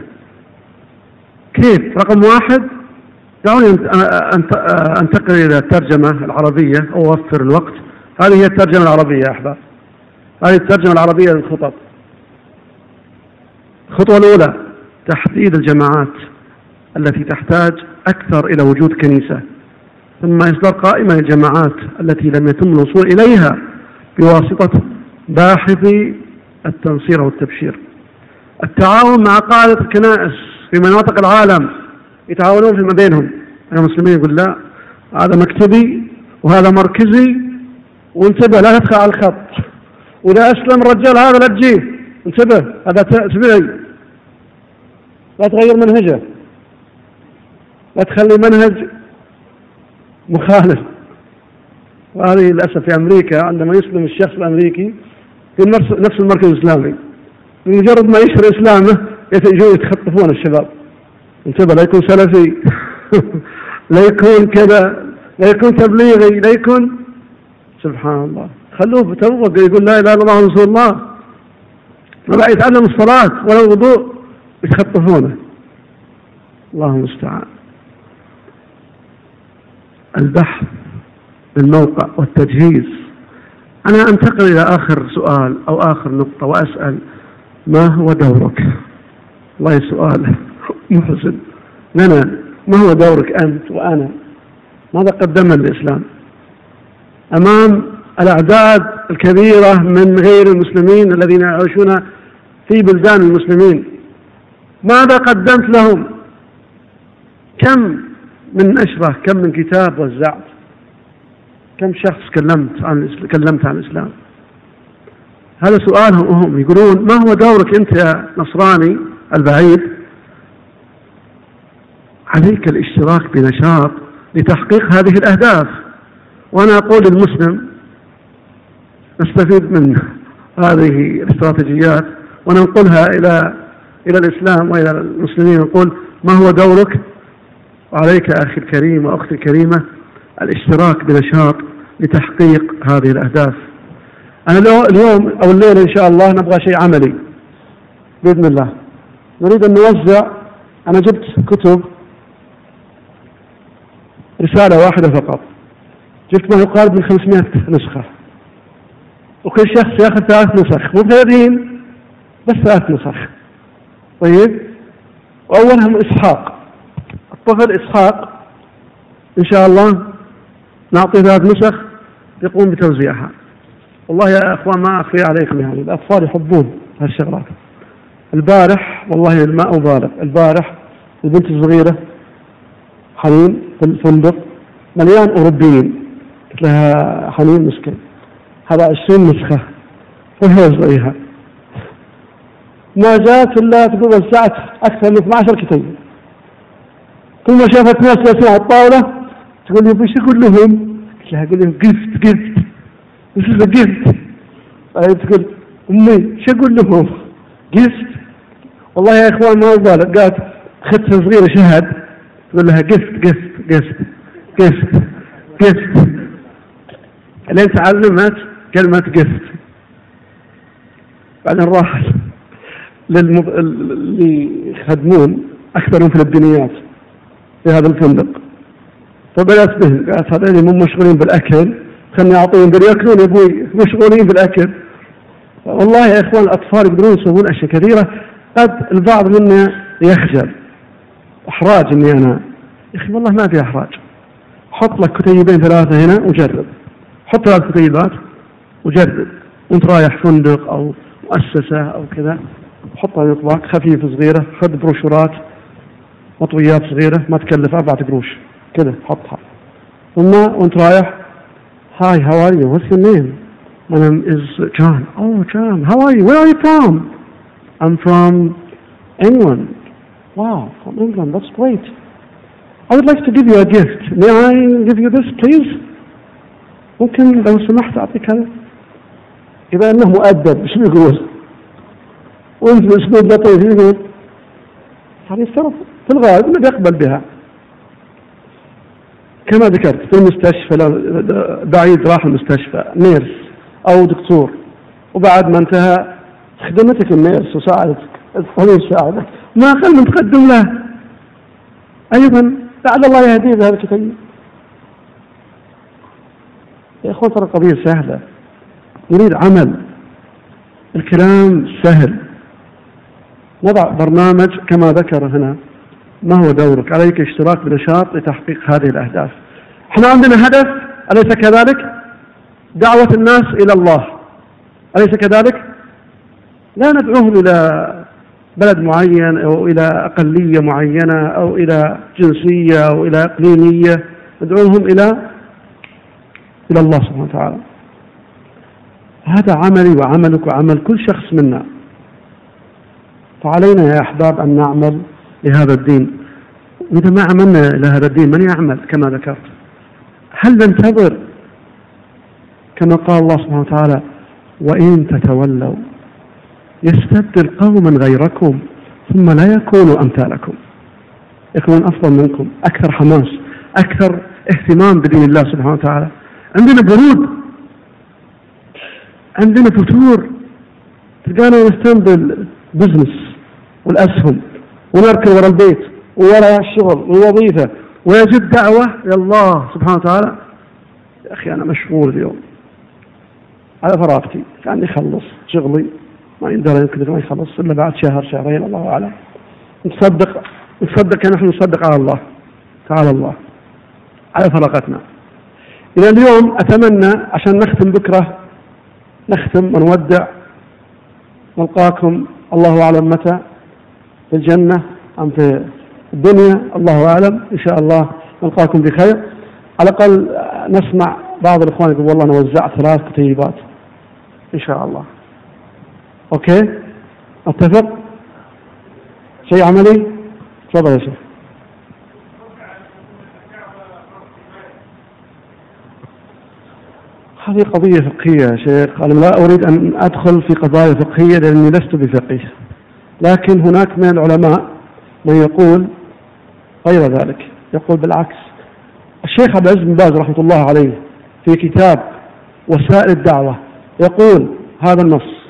كيف؟ رقم واحد دعوني انتقل إلى الترجمة العربية أو اوفر الوقت. هذه هي الترجمة العربية يا أحباب. هذه الترجمة العربية للخطط الخطوة الأولى تحديد الجماعات التي تحتاج أكثر إلى وجود كنيسة ثم إصدار قائمة للجماعات التي لم يتم الوصول إليها بواسطة باحثي التنصير والتبشير. التعاون مع قادة الكنائس في مناطق العالم يتعاونون فيما بينهم. المسلمين يقول لا هذا مكتبي وهذا مركزي وانتبه لا تدخل على الخط. وإذا أسلم الرجال هذا لا تجيه. انتبه هذا تبعي. لا تغير منهجه. لا تخلي منهج مخالف. وهذه للأسف في أمريكا عندما يسلم الشخص الأمريكي في نفس نفس المركز الإسلامي بمجرد ما يشهر إسلامه يجون يتخطفون الشباب. انتبه لا يكون سلفي. لا يكون كذا. لا يكون تبليغي. لا يكون سبحان الله. خلوه توقف يقول لا إله إلا الله رسول الله. ما بعد يتعلم الصلاة ولا الوضوء يتخطفونه. الله المستعان. البحث بالموقع والتجهيز. أنا أنتقل إلى آخر سؤال أو آخر نقطة وأسأل ما هو دورك؟ والله سؤال محزن. لنا ما هو دورك أنت وأنا؟ ماذا قدمنا للإسلام أمام الأعداد الكبيرة من غير المسلمين الذين يعيشون في بلدان المسلمين ماذا قدمت لهم؟ كم من نشرة كم من كتاب وزعت؟ كم شخص كلمت عن كلمت عن الإسلام؟ هذا سؤالهم هم يقولون ما هو دورك أنت يا نصراني؟ البعيد عليك الاشتراك بنشاط لتحقيق هذه الأهداف. وأنا أقول للمسلم نستفيد من هذه الاستراتيجيات وننقلها إلى إلى الإسلام وإلى المسلمين. نقول ما هو دورك؟ وعليك أخي الكريم وأختي الكريمة الاشتراك بنشاط لتحقيق هذه الأهداف. أنا اليوم أو الليلة إن شاء الله نبغى شيء عملي. بإذن الله. نريد أن نوزع أنا جبت كتب رسالة واحدة فقط. جبت ما يقارب من 500 نسخة. وكل شخص يأخذ ثلاث نسخ. مو ثلاثين بس ثلاث نسخ. طيب؟ وأولهم إسحاق. الطفل إسحاق إن شاء الله نعطي ثلاث نسخ يقوم بتوزيعها. والله يا أخوان ما أخفي عليكم يعني. الأطفال يحبون هالشغلات. البارح والله ما أبالغ البارح البنت الصغيرة حنين في الفندق مليان أوروبيين قلت لها حنين مسكين هذا عشرين نسخة وهي ما جات إلا تقول وزعت أكثر من 12 كتيب كل ما شافت ناس جالسين على الطاولة تقول لي وش أقول لهم؟ قلت لها أقول لهم جفت جفت وش ذا جفت؟ تقول أمي شو أقول لهم؟ جفت والله يا إخوان ما أبالغ قالت أختها صغيرة شهد تقول لها جفت جفت جفت جفت جفت لين تعلمت كلمة قفت بعدين راح للمب... اللي يخدمون أكثر من فلبينيات في هذا الفندق. فبدأت بهم قالت هذول مو مشغولين بالأكل خلني أعطيهم. دول يأكلون يا أبوي مشغولين بالأكل. والله يا إخوان الأطفال يقدرون يسوون أشياء كثيرة. قد البعض منا يخجل إحراج إني أنا يا أخي والله ما في إحراج حط لك كتيبين ثلاثة هنا وجرب حط ثلاث كتيبات وجرب وانت رايح فندق أو مؤسسة أو كذا حطها يطبعك خفيف صغيرة خذ بروشورات مطويات صغيرة ما تكلف أربعة قروش كذا حطها ثم وانت رايح Hi, how are you? What's your name? My name is John. Oh, John, how are you? Where are you? I'm from England. Wow, from England. That's great. I would like to give you a gift. May I give you this, please? ممكن لو سمحت أعطيك هذا؟ إذا أنه مؤدب إيش بيقول؟ وأنت بأسلوب لطيف يقول هذه السبب في الغالب أنه بيقبل بها كما ذكرت في المستشفى لو بعيد راح المستشفى نيرس أو دكتور وبعد ما انتهى خدمتك النيرس وساعدتك الطبيب ساعدك ما أقل من تقدم له. أيضا لعل الله يهديه بهذا الكتيب يا إخوان ترى القضية سهلة. نريد عمل. الكلام سهل. نضع برنامج كما ذكر هنا. ما هو دورك؟ عليك اشتراك بنشاط لتحقيق هذه الأهداف. إحنا عندنا هدف. أليس كذلك؟ دعوة الناس إلى الله. أليس كذلك؟ لا ندعوهم إلى بلد معين أو إلى أقلية معينة أو إلى جنسية أو إلى إقليمية. ندعوهم إلى إلى الله سبحانه وتعالى. هذا عملي وعملك وعمل كل شخص منا. فعلينا يا أحباب أن نعمل لهذا الدين. وإذا ما عملنا لهذا الدين من يعمل كما ذكرت؟ هل ننتظر كما قال الله سبحانه وتعالى وإن تتولوا يستبدل قوما غيركم ثم لا يكونوا أمثالكم. يكونون أفضل منكم أكثر حماس أكثر اهتمام بدين الله سبحانه وتعالى. عندنا برود عندنا فتور تلقانا نهتم بال business والأسهم ونركن ورا البيت وورا الشغل والوظيفة ويجد دعوة إلى الله سبحانه وتعالى. يا أخي أنا مشغول اليوم. على فراغتي كأني خلص شغلي. ما يقدر يمكن ما يخلص إلا بعد شهر شهرين الله أعلم. نتصدق نتصدق نحن نصدق على الله تعالى الله على فراغتنا إذا اليوم أتمنى عشان نختم بكرة نختم ونودع نلقاكم الله أعلم متى؟ في الجنة أم في الدنيا؟ الله أعلم. إن شاء الله نلقاكم بخير. على الأقل نسمع بعض الإخوان يقول والله أنا وزعت ثلاث كتيبات. إن شاء الله. أوكي؟ أتفق؟ شيء عملي؟ تفضل يا شيخ. هذه قضية فقهية يا شيخ. أنا لا أريد أن أدخل في قضايا فقهية لأني لست بفقيه. لكن هناك من العلماء من يقول غير ذلك. يقول بالعكس. الشيخ عبد العزيز بن باز رحمة الله عليه في كتاب وسائل الدعوة يقول هذا النص.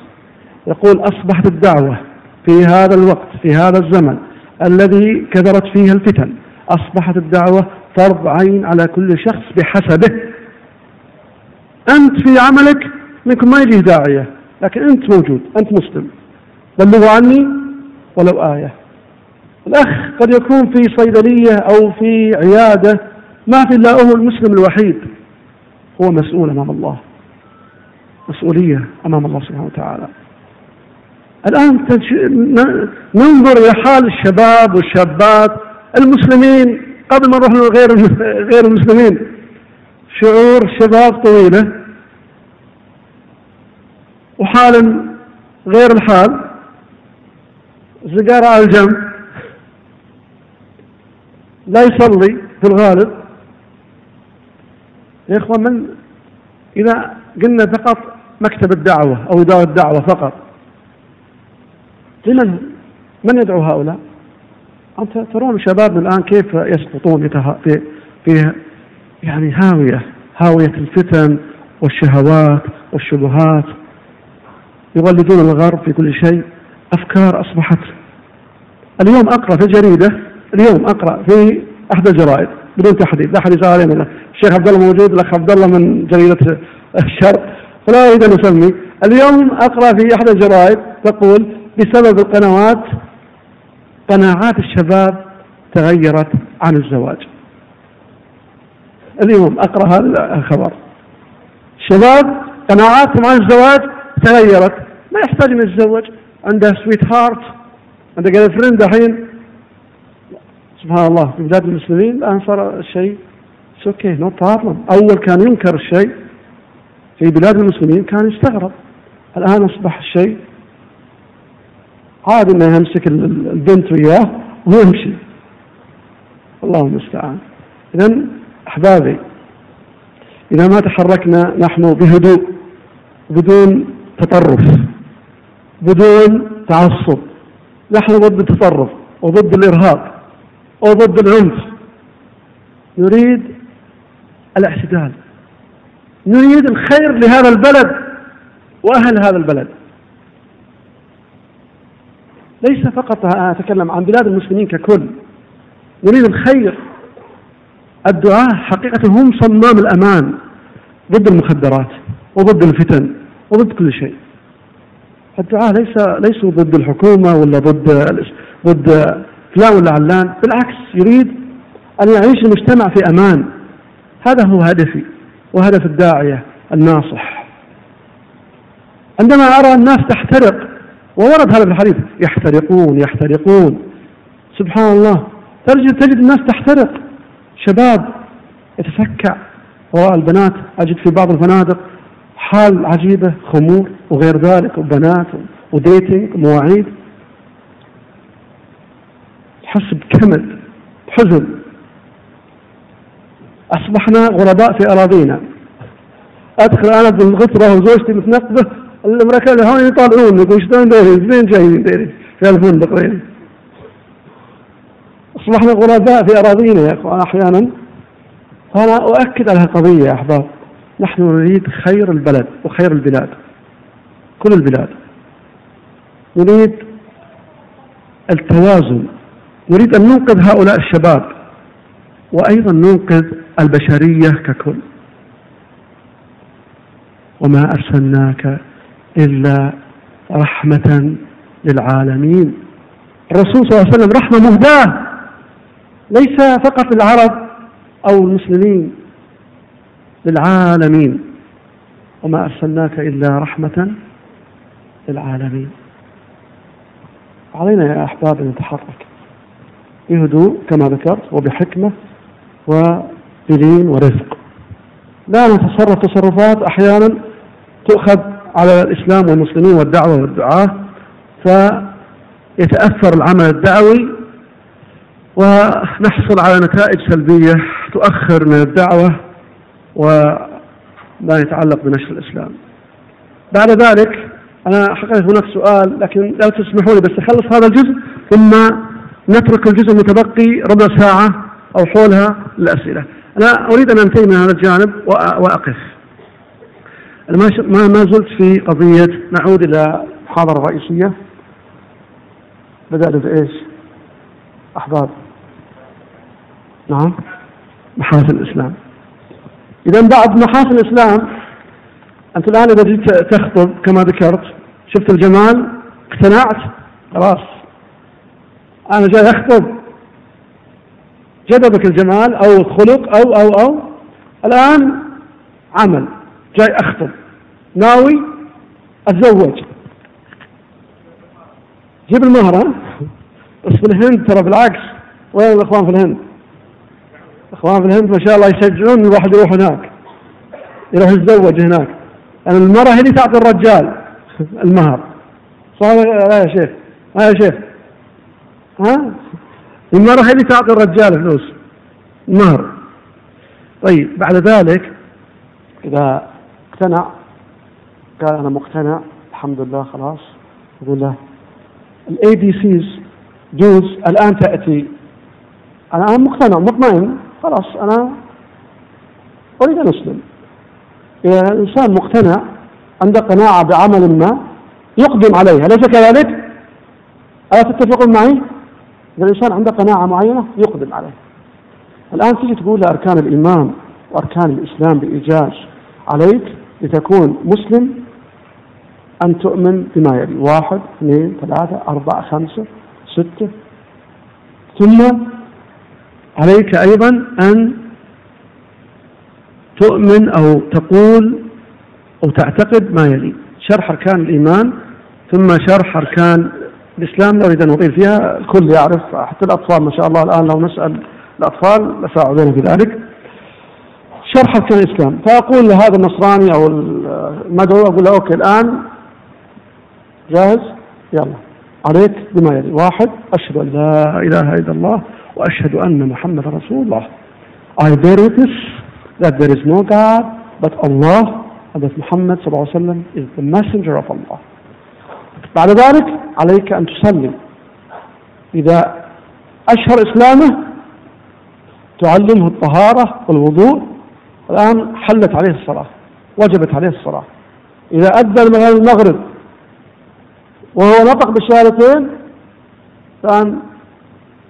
يقول أصبحت الدعوة في هذا الوقت في هذا الزمن الذي كثرت فيه الفتن أصبحت الدعوة فرض عين على كل شخص بحسبه. أنت في عملك منكم ما يجيه داعية لكن أنت موجود أنت مسلم. بلغوا عني ولو آية. الأخ قد يكون في صيدلية أو في عيادة ما في إلا هو المسلم الوحيد. هو مسؤول أمام الله مسؤولية أمام الله سبحانه وتعالى. الآن ننظر إلى حال الشباب والشابات المسلمين قبل ما نروح غير غير المسلمين. شعور شباب طويلة. وحال غير الحال. سيجارة على الجنب. لا يصلي في الغالب. يا إخوان من إذا قلنا فقط مكتب الدعوة أو إدارة الدعوة فقط لمن من يدعو هؤلاء؟ أنت ترون شبابنا الآن كيف يسقطون في في يعني هاوية هاوية الفتن والشهوات والشبهات. يغلدون الغرب في كل شيء. أفكار أصبحت اليوم أقرأ في جريدة اليوم أقرأ في أحد الجرائد بدون تحديد لا أحد يسأل علينا الشيخ عبد الله موجود الأخ عبد الله من جريدة الشرق. فلا أريد أن أسمي. اليوم أقرأ في أحد الجرائد تقول بسبب القنوات قناعات الشباب تغيرت عن الزواج. اليوم أقرأ هذا الخبر. شباب قناعاتهم عن الزواج تغيرت. ما يحتاج انه يتزوج عنده sweetheart عنده girlfriend الحين سبحان الله في بلاد المسلمين الآن صار الشيء okay no problem أول كان ينكر الشيء في بلاد المسلمين كان يستغرب. الآن أصبح الشيء عادي انه يمسك البنت وياه ويمشي الله المستعان. اذا أحبابي إذا ما تحركنا نحن بهدوء بدون تطرف بدون تعصب نحن ضد التطرف وضد الإرهاب وضد العنف. نريد الاعتدال. نريد الخير لهذا البلد وأهل هذا البلد. ليس فقط أتكلم عن بلاد المسلمين ككل. نريد الخير. الدعاة حقيقة هم صمام الأمان ضد المخدرات وضد الفتن وضد كل شيء. الدعاة ليس ليسوا ضد الحكومة ولا ضد ضد فلان ولا علان. بالعكس يريد أن يعيش المجتمع في أمان. هذا هو هدفي وهدف الداعية الناصح. عندما أرى الناس تحترق وورد هذا في الحديث يحترقون يحترقون. سبحان الله. تجد تجد الناس تحترق. شباب يتفكع وراء البنات. أجد في بعض الفنادق حال عجيبة خمور وغير ذلك وبنات وديتنج ومواعيد تحس بكمل بحزن أصبحنا غرباء في أراضينا. أدخل أنا بالغطرة وزوجتي متنقبة. الامريكان هون يطالعون يقول شلون دايرين؟ فين جايين دايرين؟ في الفندق وين؟ أصبحنا غرباء في أراضينا يا أخوان أحيانا. فأنا أؤكد على القضية يا أحباب. نحن نريد خير البلد وخير البلاد. كل البلاد. نريد التوازن. نريد أن ننقذ هؤلاء الشباب. وأيضا ننقذ البشرية ككل. وما أرسلناك إلا رحمة للعالمين. الرسول صلى الله عليه وسلم رحمة مهداة ليس فقط للعرب أو المسلمين للعالمين. وما أرسلناك إلا رحمة للعالمين. علينا يا أحباب أن نتحرك. بهدوء كما ذكرت وبحكمة وبلين ورفق لا نتصرف تصرفات أحيانا تؤخذ على الإسلام والمسلمين والدعوة والدعاة فيتأثر العمل الدعوي ونحصل على نتائج سلبية تؤخر من الدعوة وما يتعلق بنشر الإسلام. بعد ذلك أنا حقيقة هناك سؤال لكن لو تسمحوا لي بس أخلص هذا الجزء ثم نترك الجزء المتبقي ربع ساعة أو حولها للأسئلة. أنا أريد أن أنتهي من هذا الجانب وأقف. ما ما زلت في قضية نعود إلى المحاضرة الرئيسية بدأنا بإيش؟ أحباب. نعم. محاسن الإسلام. إذا بعد محاسن الإسلام أنت الآن إذا جيت تخطب كما ذكرت شفت الجمال اقتنعت خلاص. أنا جاي أخطب. جذبك الجمال أو الخلق أو أو أو. الآن عمل. جاي أخطب ناوي أتزوج. جيب المهر بس في الهند ترى بالعكس وين الإخوان في الهند؟ الإخوان في الهند ما شاء الله يشجعون الواحد يروح هناك. يروح يتزوج هناك. يعني المرأة هي اللي تعطي الرجال المهر. صح لا يا شيخ. ها يا شيخ. ها؟ المرأة هي اللي تعطي الرجال فلوس. المهر. طيب بعد ذلك إذا اقتنع قال أنا مقتنع. الحمد لله خلاص. يقول له الاي دي سيز جوز الآن تأتي. أنا أنا مقتنع مطمئن. خلاص أنا أريد أن أسلم. إذا الإنسان مقتنع عنده قناعة بعمل ما يقدم عليها أليس كذلك؟ ألا تتفقون معي؟ إذا الإنسان عنده قناعة معينة يقدم عليها. الآن تيجي تقول لأركان الإيمان وأركان الإسلام بإيجاز عليك. لتكون مسلم أن تؤمن بما يلي. واحد اثنين ثلاثة أربعة خمسة ستة. ثم عليك أيضا أن تؤمن أو تقول أو تعتقد ما يلي. شرح أركان الإيمان ثم شرح أركان الإسلام لا أريد أن أطيل فيها الكل يعرف حتى الأطفال ما شاء الله الآن لو نسأل الأطفال لساعدون في ذلك. شرح أركان الإسلام. فأقول لهذا النصراني أو المدعو أقول له أوكي الآن جاهز؟ يلا. عليك بما يلي. واحد أشهد أن لا إله إلا الله وأشهد أن محمد رسول الله. I bear witness that there is no God but Allah and that Muhammad صلى الله عليه وسلم is the messenger of Allah. بعد ذلك عليك أن تسلم. إذا أشهر إسلامه تعلمه الطهارة والوضوء الآن حلت عليه الصلاة وجبت عليه الصلاة. إذا أدى المغرب وهو نطق بالشهادتين الآن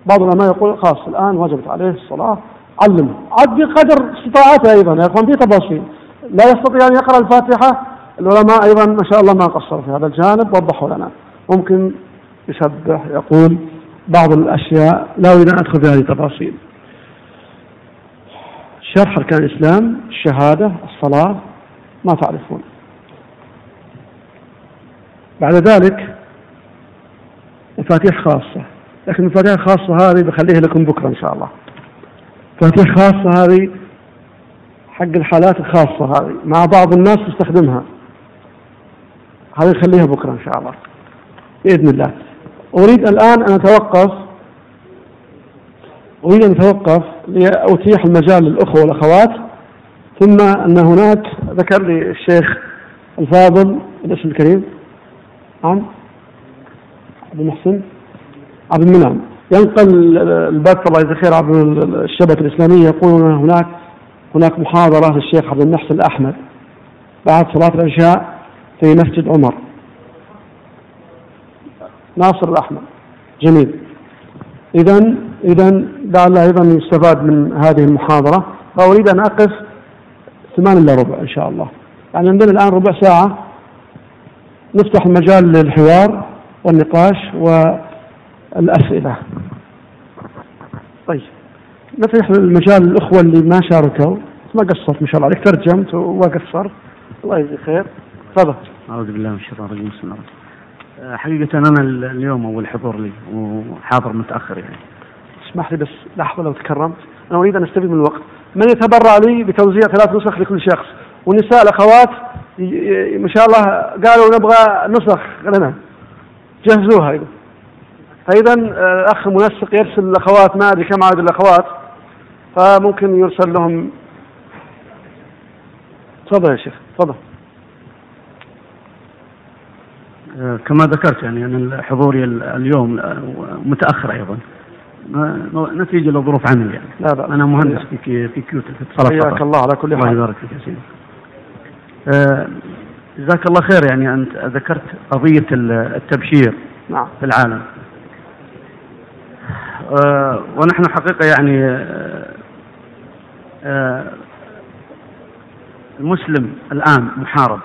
بعض العلماء يقول خلاص الآن وجبت عليه الصلاة. علمه عد بقدر استطاعته أيضا يا أخوان في تفاصيل. لا يستطيع أن يقرأ الفاتحة. العلماء أيضا ما شاء الله ما قصروا في هذا الجانب وضحوا لنا. ممكن يسبح يقول بعض الأشياء. لا أريد أن أدخل في هذه التفاصيل. شرح أركان الإسلام الشهادة الصلاة ما تعرفون. بعد ذلك مفاتيح خاصة. لكن المفاتيح الخاصة هذه بخليها لكم بكرة إن شاء الله. مفاتيح خاصة هذه حق الحالات الخاصة هذه مع بعض الناس تستخدمها. هذه خليها بكرة إن شاء الله. بإذن الله. أريد الآن أن أتوقف أريد أن أتوقف لأتيح المجال للأخوة والأخوات ثم أن هناك ذكر لي الشيخ الفاضل الاسم الكريم نعم عبد المحسن عبد المنعم. ينقل البث الله يجزيه خير عبر الشبكة الإسلامية يقولون هناك هناك محاضرة للشيخ عبد المحسن الأحمد بعد صلاة العشاء في مسجد عمر. ناصر الأحمد. جميل. إذا إذا لعل أيضا يستفاد من هذه المحاضرة. فأريد أن أقف ثمان إلا ربع إن شاء الله. يعني عندنا الآن ربع ساعة. نفتح المجال للحوار والنقاش والأسئلة. طيب. نفتح المجال للأخوة اللي ما شاركوا. ما قصرت ما شاء الله عليك. ترجمت وما قصرت. الله يجزيك خير. تفضل. أعوذ بالله من الشيطان الرجيم. بسم الله. حقيقة أنا اليوم أول حضور لي وحاضر متأخر يعني. اسمح لي بس لحظة لو تكرمت. أنا أريد أن أستفيد من الوقت. من يتبرع لي بتوزيع ثلاث نسخ لكل شخص. والنساء الأخوات ما شاء الله قالوا نبغى نسخ لنا. جهزوها أيضا فإذا الأخ المنسق يرسل الأخوات ما أدري كم عدد الأخوات. فممكن يرسل لهم. تفضل يا شيخ تفضل. كما ذكرت يعني أنا حضوري اليوم متأخر أيضا. نتيجة لظروف عمل يعني لا لا. أنا مهندس في في كيوت في اتصالات حياك الله على كل حال. الله يبارك فيك يا سيدي. آه، جزاك الله خير يعني أنت ذكرت قضية التبشير نعم. في العالم. آه، ونحن حقيقة يعني آه، المسلم الآن محارب.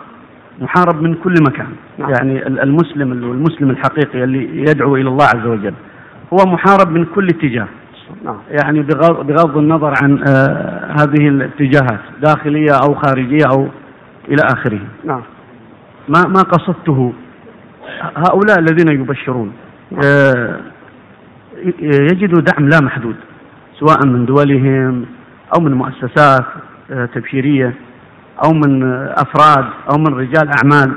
محارب من كل مكان. نعم. يعني المسلم والمسلم الحقيقي اللي يدعو إلى الله عز وجل. هو محارب من كل اتجاه. نعم. يعني بغض, النظر عن آه هذه الاتجاهات داخلية أو خارجية أو إلى آخره. نعم. ما ما قصدته؟ هؤلاء الذين يبشرون آه يجدوا دعم لا محدود سواء من دولهم أو من مؤسسات آه تبشيرية أو من أفراد أو من رجال أعمال.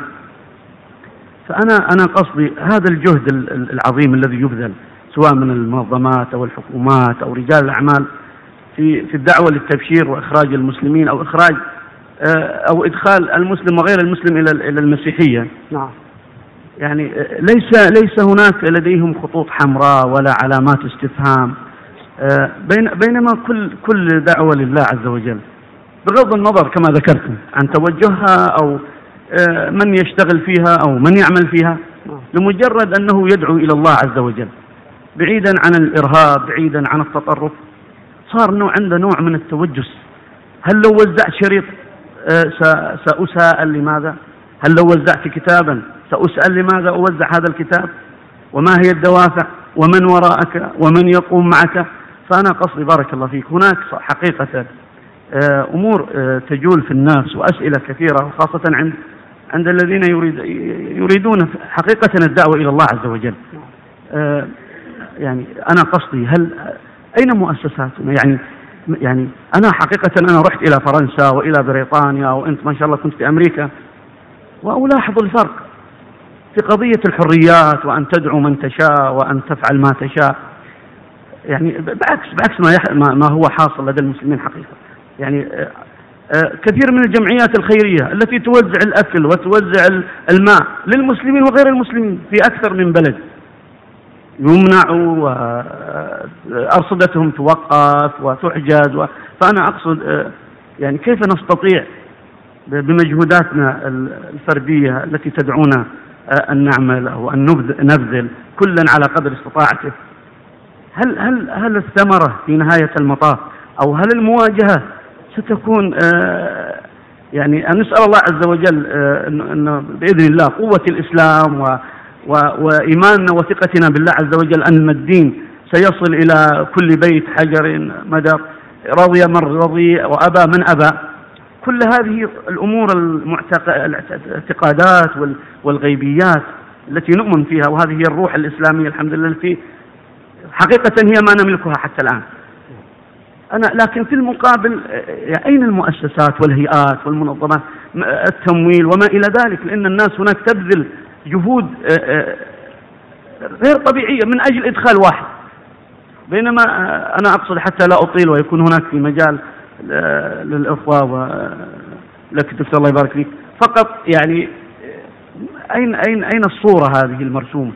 فأنا أنا قصدي هذا الجهد العظيم الذي يبذل سواء من المنظمات أو الحكومات أو رجال الأعمال في في الدعوة للتبشير وإخراج المسلمين أو إخراج أو إدخال المسلم وغير المسلم إلى إلى المسيحية. نعم. يعني ليس ليس هناك لديهم خطوط حمراء ولا علامات استفهام بين بينما كل كل دعوة لله عز وجل. بغض النظر كما ذكرتم عن توجهها أو من يشتغل فيها أو من يعمل فيها لمجرد أنه يدعو إلى الله عز وجل. بعيدا عن الإرهاب بعيدا عن التطرف صار نوع عنده نوع من التوجس. هل لو وزعت شريط سأساءل لماذا؟ هل لو وزعت كتابا سأسأل لماذا أوزع هذا الكتاب؟ وما هي الدوافع؟ ومن وراءك؟ ومن يقوم معك؟ فأنا قصدي بارك الله فيك. هناك حقيقة أمور تجول في الناس وأسئلة كثيرة وخاصة عند عند الذين يريد يريدون حقيقة الدعوة إلى الله عز وجل. آه، يعني أنا قصدي هل أين مؤسساتنا؟ يعني يعني أنا حقيقة أنا رحت إلى فرنسا وإلى بريطانيا وأنت ما شاء الله كنت في أمريكا وألاحظ الفرق في قضية الحريات وأن تدعو من تشاء وأن تفعل ما تشاء. يعني بعكس بعكس ما يح... ما هو حاصل لدى المسلمين حقيقة. يعني آه، آه، كثير من الجمعيات الخيرية التي توزع الأكل وتوزع الماء للمسلمين وغير المسلمين في أكثر من بلد. يمنعوا وأرصدتهم توقف وتحجز و... فأنا أقصد آه، يعني كيف نستطيع بمجهوداتنا الفردية التي تدعونا آه، أن نعمل أو أن نبذل كلا على قدر استطاعته؟ هل هل هل الثمرة في نهاية المطاف أو هل المواجهة ستكون آه، يعني أن نسأل الله عز وجل أن بإذن الله قوة الإسلام و وإيماننا وثقتنا بالله عز وجل أن الدين سيصل إلى كل بيت حجر مدر رضي من رضي وأبى من أبى. كل هذه الأمور الاعتقادات والغيبيات التي نؤمن فيها وهذه هي الروح الإسلامية الحمد لله التي حقيقة هي ما نملكها حتى الآن. أنا لكن في المقابل أين المؤسسات والهيئات والمنظمات التمويل وما إلى ذلك؟ لأن الناس هناك تبذل جهود آه، آه، غير طبيعية من أجل إدخال واحد. بينما آه، أنا أقصد حتى لا أطيل ويكون هناك في مجال للإخوة ولك دكتور الله يبارك فيك. فقط يعني أين أين أين الصورة هذه المرسومة؟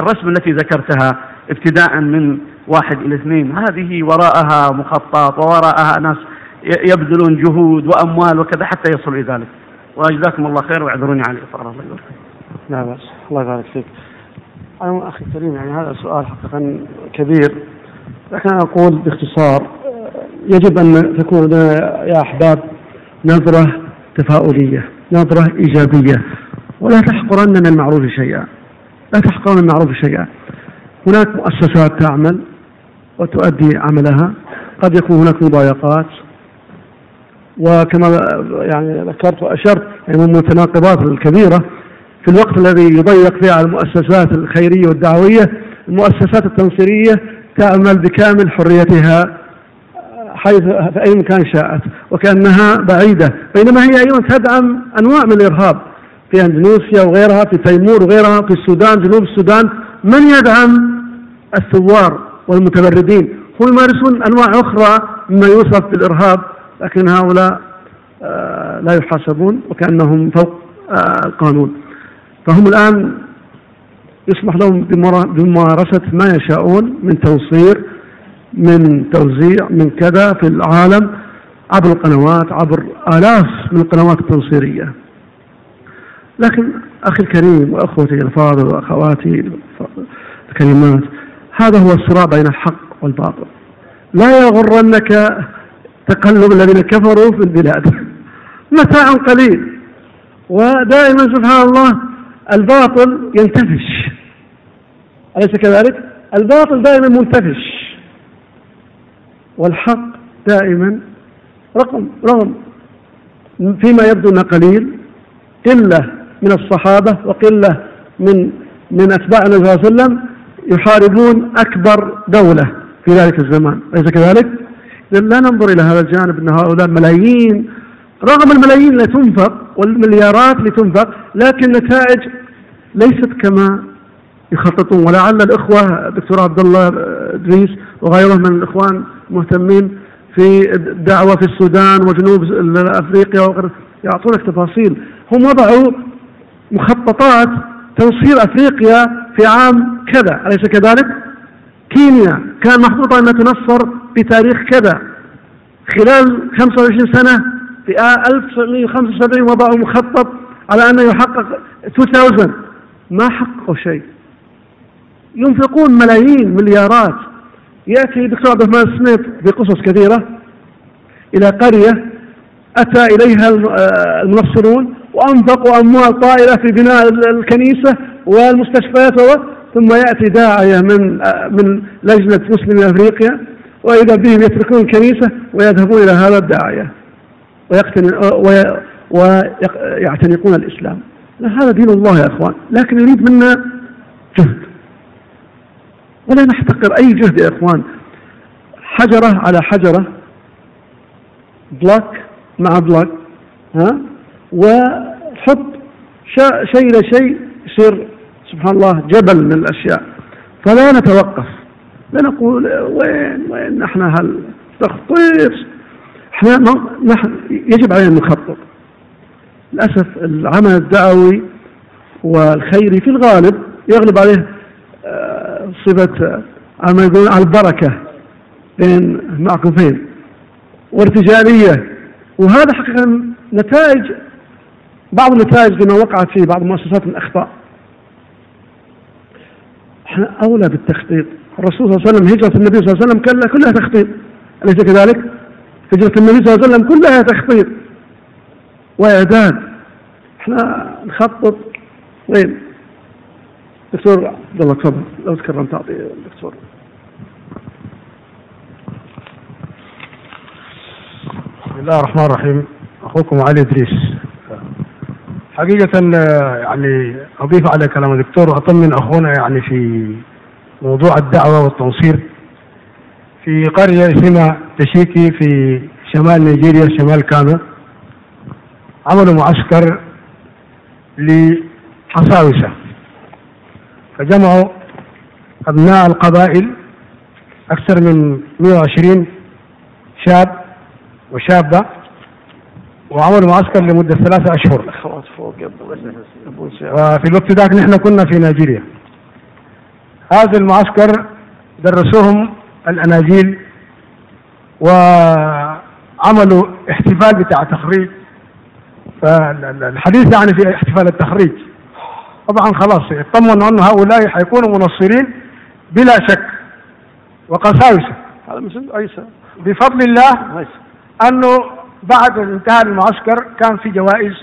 الرسم التي ذكرتها ابتداء من واحد إلى اثنين. هذه وراءها مخطط ووراءها ناس يبذلون جهود وأموال وكذا حتى يصلوا إلى ذلك. وجزاكم الله خير واعذروني على الإطالة. الله يبارك لا بأس. الله يبارك فيك. أنا أخي الكريم يعني هذا سؤال حقيقة كبير. لكن أنا أقول باختصار يجب أن تكون لدينا يا أحباب نظرة تفاؤلية نظرة إيجابية. ولا تحقرن من المعروف شيئا. لا تحقرن من المعروف شيئا. هناك مؤسسات تعمل وتؤدي عملها. قد يكون هناك مضايقات. وكما يعني ذكرت وأشرت يعني من المتناقضات الكبيرة في الوقت الذي يضيق فيه على المؤسسات الخيرية والدعوية المؤسسات التنصيرية تعمل بكامل حريتها حيث في أي مكان شاءت وكأنها بعيدة. بينما هي أيضا تدعم أنواع من الإرهاب في أندونيسيا وغيرها في تيمور وغيرها في السودان جنوب السودان. من يدعم الثوار والمتمردين هم يمارسون أنواع أخرى مما يوصف بالإرهاب لكن هؤلاء آه، لا يحاسبون وكأنهم فوق آه، القانون. فهم الآن يسمح لهم بممارسة ما يشاءون من توصير من توزيع من كذا في العالم عبر القنوات عبر آلاف من القنوات التنصيرية لكن أخي الكريم وأخوتي الفاضل وأخواتي الكريمات هذا هو الصراع بين الحق والباطل. لا يغرنك تقلب الذين كفروا في البلاد. متاع قليل. ودائما سبحان الله الباطل ينتفش أليس كذلك؟ الباطل دائما منتفش والحق دائما رقم رغم فيما يبدو أنه قليل. قلة من الصحابة وقلة من من أتباع النبي صلى الله عليه وسلم يحاربون أكبر دولة في ذلك الزمان. أليس كذلك؟ لا ننظر إلى هذا الجانب أن هؤلاء ملايين. رغم الملايين اللي تنفق والمليارات اللي تنفق لكن نتائج ليست كما يخططون. ولعل الإخوة دكتور عبد الله إدريس وغيره من الإخوان مهتمين في الدعوة في السودان وجنوب أفريقيا وغيره يعطونك تفاصيل. هم وضعوا مخططات تنصير أفريقيا في عام كذا. أليس كذلك؟ كينيا كان محطوطة أنها تنصر بتاريخ كذا. خلال 25 سنة في 1975 وضعوا مخطط على أنه يحقق 2000 ما حققوا شيء. ينفقون ملايين مليارات. يأتي دكتور عبد الرحمن سميث بقصص كثيرة إلى قرية أتى إليها آه، المنصرون وأنفقوا أموال طائلة في بناء الكنيسة والمستشفيات ثم يأتي داعية من آه، من لجنة مسلمي أفريقيا وإذا بهم يتركون الكنيسة ويذهبون إلى هذا الداعية. ويعتنقون الإسلام. لا هذا دين الله يا أخوان. لكن يريد منا جهد. ولا نحتقر أي جهد يا إخوان. حجرة على حجرة. block مع block ها؟ وحط شيء إلى شيء يصير سبحان الله جبل من الأشياء. فلا نتوقف. لا نقول وين وين نحن هل تخطيط. إحنا نحن يجب علينا ان نخطط. للأسف العمل الدعوي والخيري في الغالب يغلب عليه آه، صفة آه، ما يقولون على البركة بين معكوفين وارتجالية وهذا حقيقة نتائج بعض النتائج لما وقعت في بعض المؤسسات من أخطاء. إحنا أولى بالتخطيط. الرسول صلى الله عليه وسلم هجرة النبي صلى الله عليه وسلم كلها تخطيط. أليس كذلك؟ هجرة النبي صلى الله عليه وسلم كلها تخطيط وإعداد إحنا نخطط. وين؟ دكتور عبد الله تفضل. لو تكرم تعطي الدكتور. بسم الله الرحمن الرحيم. أخوكم علي إدريس. حقيقة يعني أضيف على كلام الدكتور واطمن أخونا يعني في موضوع الدعوة والتنصير. في قرية اسمها تشيكي في شمال نيجيريا شمال كانو. عملوا معسكر لحصاوسة. فجمعوا أبناء القبائل أكثر من 120 شاب وشابة وعملوا معسكر لمدة ثلاثة أشهر. وفي الوقت ذاك نحن كنا في نيجيريا. هذا المعسكر درسوهم الأناجيل وعملوا احتفال بتاع تخريج. فالحديث يعني في احتفال التخريج. طبعا خلاص اطمنوا أن هؤلاء حيكونوا منصرين بلا شك وقساوسة. هذا مثل عيسى. بفضل الله أنه بعد انتهاء المعسكر كان في جوائز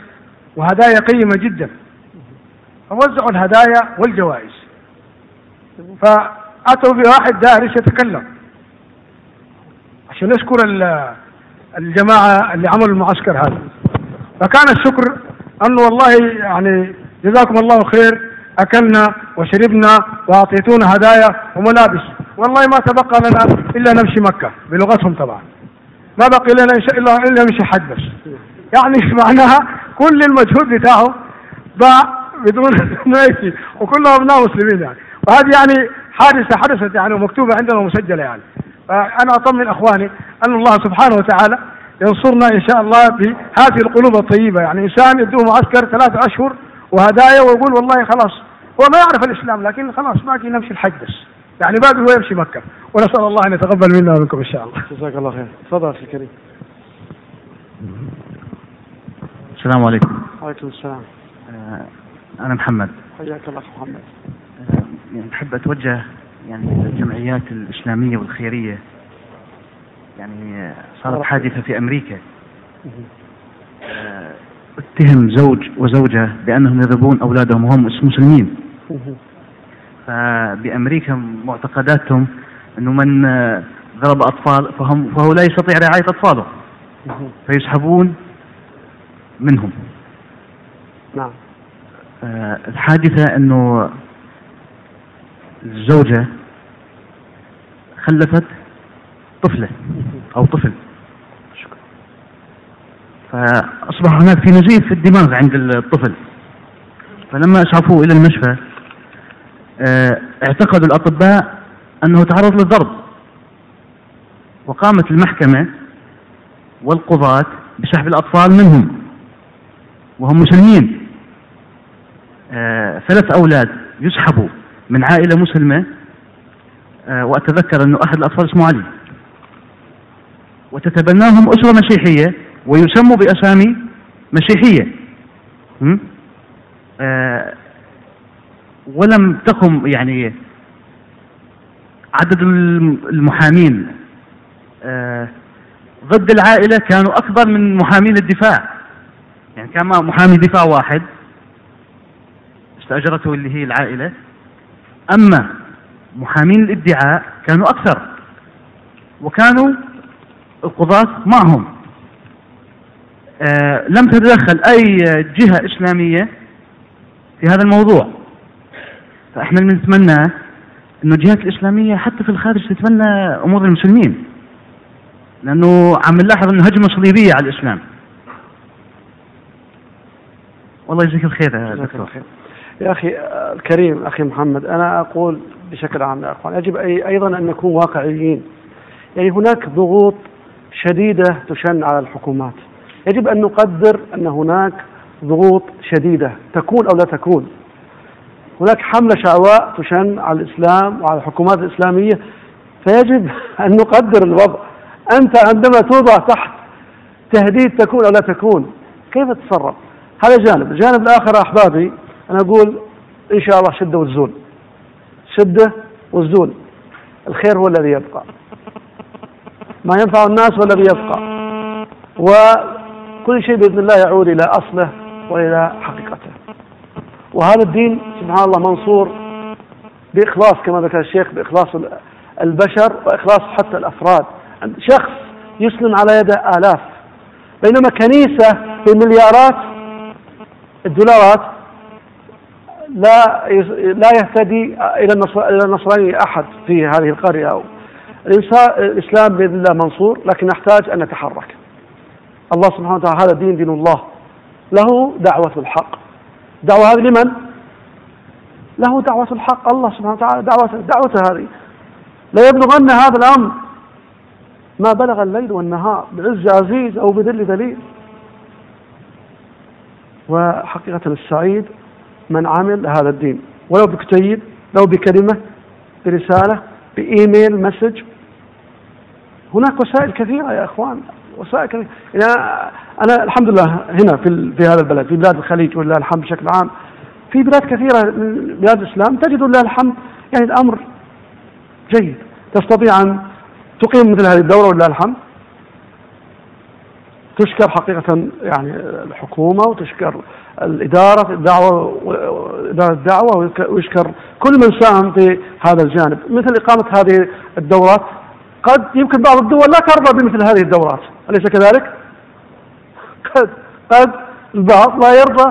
وهدايا قيمة جدا. فوزعوا الهدايا والجوائز. فأتوا بواحد دارس يتكلم؟ عشان نشكر الجماعة اللي عملوا المعسكر هذا. فكان الشكر أنه والله يعني جزاكم الله خير أكلنا وشربنا وأعطيتونا هدايا وملابس. والله ما تبقى لنا إلا نمشي مكة بلغتهم طبعا. ما بقي لنا الله إلا نمشي حج بس. يعني معناها كل المجهود بتاعه باع بدون ما وكلهم ابناء مسلمين يعني. وهذه يعني حادثة حدثت يعني ومكتوبة عندنا ومسجلة يعني. فأنا أطمن أخواني أن الله سبحانه وتعالى ينصرنا إن شاء الله بهذه القلوب الطيبة. يعني إنسان يدوه معسكر ثلاثة أشهر وهدايا ويقول والله خلاص هو ما يعرف الإسلام لكن خلاص باقي نمشي الحج بس. يعني باقي هو يمشي مكة. ونسأل الله أن يتقبل منا ومنكم إن شاء الله. جزاك الله خير. تفضل أخي الكريم. السلام عليكم. وعليكم السلام. أنا محمد. حياك الله محمد. يعني بحب أتوجه يعني الجمعيات الإسلامية والخيرية. يعني صارت حادثة في أمريكا. أتهم زوج وزوجة بأنهم يضربون أولادهم وهم مسلمين. فبأمريكا معتقداتهم أنه من ضرب أطفال فهم فهو لا يستطيع رعاية أطفاله. فيسحبون منهم. نعم. آه الحادثة أنه الزوجة خلفت طفلة أو طفل. فأصبح هناك في نزيف في الدماغ عند الطفل. فلما أسعفوه إلى المشفى آه اعتقدوا الأطباء أنه تعرض للضرب. وقامت المحكمة والقضاة بسحب الأطفال منهم وهم مسلمين. آه ثلاث أولاد يسحبوا. من عائلة مسلمة آه وأتذكر أنه أحد الأطفال اسمه علي. وتتبناهم أسرة مسيحية ويسموا بأسامي مسيحية. آه ولم تقم يعني عدد المحامين. آه ضد العائلة كانوا أكبر من محامين الدفاع. يعني كان محامي دفاع واحد استأجرته اللي هي العائلة. أما محامين الادعاء كانوا أكثر وكانوا القضاة معهم. آه، لم تتدخل أي جهة إسلامية في هذا الموضوع. فإحنا اللي نتمنى أنه الجهات الإسلامية حتى في الخارج تتبنى أمور المسلمين لأنه عم نلاحظ أنه هجمة صليبية على الإسلام. والله يجزيك الخير يا دكتور. يا أخي الكريم أخي محمد أنا أقول بشكل عام يا أخوان يجب أي أيضا أن نكون واقعيين. يعني هناك ضغوط شديدة تشن على الحكومات. يجب أن نقدر أن هناك ضغوط شديدة تكون أو لا تكون. هناك حملة شعواء تشن على الإسلام وعلى الحكومات الإسلامية. فيجب أن نقدر الوضع. أنت عندما توضع تحت تهديد تكون أو لا تكون كيف تتصرف؟ هذا جانب. الجانب الآخر أحبابي أنا أقول إن شاء الله شدة والزول شدة والزول الخير هو الذي يبقى. ما ينفع الناس هو الذي يبقى. وكل شيء بإذن الله يعود إلى أصله وإلى حقيقته. وهذا الدين سبحان الله منصور بإخلاص كما ذكر الشيخ بإخلاص البشر وإخلاص حتى الأفراد. شخص يسلم على يد آلاف. بينما كنيسة بمليارات الدولارات لا لا يهتدي إلى النصرانيه أحد في هذه القرية أو الإسلام بإذن الله منصور لكن نحتاج أن نتحرك. الله سبحانه وتعالى هذا دين دين الله له دعوة الحق. دعوة هذه لمن؟ له دعوة الحق الله سبحانه وتعالى دعوه دعوته هذه لا يبلغن هذا الأمر ما بلغ الليل والنهار بعز عزيز أو بذل ذليل. وحقيقة السعيد من عمل هذا الدين. ولو بكتيب لو بكلمة برسالة بإيميل مسج. هناك وسائل كثيرة يا إخوان وسائل كثيرة. يعني أنا الحمد لله هنا في في هذا البلد في بلاد الخليج ولله الحمد بشكل عام. في بلاد كثيرة من بلاد الإسلام تجد لله الحمد. يعني الأمر جيد. تستطيع أن تقيم مثل هذه الدورة ولله الحمد. تشكر حقيقة يعني الحكومة وتشكر الإدارة الدعوة إدارة الدعوة ويشكر كل من ساهم في هذا الجانب مثل إقامة هذه الدورات قد يمكن بعض الدول لا ترضى بمثل هذه الدورات أليس كذلك؟ قد قد البعض لا يرضى